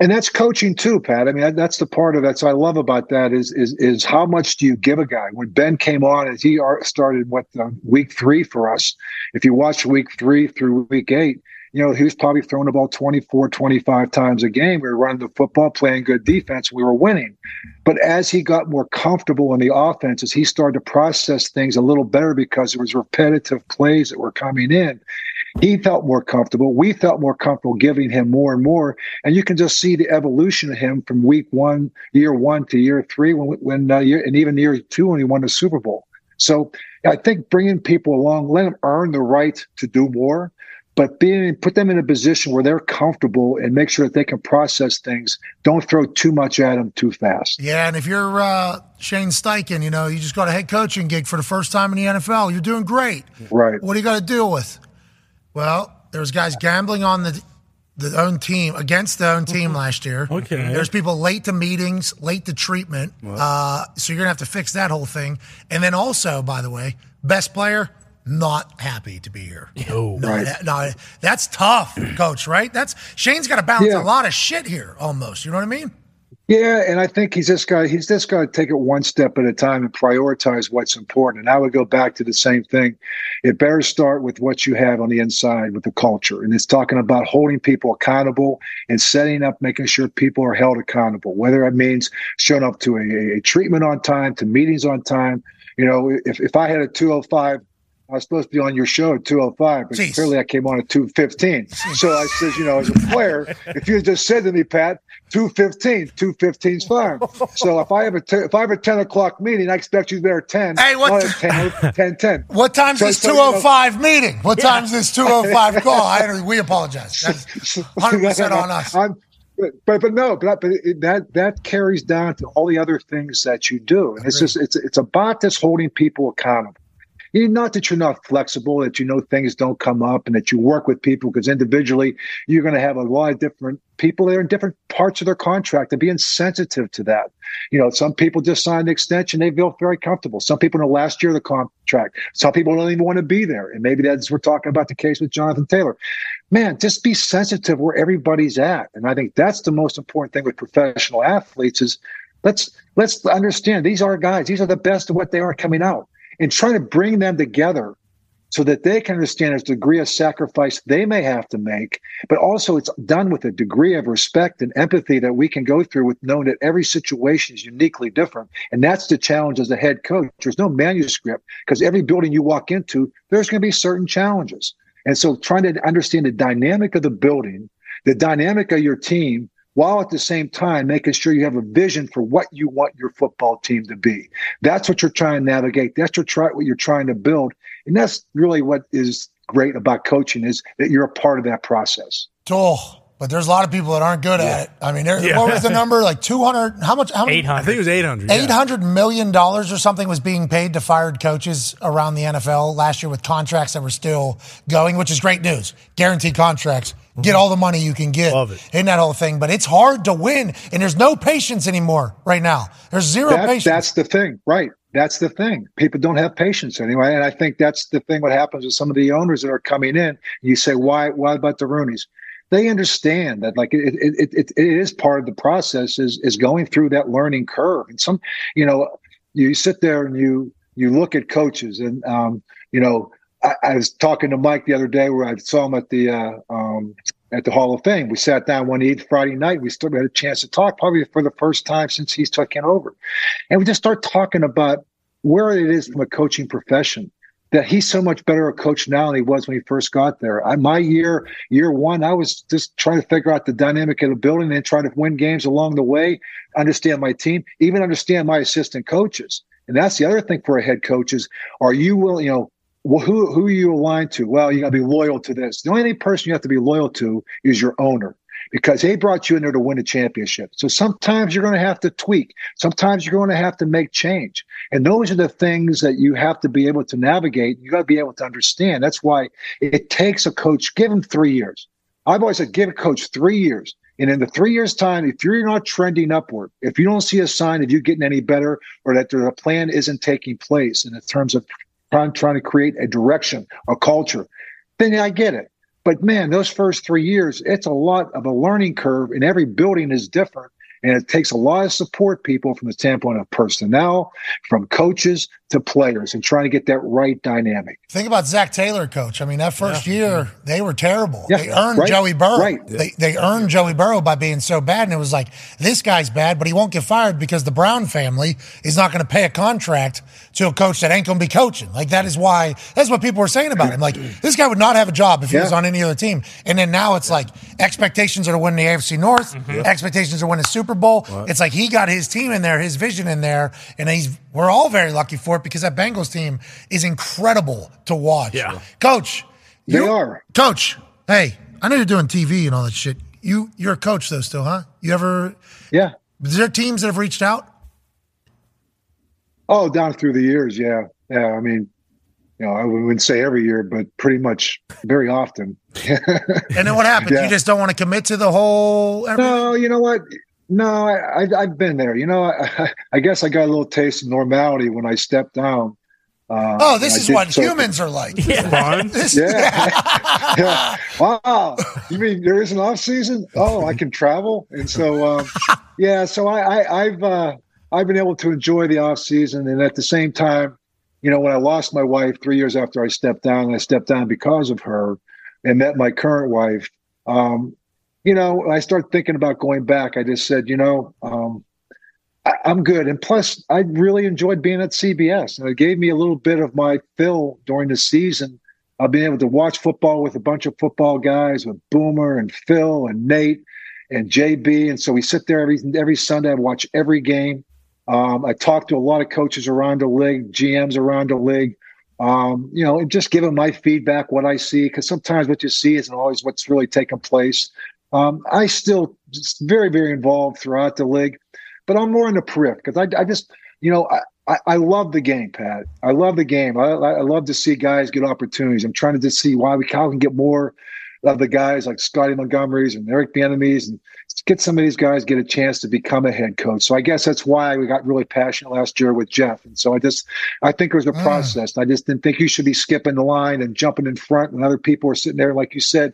And that's coaching too, Pat. I mean, that- that's the part of that's I love about that is is is how much do you give a guy? When Ben came on, as he started what uh, week three for us. If you watch week three through week eight, you know he was probably throwing the ball 24, 25 times a game. We were running the football, playing good defense. We were winning. But as he got more comfortable in the offenses, he started to process things a little better because it was repetitive plays that were coming in. He felt more comfortable. We felt more comfortable giving him more and more. And you can just see the evolution of him from week one, year one to year three, when, when uh, year, and even year two when he won the Super Bowl. So I think bringing people along, let them earn the right to do more, but being put them in a position where they're comfortable and make sure that they can process things. Don't throw too much at them too fast. Yeah, and if you're uh, Shane Steichen, you know, you just got a head coaching gig for the first time in the NFL. You're doing great. Right. What do you got to deal with? Well, there's guys gambling on the the own team against the own team last year. Okay. There's people late to meetings, late to treatment. Uh, so you're gonna have to fix that whole thing. And then also, by the way, best player not happy to be here. No, Right. no, that's tough, coach. Right? That's Shane's got to balance Yeah. a lot of shit here, almost. You know what I mean? Yeah, and I think he's just got he's just got to take it one step at a time and prioritize what's important. And I would go back to the same thing. It better start with what you have on the inside with the culture, and it's talking about holding people accountable and setting up, making sure people are held accountable. Whether it means showing up to a, a treatment on time, to meetings on time. You know, if if I had a two hundred five. I was supposed to be on your show at 205, but Jeez. clearly I came on at 215. So I says, you know, as a player, if you had just said to me, Pat, 215, 215 is fine. So if I have a t- if I have a 10 o'clock meeting, I expect you there at 10. Hey, what t- at 10, 10, 10. What time's So- this so, you know- 205 meeting? What time's this 205 call? I, we apologize. That's 100% on us. I'm, but, but but no, but but it, that that carries down to all the other things that you do, and it's just it's it's about this holding people accountable. You not that you're not flexible, that you know things don't come up, and that you work with people because individually you're going to have a lot of different people that are in different parts of their contract and being sensitive to that. You know, some people just sign the extension; they feel very comfortable. Some people in the last year of the contract. Some people don't even want to be there, and maybe that's we're talking about the case with Jonathan Taylor man, just be sensitive where everybody's at. And I think that's the most important thing with professional athletes is let's let's understand these are guys, these are the best of what they are coming out. And trying to bring them together so that they can understand a degree of sacrifice they may have to make, but also it's done with a degree of respect and empathy that we can go through with knowing that every situation is uniquely different. And that's the challenge as a head coach. There's no manuscript because every building you walk into, there's going to be certain challenges. And so trying to understand the dynamic of the building, the dynamic of your team, while at the same time making sure you have a vision for what you want your football team to be. That's what you're trying to navigate. That's your try, what you're trying to build. And that's really what is great about coaching is that you're a part of that process. Oh, but there's a lot of people that aren't good at it. I mean, there, Yeah. what was the number? Like 200? How much? How many? I think it was 800. yeah. Eight hundred million dollars or something was being paid to fired coaches around the NFL last year with contracts that were still going, which is great news. Guaranteed contracts. Get all the money you can get Love it. in that whole thing. But it's hard to win, and there's no patience anymore right now. There's zero That- patience. That's the thing, right? That's the thing. People don't have patience anyway, and I think that's the thing. What happens with some of the owners that are coming in? You say, why? Why about the Rooney's? They understand that like it, it, it, it, is part of the process is is going through that learning curve. And some you know you sit there and you you look at coaches and um, you know I, I was talking to mike the other day where i saw him at the uh, um, at the hall of fame. We sat down one evening friday night we still had a chance to talk probably for the first time since he's taken over. And we just start talking about where it is from a coaching profession that he's so much better a coach now than he was when he first got there. I, my year, year one, I was just trying to figure out the dynamic of the building and try to win games along the way, understand my team, even understand my assistant coaches. And that's the other thing for a head coach is, are you willing, you know, well, who, who are you aligned to? Well, you got to be loyal to this. The only person you have to be loyal to is your owner because they brought you in there to win a championship. So sometimes you're going to have to tweak. Sometimes you're going to have to make change. And those are the things that you have to be able to navigate. You got to be able to understand. That's why it takes a coach, give him three years. I've always said, give a coach three years. And in the three years' time, if you're not trending upward, if you don't see a sign of you getting any better or that the plan isn't taking place in terms of trying, trying to create a direction, a culture, then I get it. But man, those first three years, it's a lot of a learning curve, and every building is different. And it takes a lot of support people from the standpoint of personnel, from coaches to players, and trying to get that right dynamic. Think about Zac Taylor, coach. I mean, that first Yeah. year, they were terrible. Yeah, They earned right, Joey Burrow. right. They, they earned Joey Burrow by being so bad. And it was like, this guy's bad, but he won't get fired because the Brown family is not going to pay a contract to a coach that ain't going to be coaching. Like, that is why, that's what people were saying about him. Like, this guy would not have a job if he was on any other team. And then now it's like, expectations are to win the AFC North, Mm-hmm. expectations are to win the Super Bowl. It's like he got his team in there, his vision in there, and he's, we're all very lucky for it because that Bengals team is incredible to watch. Yeah. Coach, They you- are. Coach, hey, I know you're doing TV and all that shit. You you're a coach though still, huh? You ever Yeah. Is there teams that have reached out? Oh, down through the years, yeah, yeah. I mean, you know, I wouldn't say every year, but pretty much very often. And then what happens? Yeah. You just don't want to commit to the whole No, you know what? No, I, I, I've been there. You know, I, I guess I got a little taste of normality when I stepped down. Uh, Oh, this is what so- humans are like. This- Yeah. yeah. Wow. You mean there is an off season? Oh, I can travel, and so um, yeah. So I, I I've uh, I've been able to enjoy the off season, and at the same time, you know, when I lost my wife three years after I stepped down, I stepped down because of her, and met my current wife. Um, you know, I started thinking about going back. I just said, you know, um, I, I'm good. And plus, I really enjoyed being at CBS. And it gave me a little bit of my fill during the season of being able to watch football with a bunch of football guys with Boomer and Phil and Nate and JB. And so we sit there every every Sunday and watch every game. Um, I talk to a lot of coaches around the league, GMs around the league. Um, you know, and just give them my feedback, what I see, because sometimes what you see isn't always what's really taking place. Um, I still just very, very involved throughout the league, but I'm more in the periphery because I, I just, you know, I, I, I love the game, Pat. I love the game. I, I love to see guys get opportunities. I'm trying to just see why we how we can get more of the guys like Scottie Montgomery's and Eric Bieniemy's and get some of these guys get a chance to become a head coach. So I guess that's why we got really passionate last year with Jeff. And so I just I think it was a Mm. process. I just didn't think you should be skipping the line and jumping in front when other people are sitting there. Like you said,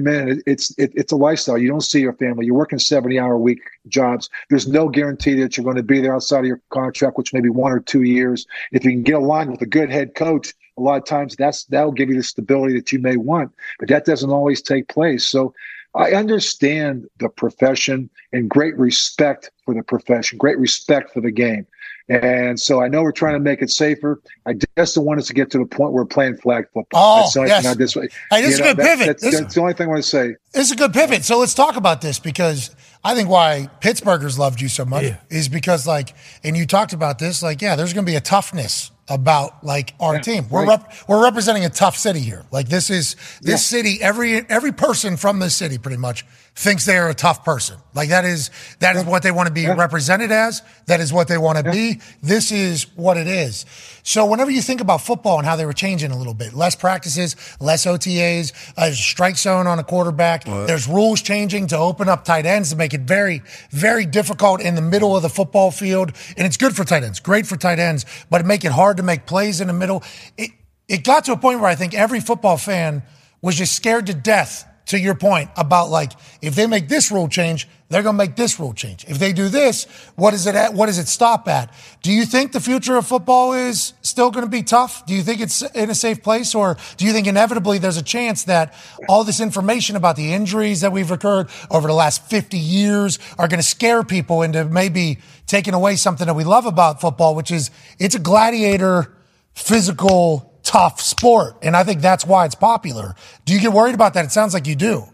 man, it, it's it, it's a lifestyle. You don't see your family. You're working 70 hour week jobs. There's no guarantee that you're going to be there outside of your contract, which may be one or two years. If you can get aligned with a good head coach, a lot of times that's that'll give you the stability that you may want. But that doesn't always take place. So I understand the profession and great respect for the profession, great respect for the game. And so I know we're trying to make it safer. I just don't want us to get to the point where we're playing flag football. Oh, That's the only yes. thing I just, Hey, this is you a good that- pivot. That's, This- that's the only thing I want to say. This is a good pivot. So let's talk about this because I think why Pittsburghers loved you so much is because, like, and you talked about this, like, yeah, there's going to be a toughness about like our team. We're right. rep- we're representing a tough city here. Like this is this city. Every every person from this city pretty much thinks they are a tough person. Like that is that is what they want to be represented as. That is what they want to be. This is what it is. So whenever you think about football and how they were changing a little bit, less practices, less OTAs, a strike zone on a quarterback. There's rules changing to open up tight ends to make it very, very difficult in the middle of the football field. And it's good for tight ends, great for tight ends, but it make it hard to make plays in the middle. It it got to a point where I think every football fan was just scared to death to your point about like if they make this rule change, they're going to make this rule change. If they do this, what is it at? What does it stop at? Do you think the future of football is still going to be tough? Do you think it's in a safe place, or do you think inevitably there's a chance that all this information about the injuries that we've occurred over the last 50 years are going to scare people into maybe taking away something that we love about football, which is it's a gladiator, physical, tough sport, and I think that's why it's popular. Do you get worried about that? It sounds like you do.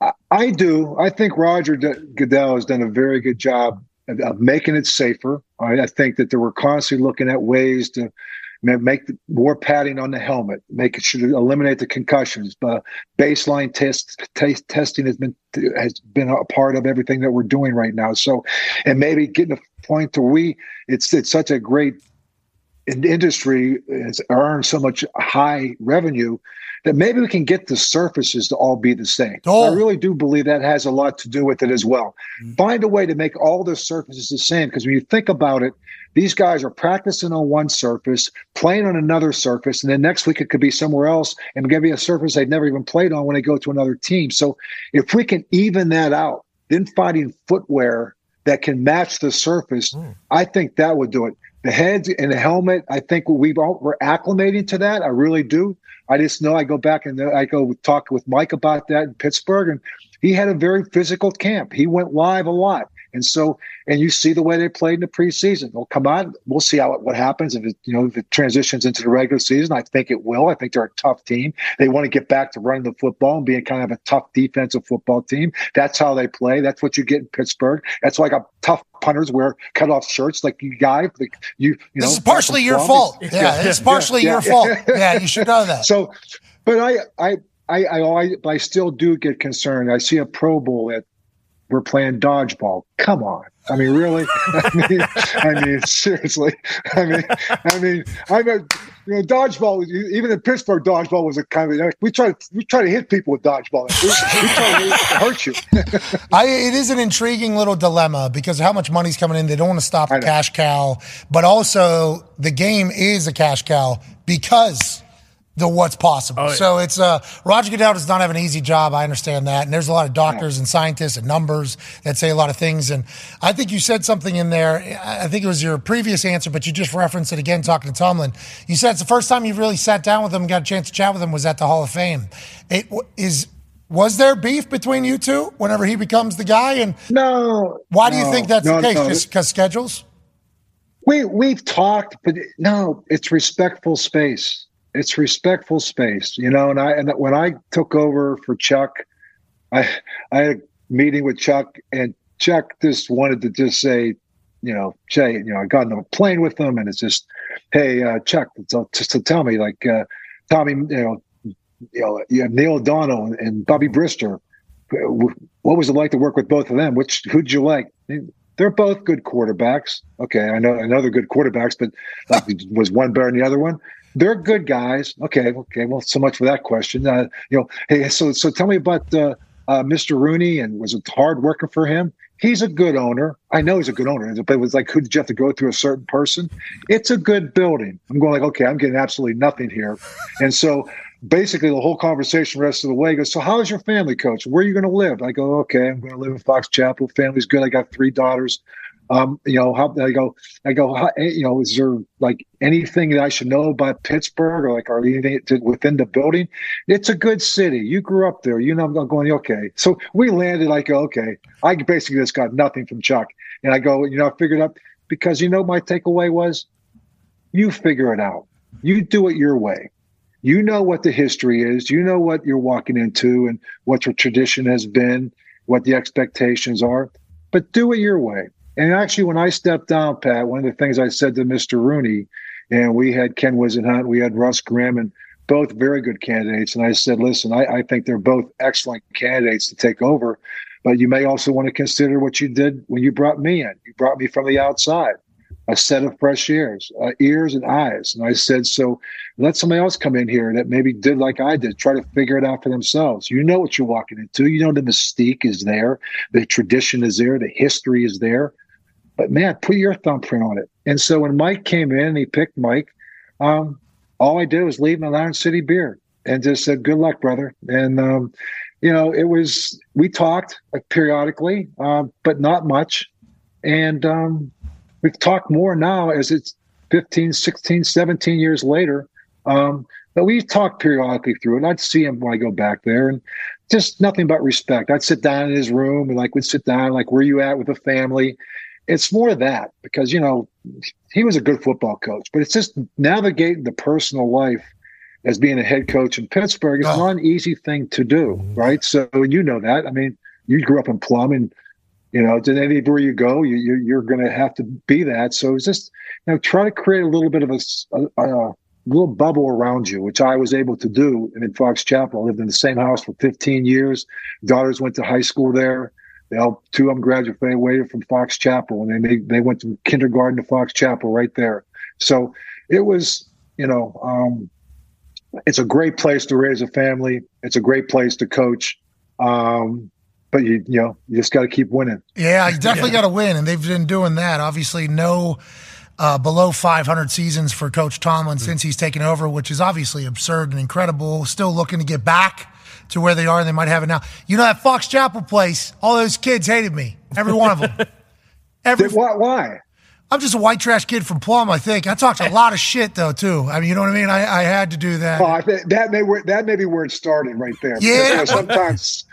I, I do. I think Roger D- Goodell has done a very good job of, of making it safer. I, think that they were constantly looking at ways to make more padding on the helmet, make it should eliminate the concussions. But baseline test, test testing has been has been a part of everything that we're doing right now. So, and maybe getting a point to we it's it's such a great in- industry has earned so much high revenue that maybe we can get the surfaces to all be the same. I really do believe that has a lot to do with it as well. Mm-hmm. Find a way to make all the surfaces the same because when you think about it, these guys are practicing on one surface, playing on another surface, and then next week it could be somewhere else and give you a surface they've never even played on when they go to another team. So if we can even that out, then finding footwear that can match the surface, mm. I think that would do it. The heads and the helmet, I think we've all, we're acclimating to that. I really do. I just know I go back and I go talk with Mike about that in Pittsburgh, and he had a very physical camp. He went live a lot, and so and you see the way they played in the preseason. They'll come on, We'll see how what happens if it you know if it transitions into the regular season. I think it will. I think they're a tough team. They want to get back to running the football and being kind of a tough defensive football team. That's how they play. That's what you get in Pittsburgh. That's why I got tough punters wear cut off shirts like you guys. Like you, you know, This is partially your Plum. fault. Yeah, it's partially your fault. Yeah, you should know that. So, but I, I, I, I, I, I still do get concerned. I see a Pro Bowl that we're playing dodgeball. Come on. I mean, really? I mean, I mean, seriously. I mean, I mean, I mean, you know, dodgeball. Even in Pittsburgh, dodgeball was a kind of we try to we try to hit people with dodgeball. We, we try to hurt you. I, it is an intriguing little dilemma because of how much money's coming in. They don't want to stop the cash cow, but also the game is a cash cow because the what's possible. So it's uh, Roger Goodell does not have an easy job. I understand that, and there's a lot of doctors and scientists and numbers that say a lot of things. And I think you said something in there. I I think it was your previous answer, but you just referenced it again talking to Tomlin. You said it's the first time you really sat down with him and got a chance to chat with him was at the Hall of Fame. It is. Was there beef between you two whenever he becomes the guy? And no, why do you think that's no, the case? no. Just because schedules? We we've talked, but no, it's respectful space. It's respectful space, you know. And I and when I took over for Chuck, I I had a meeting with Chuck, and Chuck just wanted to just say, you know, Jay, you know, I got on a plane with him, and it's just, hey, uh, Chuck, so, just to tell me, like, uh, Tommy, you know, you know, you have Neil O'Donnell and, and Bubby Brister. What was it like to work with both of them? Which who'd you like? They're both good quarterbacks. Okay, I know I know they're good quarterbacks, but like, was one better than the other one? They're good guys. Okay, okay. Well, so much for that question. Uh, you know, hey, so so tell me about uh, uh, Mr. Rooney and was it hard working for him? He's a good owner. I know he's a good owner, but it was like, who did you have to go through a certain person? It's a good building. I'm going like, okay, I'm getting absolutely nothing here, and so basically the whole conversation the rest of the way goes, so how's your family coach? Where are you going to live? I go, okay, I'm going to live in Fox Chapel. Family's good. I got three daughters. Um, you know, how I go, I go, how, eh, you know, is there like anything that I should know about Pittsburgh or like, are anything within the building? It's a good city. You grew up there. You know, I'm going, okay. So we landed like, okay, I basically just got nothing from Chuck. And I go, you know, I figured out because, you know, my takeaway was you figure it out. You do it your way. You know what the history is. You know what you're walking into and what your tradition has been, what the expectations are, but do it your way. And actually, when I stepped down, Pat, one of the things I said to Mr. Rooney, and we had Ken Whisenhunt, we had Russ Grimm, and both very good candidates. And I said, listen, I, I think they're both excellent candidates to take over, but you may also want to consider what you did when you brought me in. You brought me from the outside, a set of fresh ears, uh, ears and eyes. And I said, so let somebody else come in here that maybe did like I did, try to figure it out for themselves. You know what you're walking into. You know the mystique is there, the tradition is there, the history is there. But man, put your thumbprint on it. And so when Mike came in and he picked Mike, um, all I did was leave him an Iron City beer and just said, "Good luck, brother." And um, you know, it was we talked like, periodically, uh, but not much, and um, we've talked more now as it's 15, 16, 17 years later. Um, but we talked periodically through it. I'd see him when I go back there, and just nothing but respect. I'd sit down in his room and like we'd sit down, like, where you at with the family? It's more of that because you know he was a good football coach, but it's just navigating the personal life as being a head coach in Pittsburgh is oh. not an easy thing to do, mm-hmm. right? So you know that. I mean, you grew up in Plum, and you know, to anywhere you go, you, you you're going to have to be that. So it's just you know, try to create a little bit of a little bubble around you, which I was able to do in Fox Chapel. I lived in the same house for 15 years. Daughters went to high school there. They all two of them graduated from Fox Chapel, and they they went from kindergarten to Fox Chapel right there. So it was, you know, um, it's a great place to raise a family. It's a great place to coach. Um, but you you know you just got to keep winning. Yeah, you definitely got to win, and they've been doing that. Obviously, no uh, below 500 seasons for Coach Tomlin since he's taken over, which is obviously absurd and incredible. Still looking to get back to where they are. They might have it now. You know that Fox Chapel place? All those kids hated me. Every one of them. Every, why? Why? I'm just a white trash kid from Plum. I think I talked a lot of shit though too. I mean, you know what I mean? I, I had to do that. Oh, I think that may where, that may be where it started right there. Because, Yeah. you know, sometimes.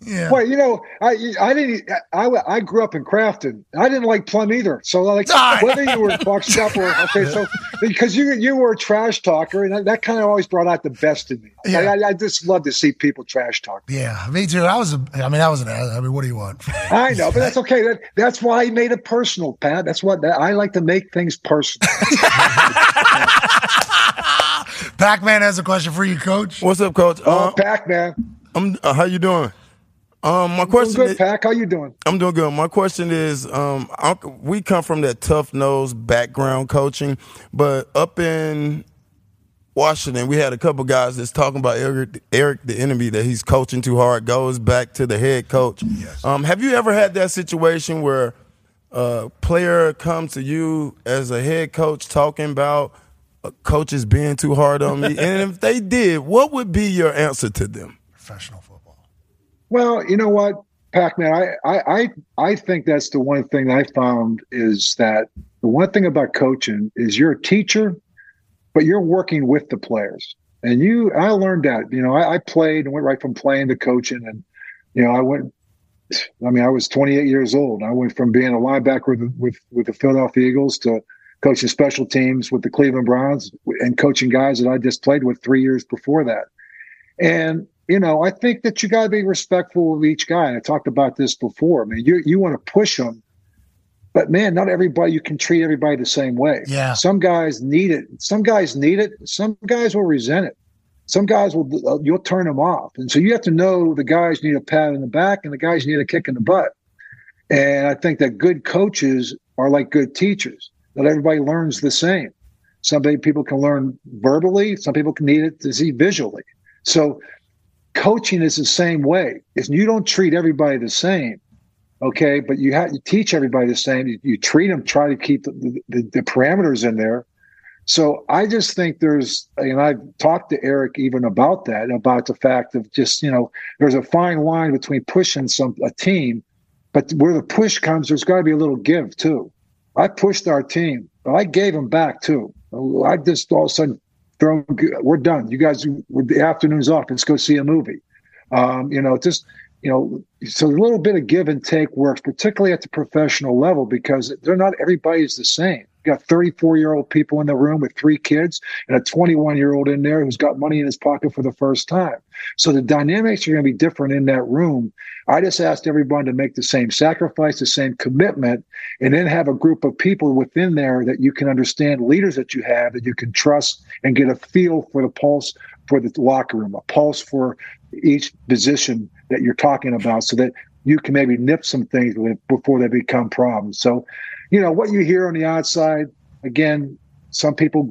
Yeah. Well, you know, I I didn't. I, I grew up in Crafton. I didn't like Plum either. So like All right. whether you were in Fox Chapel, or, okay, so because you you were a trash talker, and that, that kind of always brought out the best in me. Yeah. I, I, I just love to see people trash talk. Yeah, me too. I was. A, I mean, I was an. I mean, what do you want? I know, but that's okay. That, that's why I made it personal, Pat. That's what that, I like to make things personal. Pac-Man has a question for you, Coach. What's up, Coach? Oh, Pac-Man. I'm. Uh, how you doing? Um, my question good, is, Pac. How you doing? I'm doing good. My question is, um, I, we come from that tough nose background coaching, but up in Washington, we had a couple guys that's talking about Eric, Eric, Bieniemy, that he's coaching too hard, goes back to the head coach. Yes. Um, have you ever had that situation where a player comes to you as a head coach talking about coaches being too hard on me? and if they did, what would be your answer to them? Professional football. Well, you know what, Pac-Man, I, I, I, I think that's the one thing I found is that the one thing about coaching is you're a teacher, but you're working with the players. And you, I learned that, you know, I, I played and went right from playing to coaching. And, you know, I went, I mean, I was 28 years old. I went from being a linebacker with, with, with the Philadelphia Eagles to coaching special teams with the Cleveland Browns and coaching guys that I just played with three years before that. And you know, I think that you got to be respectful of each guy. I talked about this before. I mean, you you want to push them, but man, not everybody. You can treat everybody the same way. Yeah. Some guys need it. Some guys need it. Some guys will resent it. Some guys will uh, you'll turn them off, and so you have to know the guys need a pat in the back and the guys need a kick in the butt. And I think that good coaches are like good teachers. That everybody learns the same. Some people can learn verbally. Some people can need it to see visually. So coaching is the same way. Is you don't treat everybody the same, okay? But you have you teach everybody the same. You, you treat them, try to keep the, the, the parameters in there. So I just think there's, and I've talked to Eric even about that, about the fact of just you know, there's a fine line between pushing some a team, but where the push comes, there's got to be a little give too. I pushed our team, but I gave them back too. I just all of a sudden throw, we're done. You guys, the afternoon's off. Let's go see a movie. Um, you know, just you know, so a little bit of give and take works, particularly at the professional level, because they're not everybody's the same. Got 34 year old people in the room with three kids and a 21 year old in there who's got money in his pocket for the first time. So the dynamics are going to be different in that room. I just asked everyone to make the same sacrifice, the same commitment, and then have a group of people within there that you can understand, leaders that you have that you can trust and get a feel for the pulse for the locker room, a pulse for each position that you're talking about so that you can maybe nip some things before they become problems. So, you know, what you hear on the outside, again, some people,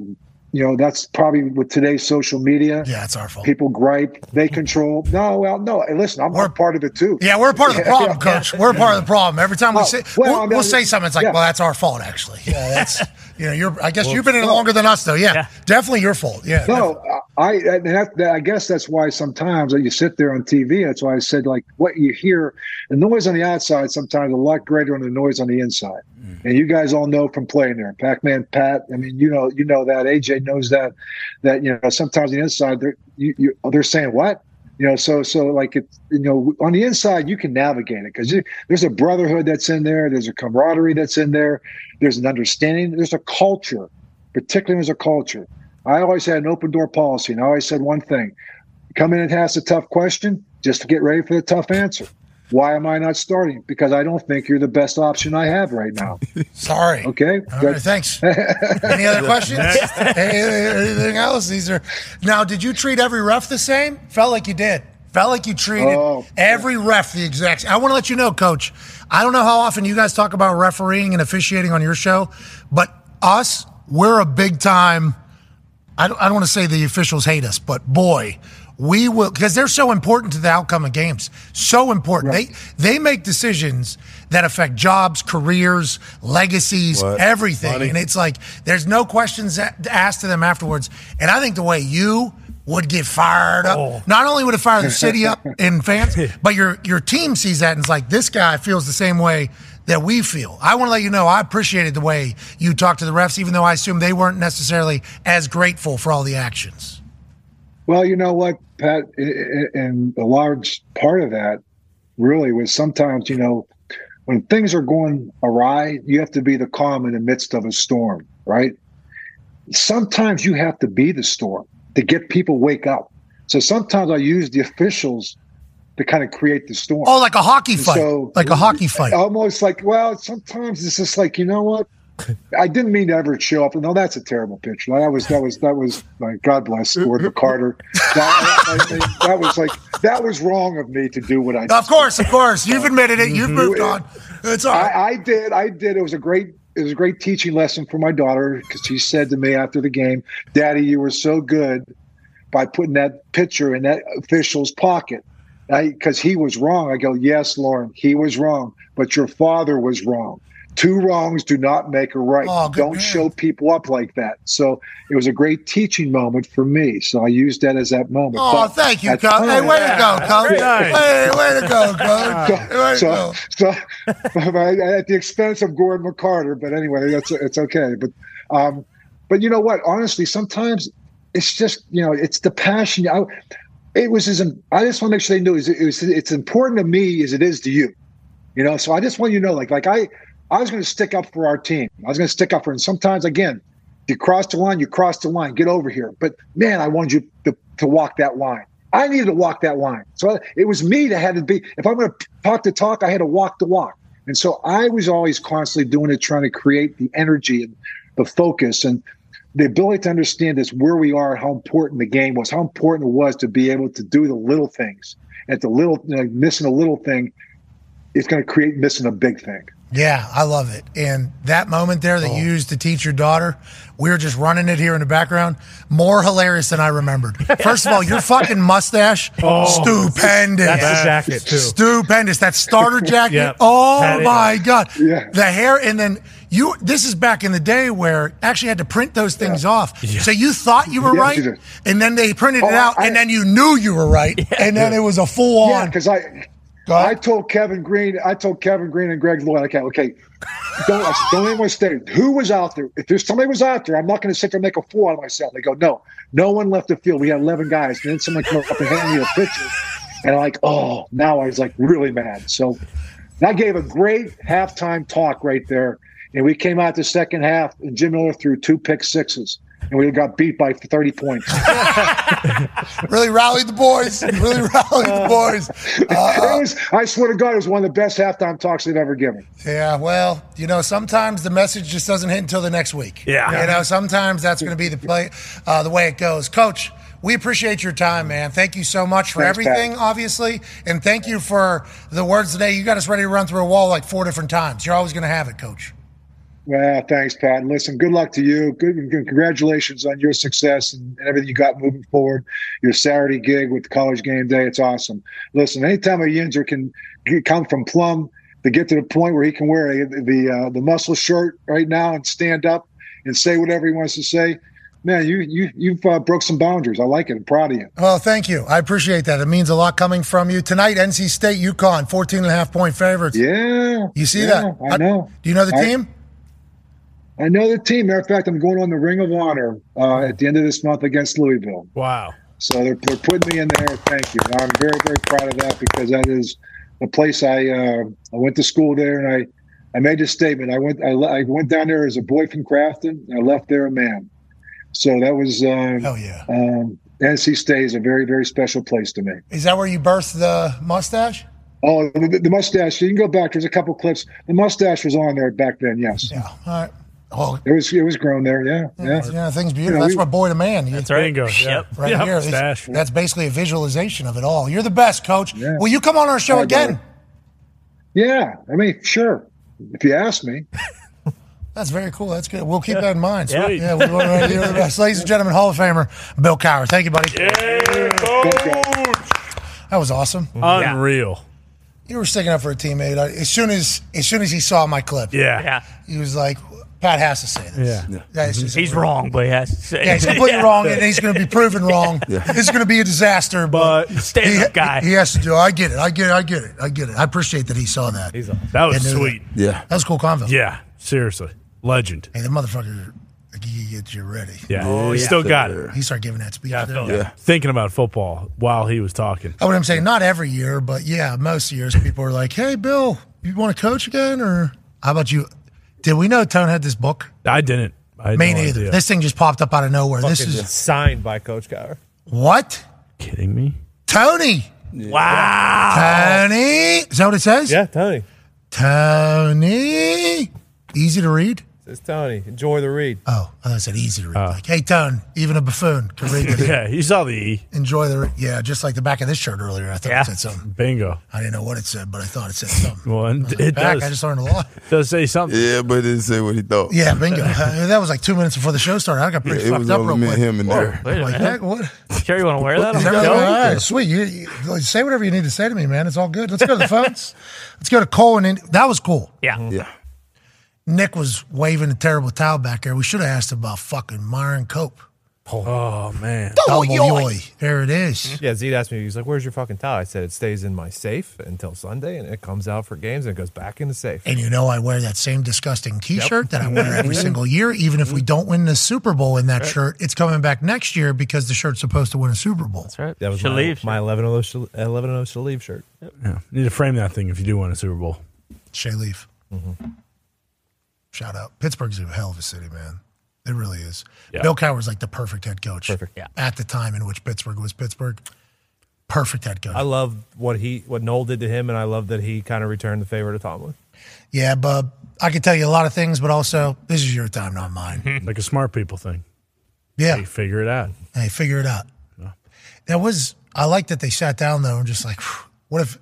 you know, that's probably with today's social media. Yeah, it's our fault. People gripe, they control. No, well, no. Hey, listen, I'm, I'm part of it too. Yeah, we're part of the problem, yeah. Coach. We're part of the problem. Every time we Oh, say well, we'll, I mean, we'll say something, it's like, yeah. well, that's our fault, actually. Yeah, that's you know, you're. I guess Well, you've been in it longer than us, though. Yeah, definitely your fault. Yeah, No, I and that, that, I guess that's why sometimes you sit there on TV. That's why I said like what you hear, the noise on the outside sometimes a lot greater than the noise on the inside. Mm. And you guys all know from playing there, Pac-Man Pat. I mean, you know, you know that AJ knows that. That you know sometimes on the inside they're you, you, they're saying what you know so so like it's you know on the inside you can navigate it because there's a brotherhood that's in there there's a camaraderie that's in there there's an understanding there's a culture particularly there's a culture. I always had an open door policy and i always said one thing come in and ask a tough question just to get ready for the tough answer why am I not starting? Because I don't think you're the best option I have right now. Sorry. Okay. Right, thanks. Any other questions? Anything else? These are now. Did you treat every ref the same? Felt like you did. Felt like you treated Oh. every ref the exact. same. I want to let you know, Coach. I don't know how often you guys talk about refereeing and officiating on your show, but us, we're a big time. I don't, I don't want to say the officials hate us, but boy, we will because they're so important to the outcome of games. So important. They they make decisions that affect jobs, careers, legacies, What? everything. Money. And it's like there's no questions asked to them afterwards. And I think the way you would get fired up, oh. not only would it fire the city up in fans, but your your team sees that and it's like this guy feels the same way that we feel. I want to let you know I appreciated the way you talked to the refs, even though I assume they weren't necessarily as grateful for all the actions. Well, you know what, Pat, and a large part of that really was sometimes, you know, when things are going awry, you have to be the calm in the midst of a storm, right? Sometimes you have to be the storm to get people wake up. So sometimes I use the officials to kind of create the storm. Oh, like a hockey fight. so- like a hockey fight. Almost like, well, sometimes it's just like, you know what? I didn't mean to ever show up. No, that's a terrible picture. That was that was that was like God bless Gordon Carter. That, that was like that was wrong of me to do what I. Of course, of course. You've admitted it. You've moved on. It's all right. I, I did. I did. It was a great. It was a great teaching lesson for my daughter because she said to me after the game, "Daddy, you were so good by putting that picture in that official's pocket." Because he was wrong. I go, "Yes, Lauren, he was wrong, but your father was wrong." Two wrongs do not make a right. Oh, Don't man. show people up like that. So it was a great teaching moment for me. So I used that as that moment. Oh, But thank you, at Coach. Hey, way to go, Coach. Very Hey, way to go, Coach. Way to so, so at the expense of Gordon McCarter, but anyway, that's it's okay. But um, but you know what? Honestly, sometimes it's just you know it's the passion. I, it was as I just want to make sure they knew is it was it's important to me as it is to you. You know, so I just want you to know, like like I I was going to stick up for our team. I was going to stick up for, and sometimes again, you cross the line, you cross the line, get over here. But man, I wanted you to, to walk that line. I needed to walk that line. So it was me that had to be, if I'm going to talk the talk, I had to walk the walk. And so I was always constantly doing it, trying to create the energy and the focus and the ability to understand this where we are, how important the game was, how important it was to be able to do the little things. At the little, you know, missing a little thing, it's going to create missing a big thing. Yeah, I love it. And that moment there that oh. you used to teach your daughter, we were just running it here in the background. More hilarious than I remembered. First of all, your fucking mustache, Oh, stupendous. that's the jacket, too. Stupendous. That starter jacket. Yep. Oh Had it. my god. Yeah. The hair, and then you. This is back in the day where actually had to print those things off. So you thought you were Yes, right, and then they printed Oh, it out, I- and then you knew you were right, and then it was a full Yeah, on. because I I told Kevin Greene, I told Kevin Greene and Greg Lloyd, okay, okay, don't I said, don't anyone stay. Who was out there? If there's somebody was out there, I'm not going to sit there and make a fool out of myself. They go, no, no one left the field. We had 11 guys, and then someone came up and handed me a picture, and I'm like, oh, now I was like really mad. So I gave a great halftime talk right there, and we came out the second half, and Jim Miller threw two pick sixes. And we got beat by 30 points. really rallied the boys. Really rallied the boys. Uh, it was, I swear to God, it was one of the best halftime talks they've ever given. Yeah, well, you know, sometimes the message just doesn't hit until the next week. Yeah. you know, sometimes that's going to be the play, uh, the way it goes. Coach, we appreciate your time, man. Thank you so much for Thanks, Pat. everything, obviously, and thank you for the words today. You got us ready to run through a wall like four different times. You're always going to have it, Coach. Well, thanks, Pat. And listen, good luck to you. Good, congratulations on your success and, and everything you got moving forward. Your Saturday gig with College Game Day, it's awesome. Listen, anytime a Yinzer can get, come from Plum to get to the point where he can wear a, the uh, the muscle shirt right now and stand up and say whatever he wants to say, man, you you you've uh, broke some boundaries. I like it. I'm proud of you. Well, thank you. I appreciate that. It means a lot coming from you. Tonight, NC State, UConn, 14 and a half point favorites. Yeah. You see yeah, that? I know. Do you know the I- team? I know the team. Matter of fact, I'm going on the Ring of Honor uh, at the end of this month against Louisville. Wow. So they're, they're putting me in there. Thank you. I'm very, very proud of that because that is the place I uh, I went to school there, and I I made this statement. I went I, I went down there as a boy from Crafton, and I left there a man. So that was uh, Hell yeah. um, NC State is a very, very special place to me. Is that where you birthed the mustache? Oh, the, the mustache. You can go back. There's a couple clips. The mustache was on there back then. Yes. Yeah. All right. Oh, it was. It was grown there. Yeah. Yeah. Yeah, thing's beautiful. You know, that's we- my boy to man. You- That's right. Bingo, yeah. Yep. Right Yep, here. Stash. That's basically a visualization of it all. You're the best, coach. Will you come on our show Hi, again? Yeah. I mean, sure. If you ask me. That's very cool. That's good. We'll keep that in mind. Yeah. Yeah, we want to you're the best. Ladies and gentlemen, Hall of Famer Bill Cowher. Thank you, buddy. That was awesome. Unreal. You were sticking up for a teammate. As soon as as soon as he saw my clip, Yeah. Yeah. he was like, "Pat has to say this." Yeah. That's mm-hmm. just- He's wrong, but he has to say. Yeah, he's completely Yeah. wrong, and he's going to be proven wrong. This is going to be a disaster. But Stand he, up guy. He has to do. I get it. I get it. I get it. I get it. I appreciate that he saw that. That was And knew sweet. Yeah. That was cool convo. Yeah. Seriously. Legend. Hey, the motherfucker, like, he gets you ready. Yeah. Oh, he still got it. He started giving that speech. Yeah, I there. felt it. Thinking about football while he was talking. Oh, I would saying, not every year, but yeah, most years people are like, "Hey, Bill, you want to coach again?" Or how about you? Did we know Tone had this book? I didn't. I had Me no neither. idea. This thing just popped up out of nowhere. this Fucking is signed by Coach Cowher. what? Kidding me? Tony. Wow. Tony. Is that what it says? Yeah, Tony. Tony. Easy to read. It's Tony. Enjoy the read. Oh, I thought it said easy to read. like, hey, Tone, even a buffoon can read this. yeah, you saw the E. Enjoy the. Re- yeah, just like the back of this shirt earlier. I thought Yeah. it said something. Bingo. I didn't know what it said, but I thought it said something. Well, and it Back, does. I just learned a lot. does say something. Yeah, but it didn't say what he thought. Yeah, bingo. Uh, that was like two minutes before the show started. I got pretty Yeah, it fucked was up only real quick. him in there. Wait a Like, heck, what? Sure, you want to wear that on Is the that all right? Sweet. You, you- like, say whatever you need to say to me, man. It's all good. Let's go to the phones. Let's go to Cole and Ind- that was cool. Yeah. Yeah. Nick was waving a terrible towel back there. We should have asked about fucking Myron Cope. Oh, oh man. Double yoy. There it is. Yeah, Zeke asked me, he's like, Where's your fucking towel? I said, It stays in my safe until Sunday and it comes out for games and it goes back in the safe. And you know I wear that same disgusting T-shirt that I wear every single year. Even if we mm-hmm. don't win the Super Bowl in that Right. shirt, it's coming back next year because the shirt's supposed to win a Super Bowl. That's right. That was Should my, leave. my 11 0 Shal- 11 0 Shaleeve shirt. Yeah. Need to frame that thing if you do win a Super Bowl. Shea Leaf. Mm-hmm. Shout out. Pittsburgh's a hell of a city, man. It really is. Yeah. Bill Cowher's like the perfect head coach. Perfect. Yeah. At the time in which Pittsburgh was Pittsburgh. Perfect head coach. I love what he what Noll did to him, and I love that he kind of returned the favor to Tomlin. yeah, bub. I can tell you a lot of things, but also this is your time, not mine. Like a smart people thing. Yeah. Hey, figure it out. Hey, figure it out. That was I like that they sat down though and just like, what if?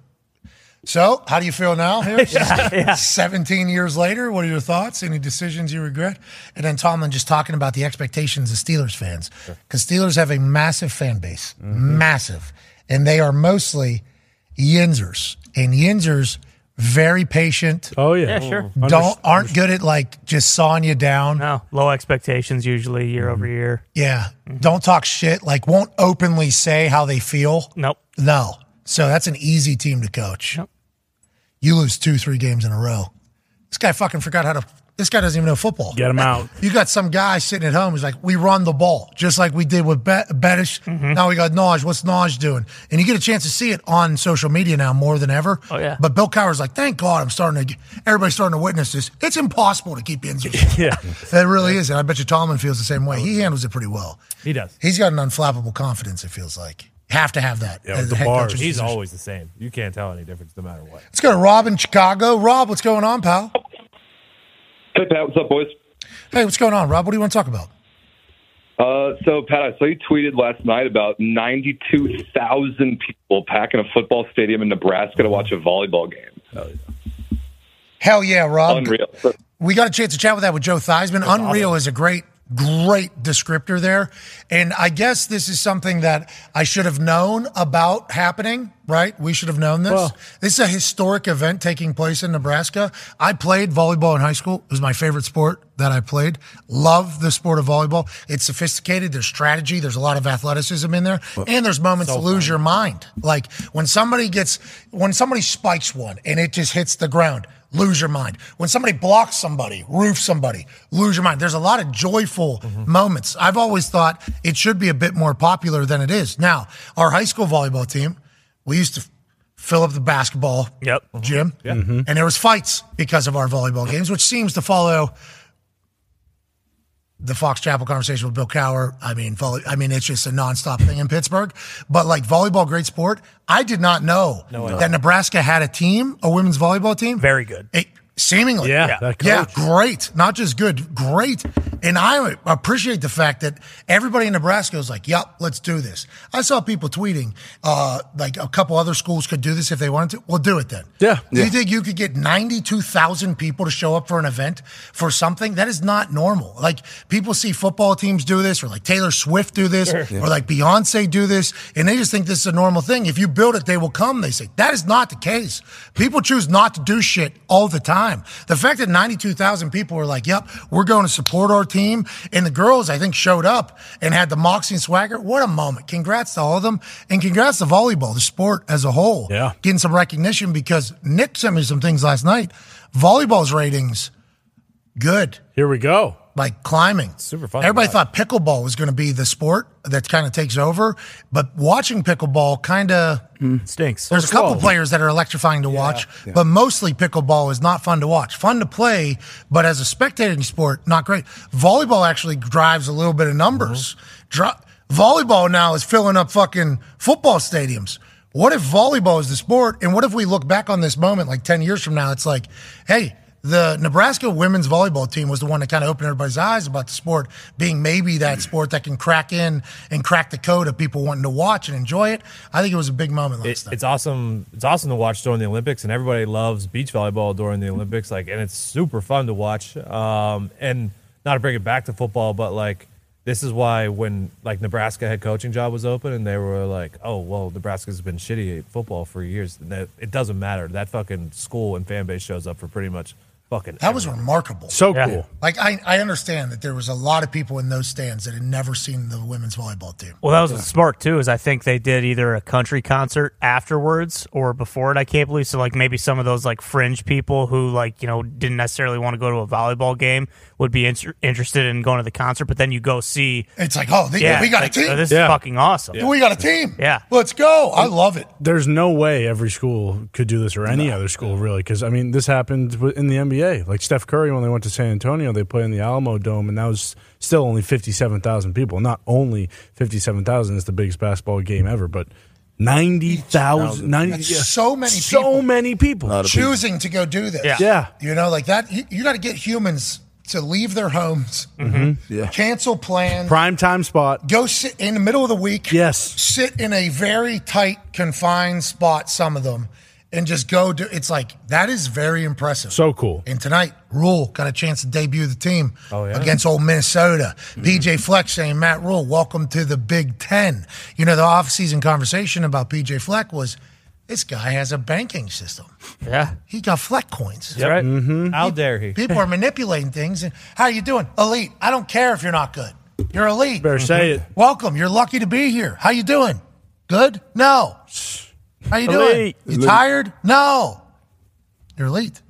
So, how do you feel now? Here, seventeen years later, what are your thoughts? Any decisions you regret? And then Tomlin just talking about the expectations of Steelers fans because Steelers have a massive fan base, mm-hmm. massive, and they are mostly Yinzers, and Yinzers very patient. Oh yeah, Yeah, sure. Oh. Don't aren't good at like just sawing you down. No, low expectations usually year over mm-hmm. year. Yeah. Mm-hmm. Don't talk shit. Like, won't openly say how they feel. Nope. No. So that's an easy team to coach. You lose two, three games in a row. This guy fucking forgot how to. This guy doesn't even know football. Get him out. You got some guy sitting at home who's like, we run the ball, just like we did with Bet- Bettis. Mm-hmm. Now we got Naj. What's Naj doing? And you get a chance to see it on social media now more than ever. Oh, yeah. But Bill Cowher's like, thank God I'm starting to, everybody's starting to witness this. It's impossible to keep Inzer. Yeah. It really is. And I bet you Tomlin feels the same way. He handles it pretty well. He does. He's got an unflappable confidence, it feels like. Have to have that. Yeah, as the head bars. He's position. always the same. You can't tell any difference no matter what. Let's go to Rob in Chicago. Rob, what's going on, pal? Hey, Pat, what's up, boys? Hey, what's going on, Rob? What do you want to talk about? Uh, so, Pat, I saw you tweeted last night about 92,000 people packing a football stadium in Nebraska to watch a volleyball game. Hell yeah, Rob. Unreal. We got a chance to chat with that with Joe Theismann. Unreal is a great, great descriptor there. And I guess this is something that I should have known about happening, right? We should have known this. Well- this is a historic event taking place in Nebraska. I played volleyball in high school. It was my favorite sport that I played. Love the sport of volleyball. It's sophisticated. There's strategy. There's a lot of athleticism in there, and there's moments so to lose your mind. Like when somebody gets when somebody spikes one and it just hits the ground. Lose your mind. When somebody blocks somebody, roof somebody, lose your mind. There's a lot of joyful moments. I've always thought it should be a bit more popular than it is. Now, our high school volleyball team, we used to fill up the basketball yep. gym, Mm-hmm. and there was fights because of our volleyball games, which seems to follow the Fox Chapel conversation with Bill Cowher. I mean, volley, I mean, it's just a nonstop thing in Pittsburgh. But like volleyball, great sport. I did not know No that Nebraska had a team, a women's volleyball team. Very good. It, seemingly, Yeah, that yeah, great. Not just good, great. And I appreciate the fact that everybody in Nebraska was like, "Yep, let's do this." I saw people tweeting, uh, like a couple other schools could do this if they wanted to. Well, do it then. Yeah. Do you think you could get 92,000 people to show up for an event for something? That is not normal. Like people see football teams do this or like Taylor Swift do this Sure. Yeah. or like Beyonce do this and they just think this is a normal thing. If you build it, they will come. They say that is not the case. People choose not to do shit all the time. The fact that 92,000 people were like, yep, we're going to support our team. And the girls, I think, showed up and had the moxie and swagger. What a moment. Congrats to all of them. And congrats to volleyball, the sport as a whole. Yeah. Getting some recognition because Nick sent me some things last night. Volleyball's ratings, good. Here we go. Like climbing. Super fun Everybody thought pickleball was going to be the sport that kind of takes over. But watching pickleball kind of mm, stinks. There's a couple players that are electrifying to watch, but mostly pickleball is not fun to watch. Fun to play, but as a spectating sport, not great. Volleyball actually drives a little bit of numbers. Mm-hmm. Dri- volleyball now is filling up fucking football stadiums. What if volleyball is the sport? And what if we look back on this moment like 10 years from now? It's like, hey, the Nebraska women's volleyball team was the one that kind of opened everybody's eyes about the sport being maybe that sport that can crack in and crack the code of people wanting to watch and enjoy it. I think it was a big moment last It, it's awesome. It's awesome to watch during the Olympics, and everybody loves beach volleyball during the Olympics. Like, and it's super fun to watch. Um, and not to bring it back to football, but like this is why when like Nebraska head coaching job was open, and they were like, "Oh, well, Nebraska's been shitty at football for years." It doesn't matter. That fucking school and fan base shows up for pretty much fucking. That was remarkable. So cool. Like I, I understand that there was a lot of people in those stands that had never seen the women's volleyball team. Well, that was smart too. Is I think they did either a country concert afterwards or before it. I can't believe so. Like maybe some of those like fringe people who like you know didn't necessarily want to go to a volleyball game would be inter- interested in going to the concert. But then you go see. It's like, oh, they, Yeah, we got like, a team. oh, this Yeah. is fucking awesome. We got a team. Yeah. Let's go. I love it. There's no way every school could do this or any other school really because I mean this happened in the NBA. Like Steph Curry when they went to San Antonio, they played in the Alamo Dome and that was still only 57,000 people. Not only 57,000 is the biggest basketball game ever, but 90,000 90 That's yeah. so many so people many people. choosing to go do this. Yeah. Yeah. You know, like that. You, you got to get humans to leave their homes, Mhm. Yeah. cancel plans, Prime time spot. go sit in the middle of the week. Yes. Sit in a very tight, confined spot, some of them, and just go do it's like that is very impressive. So cool. And tonight, Rhule got a chance to debut the team Oh, yeah? against old Minnesota. PJ Fleck saying, Matt Rhule, welcome to the Big Ten. You know, the off-season conversation about PJ Fleck was this guy has a banking system. Yeah. He got Fleck coins. That's right. Mm-hmm. How dare he? People are manipulating things. And how are you doing? Elite. I don't care if you're not good. You're elite. Better say it. Welcome. You're lucky to be here. How you doing? Good? No. How you Elite. doing? You tired? No. You're elite.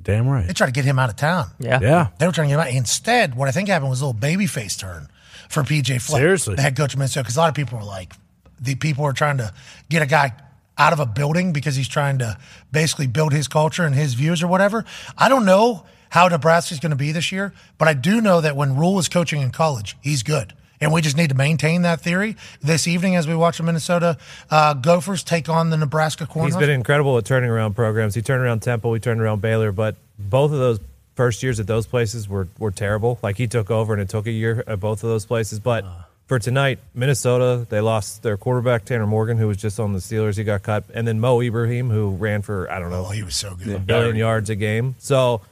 Damn right. They tried to get him out of town. Yeah. Yeah. They were trying to get him out. Instead, what I think happened was a little baby face turn for PJ Fleck. Seriously. The head coach of Minnesota. Because a lot of people were like, the people are trying to get a guy out of a building because he's trying to basically build his culture and his views or whatever. I don't know how Nebraska's going to be this year, but I do know that when Rhule is coaching in college, he's good. And we just need to maintain that theory this evening as we watch the Minnesota uh, Gophers take on the Nebraska Cornhuskers. He's been incredible at turning around programs. He turned around Temple, he turned around Baylor, but both of those first years at those places were were terrible. Like he took over and it took a year at both of those places. But for tonight, Minnesota, they lost their quarterback Tanner Morgan, who was just on the Steelers. He got cut, and then Mo Ibrahim, who ran for I don't know, Oh, he was so good. a billion yards a game. So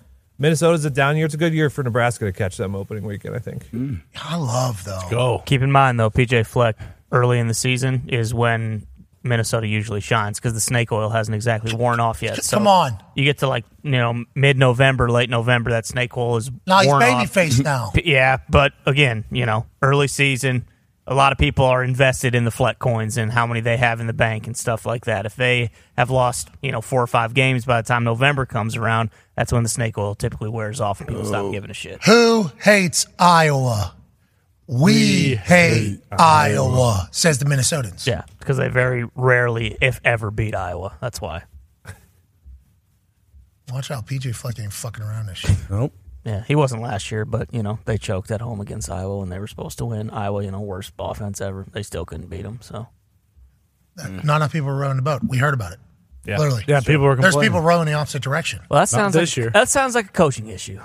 Minnesota's a down year. It's a good year for Nebraska to catch them opening weekend. I think. Mm. I love though. Go. Keep in mind though, PJ Fleck early in the season is when Minnesota usually shines because the snake oil hasn't exactly worn off yet. So Come on. you get to like you know mid November, late November, that snake oil is No, he's worn baby off. face now. Yeah, but again, you know, early season, a lot of people are invested in the Fleck coins and how many they have in the bank and stuff like that. If they have lost, you know, four or five games by the time November comes around, that's when the snake oil typically wears off and people stop giving a shit. Who hates Iowa? We, hate, Iowa, says the Minnesotans. Yeah, because they very rarely, if ever, beat Iowa. That's why. Watch out, PJ Fleck ain't fucking around this shit. Nope. Yeah, he wasn't last year, but you know they choked at home against Iowa when they were supposed to win. Iowa, you know, worst offense ever. They still couldn't beat them. So Not enough people were rowing the boat. We heard about it. Yeah. Literally. Yeah, people were There's complaining. people rowing the opposite direction. well, that sounds this like that sounds like a coaching issue.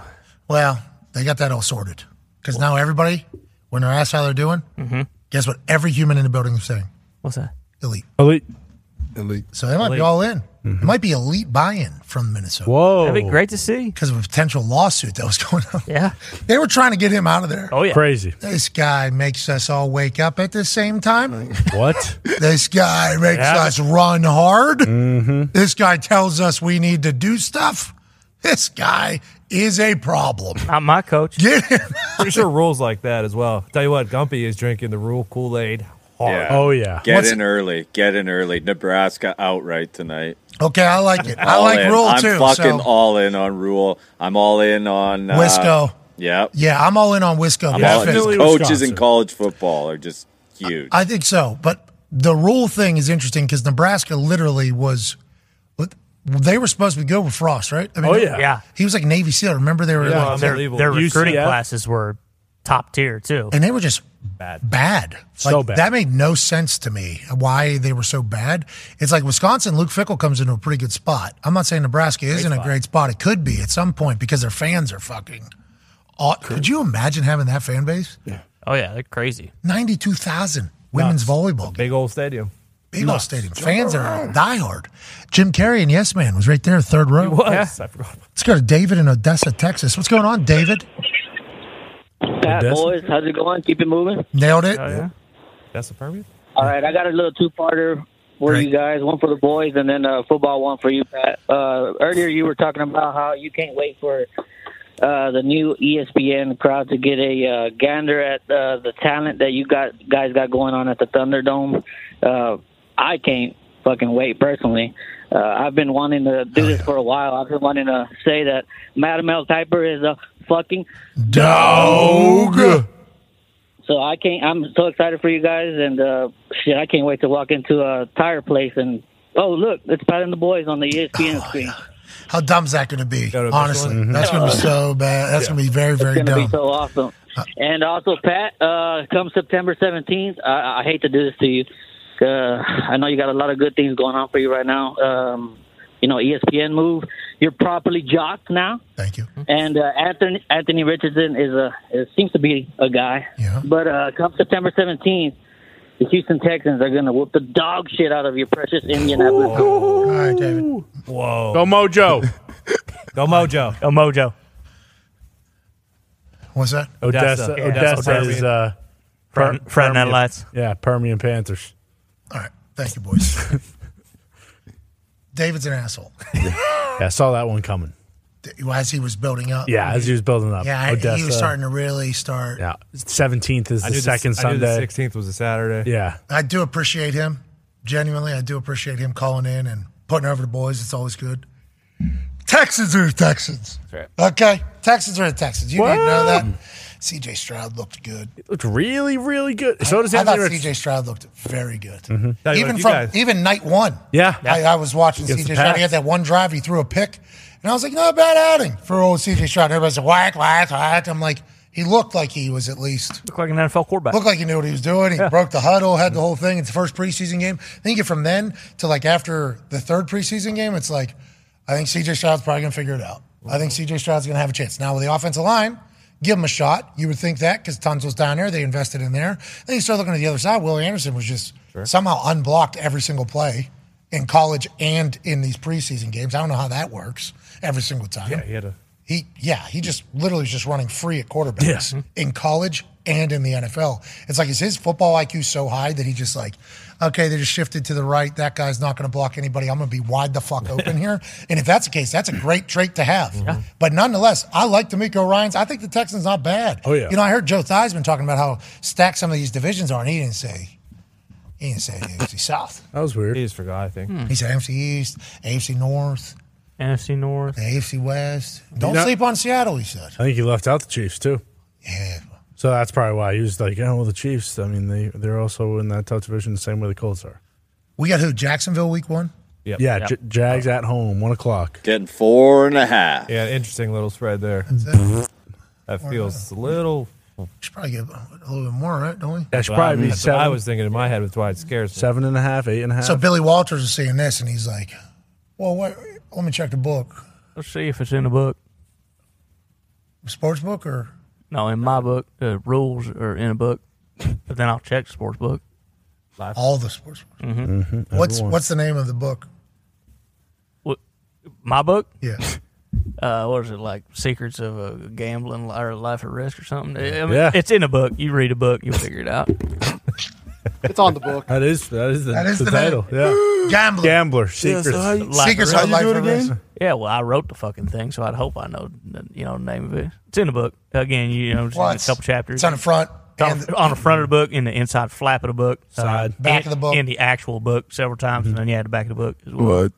Well, they got that all sorted. Because now everybody, when they're asked how they're doing, Mm-hmm. guess what every human in the building is saying? What's that? Elite. Elite. Elite. So they might be all in. It might be elite buy-in from Minnesota. Whoa. That'd be great to see. Because of a potential lawsuit that was going on. Yeah. They were trying to get him out of there. Oh yeah. Crazy. This guy makes us all wake up at the same time. What? This guy makes Yeah. us run hard. Mm-hmm. This guy tells us we need to do stuff. This guy is a problem. Not my coach. Get him. Pretty sure Rhule's like that as well. Tell you what, Gumpy is drinking the Rhule Kool Aid hard. Yeah. Oh yeah. Get What's- in early. Get in early. Nebraska outright tonight. Okay, I like it. I like in. Rhule I'm too. fucking so all in on Rhule. I'm all in on uh, Wisco. Yeah. Yeah, I'm all in on Wisco. I'm That all in. fits. These coaches in college football are just huge. I think so. But the Rhule thing is interesting because Nebraska literally was. They were supposed to be good with Frost, right? I Oh, yeah. Yeah. He was like Navy SEAL. Remember they were Yeah, like, their, their recruiting UCF? classes were top tier too. and they were just Bad. bad. So bad. That made no sense to me why they were so bad. It's like Wisconsin, Luke Fickell comes into a pretty good spot. I'm not saying Nebraska isn't a great spot. It could be at some point because their fans are fucking. Aw- could you imagine having that fan base? Yeah. Oh yeah, they're crazy. 92,000 women's volleyball. Big old stadium. Big old stadium. Fans are diehard. Jim Carrey and Yes Man was right there, third row. Was. I forgot. Let's go to David in Odessa, Texas. What's going on, David? Pat Odessa? boys, how's it going? Keep it moving. Nailed it. Oh yeah. That's a permit? All right, I got a little two-parter for Great. you guys. One for the boys, and then a football one for you, Pat. Uh, earlier, you were talking about how you can't wait for uh, the new ESPN crowd to get a uh, gander at uh, the talent that you got guys got going on at the Thunderdome. Uh, I can't fucking wait personally. Uh, I've been wanting to do this for a while. I've been wanting to say that Madam L. Kiper is a fucking Dog. So I can't. I'm so excited for you guys, and uh, shit, I can't wait to walk into a tire place and oh look, it's Pat and the Boys on the ESPN screen. How dumb's that going to be? to Honestly, Michelin? that's going to be so bad. That's going to be very, very It's gonna dumb. be so awesome. And also, Pat, uh, come September 17th, I, I hate to do this to you. Uh, I know you got a lot of good things going on for you right now. Um, you know, ESPN move. You're properly jocked now. Thank you. And uh, Anthony Anthony Richardson is a is, seems to be a guy. Yeah. But uh, come September 17th, the Houston Texans are going to whoop the dog shit out of your precious Indianapolis. All right, David. Whoa. Go Mojo. Go Mojo. Oh Mojo. What's that? Odessa. Odessa. Odessa, Odessa. is uh, Fred- Per- Fred Permian- Yeah, Permian Panthers. All right. Thank you, boys. David's an asshole. Yeah, I saw that one coming. As he was building up. Yeah, as he was building up. Yeah, Odessa. he was starting to really start. Yeah, seventeenth is I the knew second I the Sunday. 16th was a Saturday. Yeah, I do appreciate him. Genuinely, I do appreciate him calling in and putting over the boys. It's always good. Texans are the Texans. Okay? Texans are the Texans. You didn't know that? CJ Stroud looked good. it looked really, really good. So does I thought Anthony Rich- CJ Stroud looked very good. Mm-hmm. What, Even from guys- even night one. Yeah. I, I was watching CJ Stroud. He had that one drive. He threw a pick, and I was like, "Not a bad outing for old CJ Stroud." Everybody said, "Whack, whack, whack." I'm like, he looked like he was at least Look like an NFL quarterback. looked like he knew what he was doing. He broke the huddle, had the mm-hmm. whole thing. It's the first preseason game. I think from then to like after the third preseason game, it's like I think CJ Stroud's probably gonna figure it out. I think CJ Stroud's gonna have a chance. Now with the offensive line, give him a shot. You would think that because Tons was down there, they invested in there. Then you start looking at the other side. Willie Anderson was just somehow unblocked every single play in college and in these preseason games. I don't know how that works every single time. Yeah, he had a He, yeah, he just literally is just running free at quarterbacks in college and in the NFL. It's like, is his football IQ so high that he just like, okay, they just shifted to the right. That guy's not going to block anybody. I'm going to be wide the fuck open here. And if that's the case, that's a great trait to have. Mm-hmm. But nonetheless, I like DeMeco Ryans. I think the Texans not bad. Oh, yeah. You know, I heard Joe Theismann talking about how stacked some of these divisions are, and he didn't say, he didn't say AFC South. That was weird. He just forgot, I think. He said AFC East, AFC North, NFC North, the AFC West. Don't know- sleep on Seattle, he said. I think he left out the Chiefs too. Yeah. So that's probably why he was like, oh, well, the Chiefs. I mean, they they're also in that tough division the same way the Colts are. We got who? Jacksonville week one? Yep. Yeah, Yep. J- Jags at home, one o'clock. Getting four and a half. Yeah, interesting little spread there. That feels a little. Should probably get a little bit more, right? Don't we? That should probably be That's what seven. I was thinking in my head with why it scares me. seven and a half, eight and a half. So Billy Walters is seeing this, and he's like, "Well, what, let me check the book. Let's see if it's in the book. Sports book or No, in my book, the rules are in a book, but then I'll check the sports book. all the sports books? Mm-hmm. Mm-hmm. What's what's the name of the book? What, my book? Yeah. Uh, what is it like? Secrets of a gambling li- or life at risk or something? I mean, Yeah. it's in a book. You read a book, you'll figure it out. It's on the book. That is that is the, That is the the title. Yeah, Gambler. Gambler secrets. so how you- Life Secrets at of life at risk. Yeah, well, I wrote the fucking thing, so I'd hope I know, the, you know, the name of it. It's in the book. Again, you know, just Well, a it's- couple chapters. It's on the front. on, and the- on the front of the book, in the inside flap of the book, Side. uh, Back in- of the book. in the actual book several times, and then yeah, the back of the book as well. What?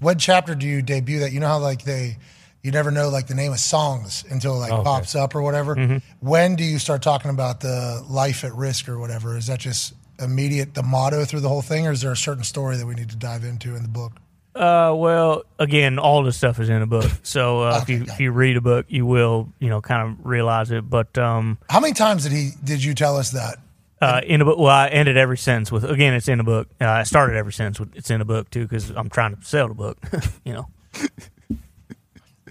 What chapter do you debut that? You know how like they, you never know like the name of songs until it like Okay. pops up or whatever. Mm-hmm. When do you start talking about the life at risk or whatever? Is that just immediate the motto through the whole thing, or is there a certain story that we need to dive into in the book? Uh, well, again, all this stuff is in a book, so uh, if you if you read a book, you will you know kind of realize it. But um, How many times did he did you tell us that? uh, in a book, well, I ended every sentence with again, it's in a book. Uh, I started every sentence with it's in a book too because I'm trying to sell the book. you know,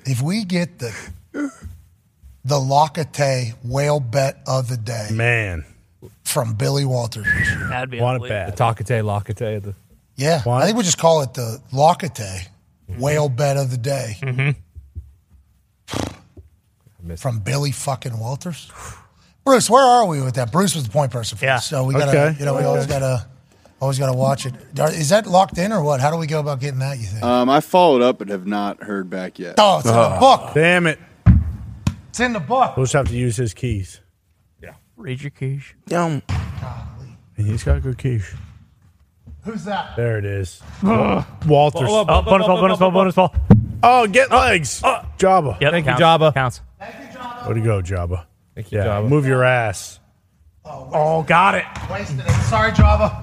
If we get the the Locate whale bet of the day Man, from Billy Walters, that'd be want it unbelievable. bad. The Takate Lakate. The, yeah, What? I think we just call it the Locate whale bet of the day missed from Billy fucking Walters. Bruce, where are we with that? Bruce was the point person for Yeah. this, so we gotta, Okay. you know, we always gotta, always gotta watch it. Is that locked in or what? How do we go about getting that? You think? Um, I followed up but have not heard back yet. oh, it's in the book. damn it! It's in the book. We'll just have to use his keys, Yeah, Read your keys. Yum. and he's got a good keys. Who's that? There it is. Walters. Oh, bonus ball, bonus ball, bonus ball. Oh, get legs. Jabba. Yep, Thank you, counts, Thank you, Jabba. Counts. Way to go, Jabba. Thank you, Yeah, Jabba. move your ass. Oh, oh got it. Wasted it. Sorry, Java.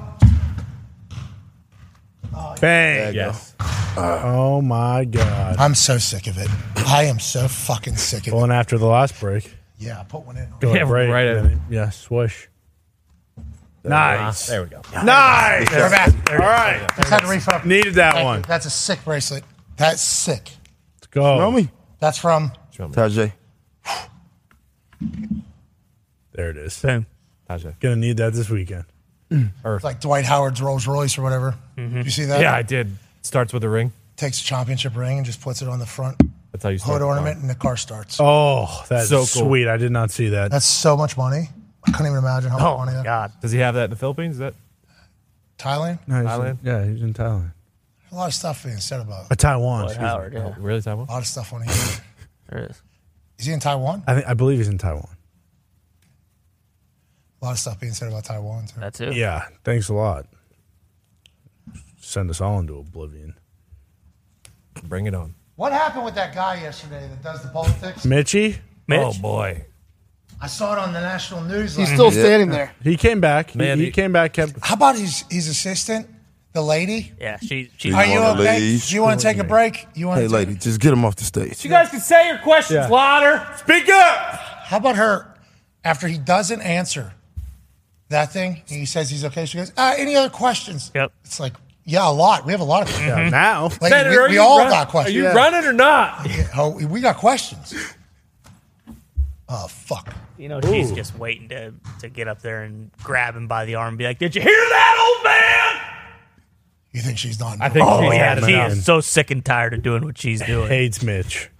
Bang. Yes. Oh my God. I'm so sick of it. I am so fucking sick of it. Going after the last break. Yeah, put one in. Go Yeah, break. right at- then it- Yeah, swish. Nice. There we go. Nice. We're back. All right. Just had to refund. Needed that Thank you. one. That's a sick bracelet. That's sick. Let's go. Know me? That's from Tajay. There it is. Boom. Tajay. Gonna need that this weekend. Mm. it's like Dwight Howard's Rolls Royce or whatever. Mm-hmm. Did you see that? Yeah, I did. Starts with a ring. Takes a championship ring and just puts it on the front That's how you start. hood ornament, and the car starts. Oh, that's So so cool. sweet. I did not see that. That's so much money. I can't even imagine how much Oh money that. god. Does he have that in the Philippines? Is that Thailand. No, he's in- Thailand? yeah, he's in Thailand. A lot of stuff being said about Uh, Taiwan. Dwight excuse me. Howard, yeah. oh, really Taiwan? a lot of stuff on here. There is. Is he in Taiwan? I think I believe he's in Taiwan. A lot of stuff being said about Taiwan too. That's it. Yeah. Thanks a lot. Send us all into oblivion. Bring it on. What happened with that guy yesterday that does the politics? Mitchie, Mitch? Oh boy. I saw it on the national news. He's last still standing there. he came back. He- Man, he, he- came back. Kept. How about his his assistant, the lady? Yeah, she. she Are you wanna okay? leave? Do you want to take a break? You want Hey, to lady, just get him off the stage. You guys can say your questions Yeah. louder. Speak up. How about her? After he doesn't answer that thing, he says he's okay. She goes, uh, "Any other questions?" Yep. It's like, yeah, a lot. We have a lot of Yeah, now. Like, Senator, we, are we you all run- got questions. Are you Yeah. running or not? Oh, we got questions. Oh fuck! You know, she's just waiting to to get up there and grab him by the arm and be like, "Did you hear that, old man?" You think she's not? I think Oh she's yeah, had she enough. is so sick and tired of doing what she's doing. Hates Mitch.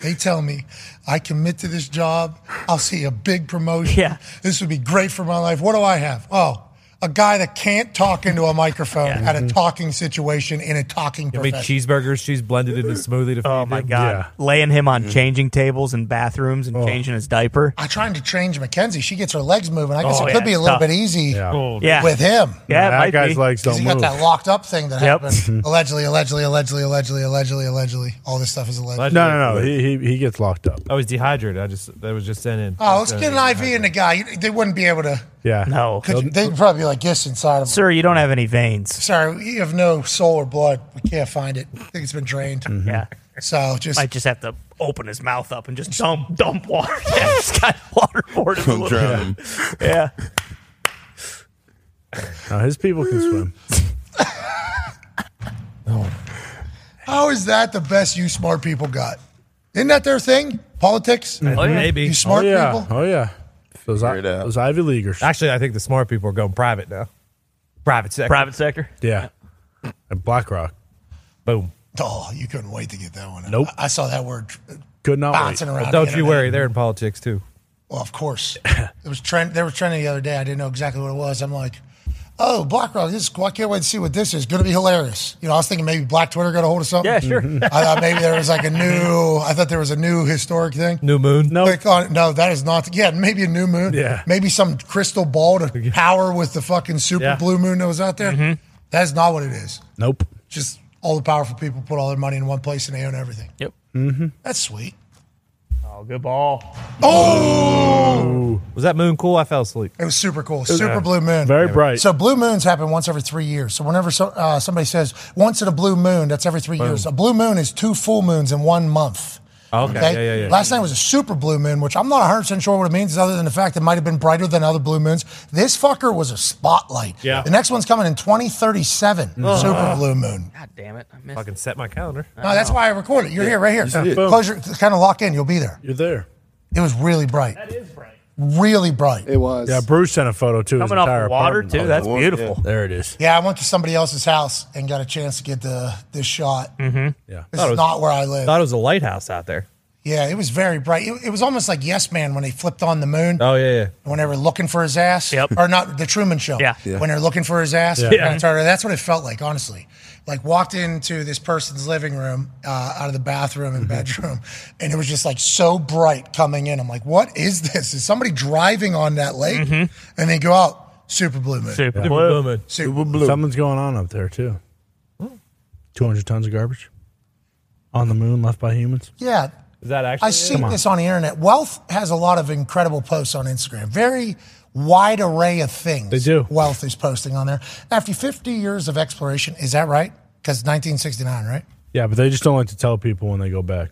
They tell me I commit to this job, I'll see a big promotion. Yeah. This would be great for my life. What do I have? Oh, a guy that can't talk into a microphone at a mm-hmm. talking situation in a talking Give me profession. cheeseburgers. She's blended into smoothie to oh feed Oh my him. god, laying him on mm-hmm. changing tables and bathrooms and oh. changing his diaper. I'm trying to change Mackenzie. She gets her legs moving. I guess Oh, it yeah, could be a little tough. bit easy Yeah. Oh, with him. Yeah, it that guy's be. legs don't he move. got that locked up thing that Yep. happened. allegedly, allegedly, allegedly, allegedly, allegedly, allegedly. All this stuff is alleged. No, no, no. He, he he gets locked up. I was dehydrated. I just that was just sent in. Oh, let's get an IV in the guy. They wouldn't be able to. Yeah. No, Could, they'd probably be like this inside of him. sir, you don't have any veins. Sorry, you have no soul or blood. We can't find it. I think it's been drained. Mm-hmm. Yeah, So just might just have to open his mouth up and just dump dump water. Yeah, this guy waterboard him a little Drown him. Yeah, No, his people can swim. how is that the best you smart people got? Isn't that their thing? Politics. Oh, yeah. Maybe. You smart oh, yeah. people. Oh yeah. Those, I, it out. those Ivy Leaguers. Actually, I think the smart people are going private now. Private sector. private sector. Yeah. And BlackRock. Boom. Oh, you couldn't wait to get that one. Nope. I, I saw that word Could not bouncing wait. around. But the don't you internet. worry, they're in politics too. Well, of course. it was trend. They were trending the other day. I didn't know exactly what it was. I'm like, oh, BlackRock. This is cool. I can't wait to see what this is. Going to be hilarious. You know, I was thinking maybe Black Twitter got a hold of something. Yeah, sure. I thought maybe there was like a new. I thought there was a new historic thing. New moon. No. Click on. No, that is not. Yeah, maybe a new moon. Yeah. Maybe some crystal ball to power with the fucking super Yeah. blue moon that was out there. Mm-hmm. That is not what it is. Nope. Just all the powerful people put all their money in one place and they own everything. Yep. Mm-hmm. That's sweet. Oh, good ball. Oh, Was that moon cool? I fell asleep. it was super cool. Super blue moon. Very bright. So blue moons happen once every three years. So whenever so, uh, somebody says once in a blue moon, that's every three years. A blue moon is two full moons in one month. Okay. Yeah, yeah, yeah. Last night was a super blue moon, which I'm not 100 percent sure what it means, other than the fact it might have been brighter than other blue moons. This fucker was a spotlight. Yeah. The next one's coming in 2037. Super blue moon. God damn it! I missed. Fucking set my calendar. No, that's why I recorded it. You're here, right here. see it. Close your, kind of lock in. You'll be there. You're there. It was really bright. That is bright. Really bright. It was. Yeah, Bruce sent a photo too. Coming off the water too. That's one, beautiful. There it is. Yeah, I went to somebody else's house and got a chance to get the this shot. Mm-hmm. Yeah. This Thought it is was- not where I live. Thought it was a lighthouse out there. Yeah, it was very bright. It, it was almost like Yes Man when they flipped on the moon. Oh yeah, yeah. When they were looking for his ass. Yep. Or not, the Truman Show. Yeah. Yeah. When they're looking for his ass. Yeah. kinda That's what it felt like, honestly. Like walked into this person's living room, uh, out of the bathroom and mm-hmm. bedroom, and it was just like so bright coming in. I'm like, what is this? Is somebody driving on that lake? Mm-hmm. And they go out, super blue moon. Super Super blue. blue moon. Super blue. Something's going on up there too. Hmm. Two hundred tons of garbage on the moon left by humans. Yeah. Is that actually? I see this on the internet. Wealth has a lot of incredible posts on Instagram. Very wide array of things. They do. Wealth is posting on there. After 50 years of exploration, is that right? Because 1969, right? Yeah, but they just don't like to tell people when they go back.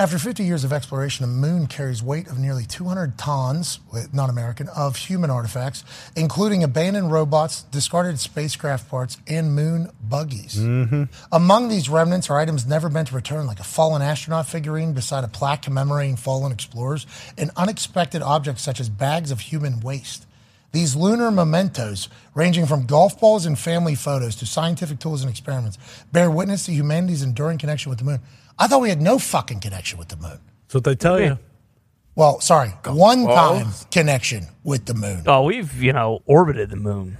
After 50 years of exploration, the moon carries weight of nearly 200 tons, not American, of human artifacts, including abandoned robots, discarded spacecraft parts, and moon buggies. Mm-hmm. Among these remnants are items never meant to return, like a fallen astronaut figurine beside a plaque commemorating fallen explorers, and unexpected objects such as bags of human waste. These lunar mementos, ranging from golf balls and family photos to scientific tools and experiments, bear witness to humanity's enduring connection with the moon. I thought we had no fucking connection with the moon. That's what they tell you. Well, sorry, one time connection with the moon. Oh, we've you know orbited the moon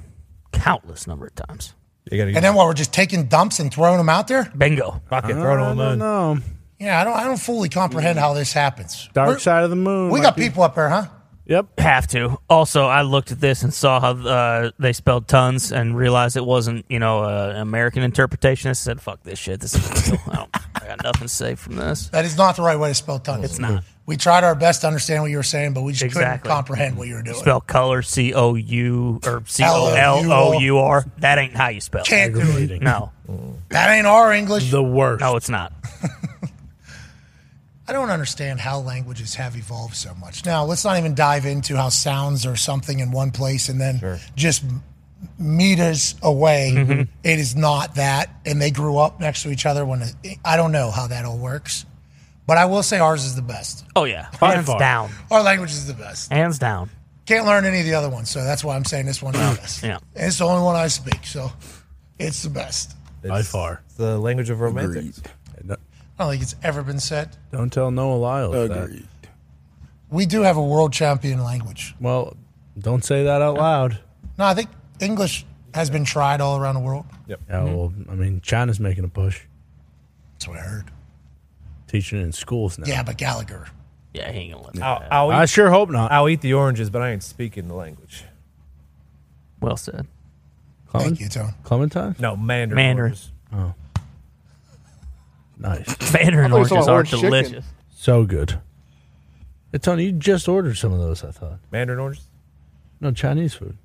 countless number of times. You gotta And then what? We're just taking dumps and throwing them out there? Bingo. fucking throw it on the moon. No, Yeah, I don't. I don't fully comprehend how this happens. dark We're- side of the moon. We might got be- people up there, huh? Yep. Have to. Also, I looked at this and saw how uh, they spelled tons and realized it wasn't, you know, uh, an American interpretation. I said, "Fuck this shit. This is real. I, don't, I got nothing to say from this." That is not the right way to spell tons. It's not. We tried our best to understand what you were saying, but we just Exactly. couldn't comprehend what you were doing. Spell color C O U or C O L O U R. That ain't how you spell. it. Can't do it. Aggravating. No, That ain't our English. The worst. no, it's not. I don't understand how languages have evolved so much. Now, let's not even dive into how sounds are something in one place and then just meters away, Mm-hmm. it is not that. And they grew up next to each other when it, I don't know how that all works. But I will say ours is the best. Oh yeah, By hands far. down, Our language is the best. hands down. Can't learn any of the other ones, so that's why I'm saying this one's the best. Yeah. And it's the only one I speak, so it's the best. by far. The language of romantics. No, I don't think it's ever been said. Don't tell Noah Lyles that. Agreed. We do have a world champion language. Well, don't say that out loud. No, I think English has been tried all around the world. Yep. Yeah, mm-hmm. well, I mean, China's making a push, That's what I heard. teaching it in schools now. Yeah, but Gallagher. Yeah, he ain't gonna let that. I'll, happen. I'll I sure hope not. I'll eat the oranges, but I ain't speaking the language. Well said. Thank you, Tone. Clementine? No, Mandarin. Mandarin. oranges. Oh. Nice. Mandarin I thought oranges said are orange chicken. delicious. So good. Hey, Tony, you just ordered some of those, I thought. Mandarin oranges. No, Chinese food.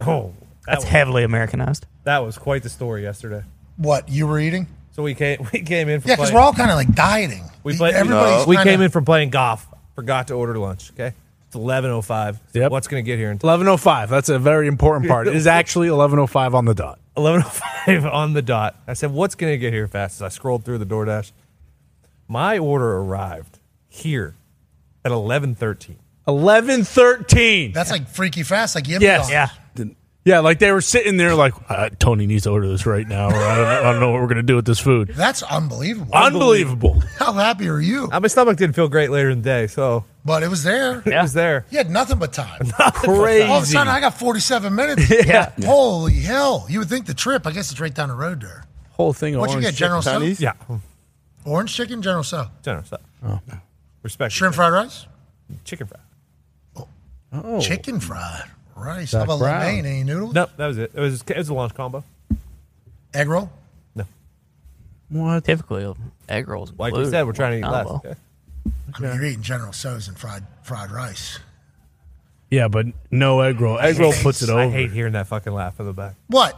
Oh, that That's was, heavily Americanized. that was quite the story yesterday. What you were eating? So we came we came in for Yeah, because playing- we're all kind of like dieting. we played Everybody's we kinda- came in from playing golf. Forgot to order lunch. Okay, it's eleven oh five. Yep. What's gonna get here in 11.05. That's a very important part. It is actually 11.05 on the dot. eleven oh five on the dot? I said, "What's gonna get here fast?" As I scrolled through the DoorDash, my order arrived here at eleven thirteen. 11.13. That's like freaky fast, like Yippee Yes. Dog. Yeah. Yeah, like they were sitting there like, uh, Tony needs to order this right now, or I don't, I don't know what we're going to do with this food. That's unbelievable. Unbelievable. How happy are you? Uh, my stomach didn't feel great later in the day, so But it was there. Yeah. it was there. You had nothing but time. Crazy. All of a sudden, I got 47 minutes. Yeah. Holy hell. You would think the trip, I guess it's right down the road there. Whole thing of What'd you get, General chicken. Tso? Yeah, Orange chicken, General Tso. generous. Oh, respect. Shrimp fried rice? chicken fry. Oh. Chicken fried rice. Zach How about Brown. romaine? Any eh, noodles? Nope, that was it. It was it was a lunch combo. Egg roll? No. What? Typically, egg rolls. Like we said, we're trying to eat less. Combo. Okay? I mean, you're eating General Tso's and fried fried rice. Yeah, but no egg roll. Egg roll puts it over. I hate hearing that fucking laugh in the back. What?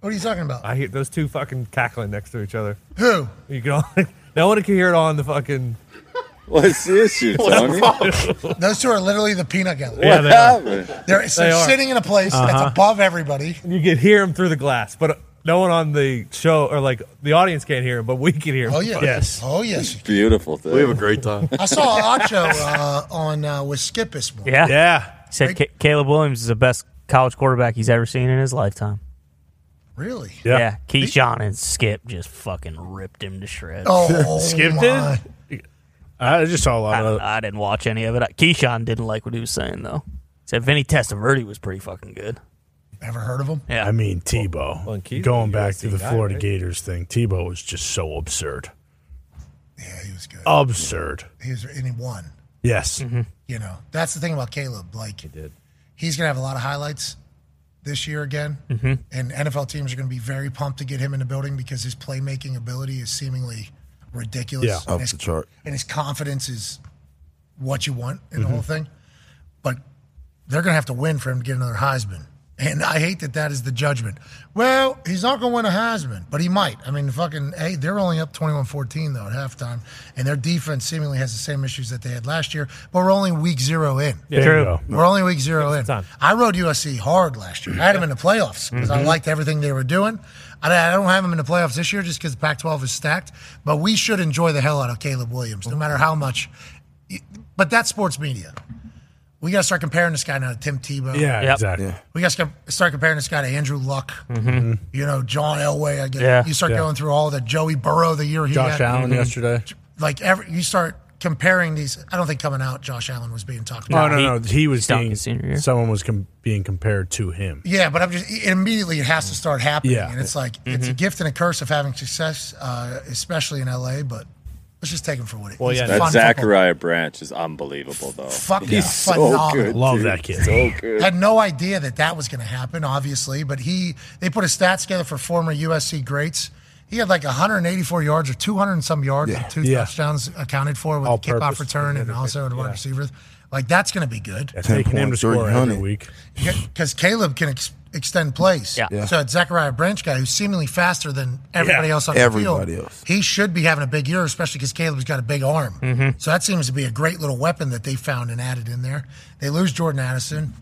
What are you talking about? I hear those two fucking cackling next to each other. Who? You can all, no one can hear it on the fucking. What's the issue, Tony? Those two are literally the peanut gallery. Yeah, they are. They're, so They are. sitting in a place that's Uh-huh. above everybody. You can hear them through the glass, but no one on the show or like the audience can't hear them, but we can hear them. Oh, yeah. yes, Oh, yes. Beautiful thing. We have a great time. I saw Acho uh, on uh, with Skip this morning. Yeah. Yeah. He said Ca- Caleb Williams is the best college quarterback he's ever seen in his lifetime. Really? Yeah. Keyshawn and Skip just fucking ripped him to shreds. Oh, Skip my. did? I just saw a lot of I, I didn't watch any of it. Keyshawn didn't like what he was saying though. He Said Vinny Testaverde was pretty fucking good. Ever heard of him? Yeah. I mean, Tebow. well, and Keith's going back to the guy, Florida right? Gators thing, Tebow was just so absurd. Yeah, he was good. Absurd. He was, and he won. Yes. You know, that's the thing about Caleb. Like, he did. he's going to have a lot of highlights this year again. Mhm. And NFL teams are going to be very pumped to get him in the building because his playmaking ability is seemingly ridiculous. Yeah, and off his, the chart. And his confidence is what you want in the Mhm. whole thing. But they're going to have to win for him to get another Heisman. And I hate that that is the judgment. Well, he's not going to win a Heisman, but he might. I mean, fucking, hey, they're only up 21 14, though, at halftime. And their defense seemingly has the same issues that they had last year, but we're only week zero in. Yeah, True. We're only week zero in. I rode USC hard last year. I had them in the playoffs because I Mm-hmm. Mhm. liked everything they were doing. I I don't have them in the playoffs this year just because the Pac 12 is stacked, but we should enjoy the hell out of Caleb Williams, no matter how much. But that's sports media. We got to start comparing this guy now to Tim Tebow. Yeah, Yep. exactly. Yeah. We got to start comparing this guy to Andrew Luck. Mhm. You know, John Elway. I guess. Yeah. You start Yeah. going through all the Joey Burrow the year he Josh had. Allen Mhm. yesterday. Like every, you start comparing these. I don't think coming out Josh Allen was being talked about. No, about. no, no. He was stunk being, his senior year. someone was com- being compared to him. Yeah, but I'm just it- immediately it has to start happening, Yeah. and it's like it's a Mhm. gift and a curse of having success, uh, especially in LA. But let's just take him for what it is. Well, yeah, That fun football. Zachariah Branch is unbelievable, though. Fucking He's so phenomenal. good. Love dude. that kid. So good. Had no idea that that was going to happen, obviously, but he they put his stats together for former USC greats. He had like 184 yards or 200 and some yards and two Yeah. touchdowns accounted for with All a kickoff return and also the wide receivers. Like that's going to be good. Yeah, taking him to score every week. because Caleb can ex- extend plays. Yeah. Yeah. So it's Zachariah Branch guy who's seemingly faster than everybody Yeah. else on the Everybody field. else. He should be having a big year, especially because Caleb's got a big arm. Mm-hmm. So that seems to be a great little weapon that they found and added in there. They lose Jordan Addison.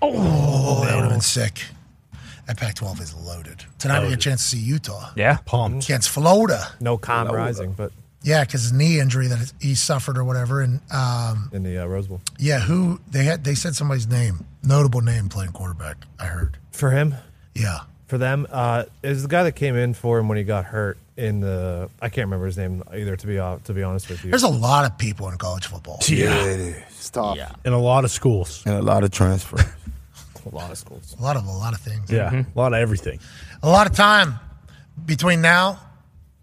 Oh, that would have been sick. That Pac-12 is loaded. Tonight we get a chance to see Utah Yeah. Pumped. against Florida. No Cam Rising, but Yeah, because his knee injury that he suffered or whatever, and um, in the uh, Rose Bowl yeah, who they had they said somebody's name, notable name playing quarterback. I heard. for him. Yeah. for them. Uh, is the guy that came in for him when he got hurt in the I can't remember his name either. To be uh, to be honest with you, There's a lot of people in college football. Yeah. it is. It's tough. In a lot of schools. And a lot of transfer. a lot of schools. A lot of a lot of things. Yeah. A lot of everything. A lot of time between now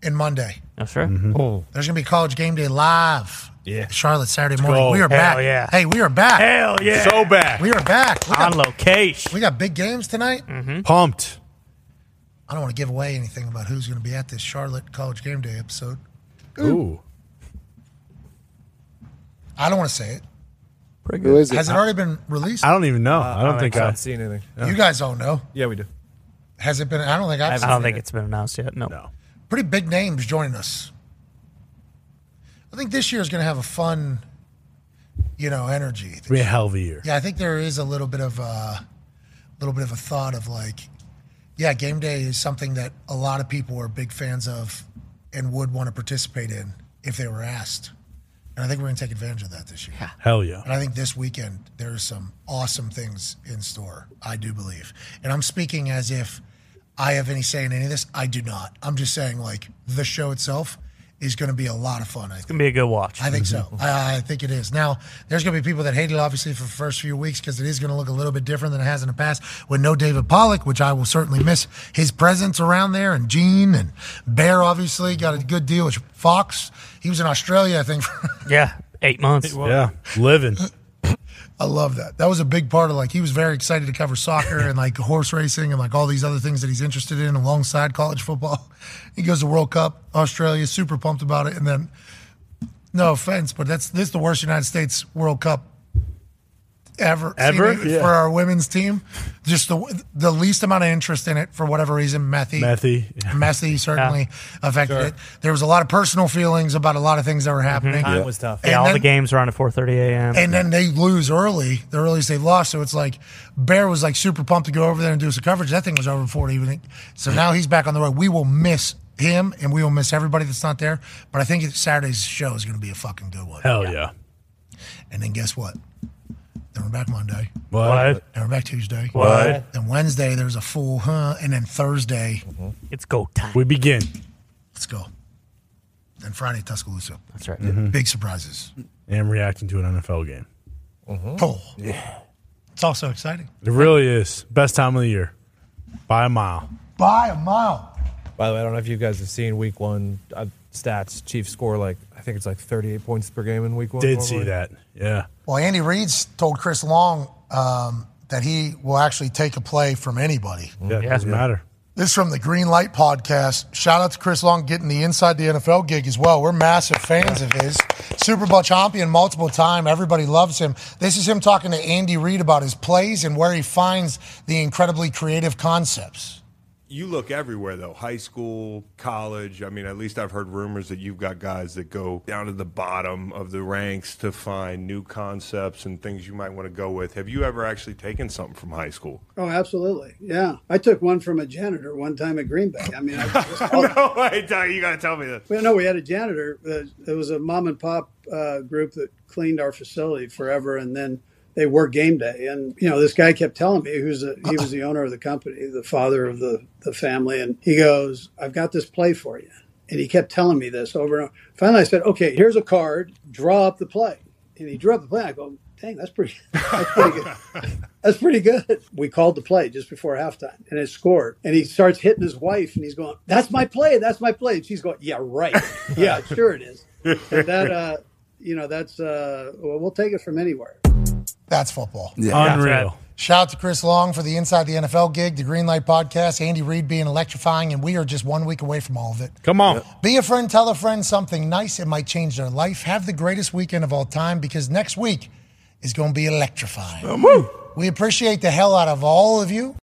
and Monday. That's right. Oh, mm-hmm. There's gonna be college game day live. Yeah. Charlotte Saturday morning. go. We are Hell back. yeah. Hey, we are back. Hell yeah. So back. We are back. We On got, location. we got big games tonight. Mm-hmm. Pumped. I don't want to give away anything about who's going to be at this Charlotte College Game Day episode. Ooh. I don't want to say it. Who is it? Has it already been released? I don't even know. Uh, I don't think I. haven't seen anything. You guys don't know. Yeah, we do. Has it been? I don't think I've I seen don't it. think it's been announced yet. No. No. Pretty big names joining us. I think this year is going to have a fun, you know, energy. It's be a hell of a year. Yeah, I think there is a little bit of a little bit of a thought of like, yeah, game day is something that a lot of people are big fans of and would want to participate in if they were asked. And I think we're going to take advantage of that this year. Hell yeah. And I think this weekend there's some awesome things in store. I do believe, and I'm speaking as if I have any say in any of this. I do not. I'm just saying like the show itself is going to be a lot of fun. I think. It's gonna be a good watch. I think so. Mm-hmm. I, I think it is. Now, there's going to be people that hate it, obviously, for the first few weeks because it is going to look a little bit different than it has in the past. With no David Pollack, which I will certainly miss his presence around there, and Gene and Bear, obviously, got a good deal with Fox. He was in Australia, I think. Yeah, eight months. Yeah. Living. I love that. That was a big part of like he was very excited to cover soccer and like horse racing and like all these other things that he's interested in alongside college football. He goes to World Cup, Australia, super pumped about it, and then no offense, but that's this is the worst United States World Cup ever Ever? Yeah. for our women's team. Just the the least amount of interest in it for whatever reason. Methy, Methy. Messi certainly affected it. There was a lot of personal feelings about a lot of things that were mm-hmm. happening. It was tough. And Yeah, all then- the games are on at 4:30 a.m. and then they lose early, the earliest they've lost. So it's like Bear was like super pumped to go over there and do some coverage. That thing was over before it even. So now he's back on the road. We will miss him and we will miss everybody that's not there. But I think Saturday's show is going to be a fucking good one. Hell yeah. And then guess what? Then we're back Monday. What? Then we're back Tuesday. What? Then Wednesday there's a full huh, and then Thursday It's go time. We begin. let's go. Then Friday Tuscaloosa. That's right. Mm-hmm. Big surprises. And reacting to an NFL game. Oh yeah, it's also exciting It really is. Best time of the year. By a mile. by a mile. By the way, I don't know if you guys have seen Week One uh, stats. Chiefs score like I think it's like 38 points per game in Week One. Did see that. Yeah. Well, Andy Reid's told Chris Long um, that he will actually take a play from anybody. Yeah. Doesn't matter. This is from the Green Light podcast. Shout out to Chris Long getting the Inside the NFL gig as well. We're massive fans of his. Super Bowl champion multiple time. Everybody loves him. This is him talking to Andy Reid about his plays and where he finds the incredibly creative concepts. You look everywhere, though high school, college. I mean, at least I've heard rumors that you've got guys that go down to the bottom of the ranks to find new concepts and things you might want to go with. Have you ever actually taken something from high school? Oh, absolutely. Yeah. I took one from a janitor one time at Green Bay. I mean, I just, no, wait, you got to tell me this. well, no, we had a janitor. It was a mom and pop uh, group that cleaned our facility forever. And then they worked game day. And, you know, this guy kept telling me who's a, he was the owner of the company, the father of the, the family. And he goes, I've got this play for you. And he kept telling me this over and over. Finally, I said, okay, here's a card, draw up the play. And he drew up the play. I go, dang, that's pretty, that's pretty good. That's pretty good. We called the play just before halftime and it scored. And he starts hitting his wife and he's going, That's my play. That's my play. And she's going, Yeah, right. Yeah, sure it is. And that, uh, you know, that's, uh, well, we'll take it from anywhere. That's football. Yeah. Unreal. Shout out to Chris Long for the Inside the NFL gig, the Green Light podcast, Andy Reid being electrifying, and we are just one week away from all of it. Come on. Be a friend, tell a friend something nice. It might change their life. Have the greatest weekend of all time because next week is going to be electrifying. We appreciate the hell out of all of you.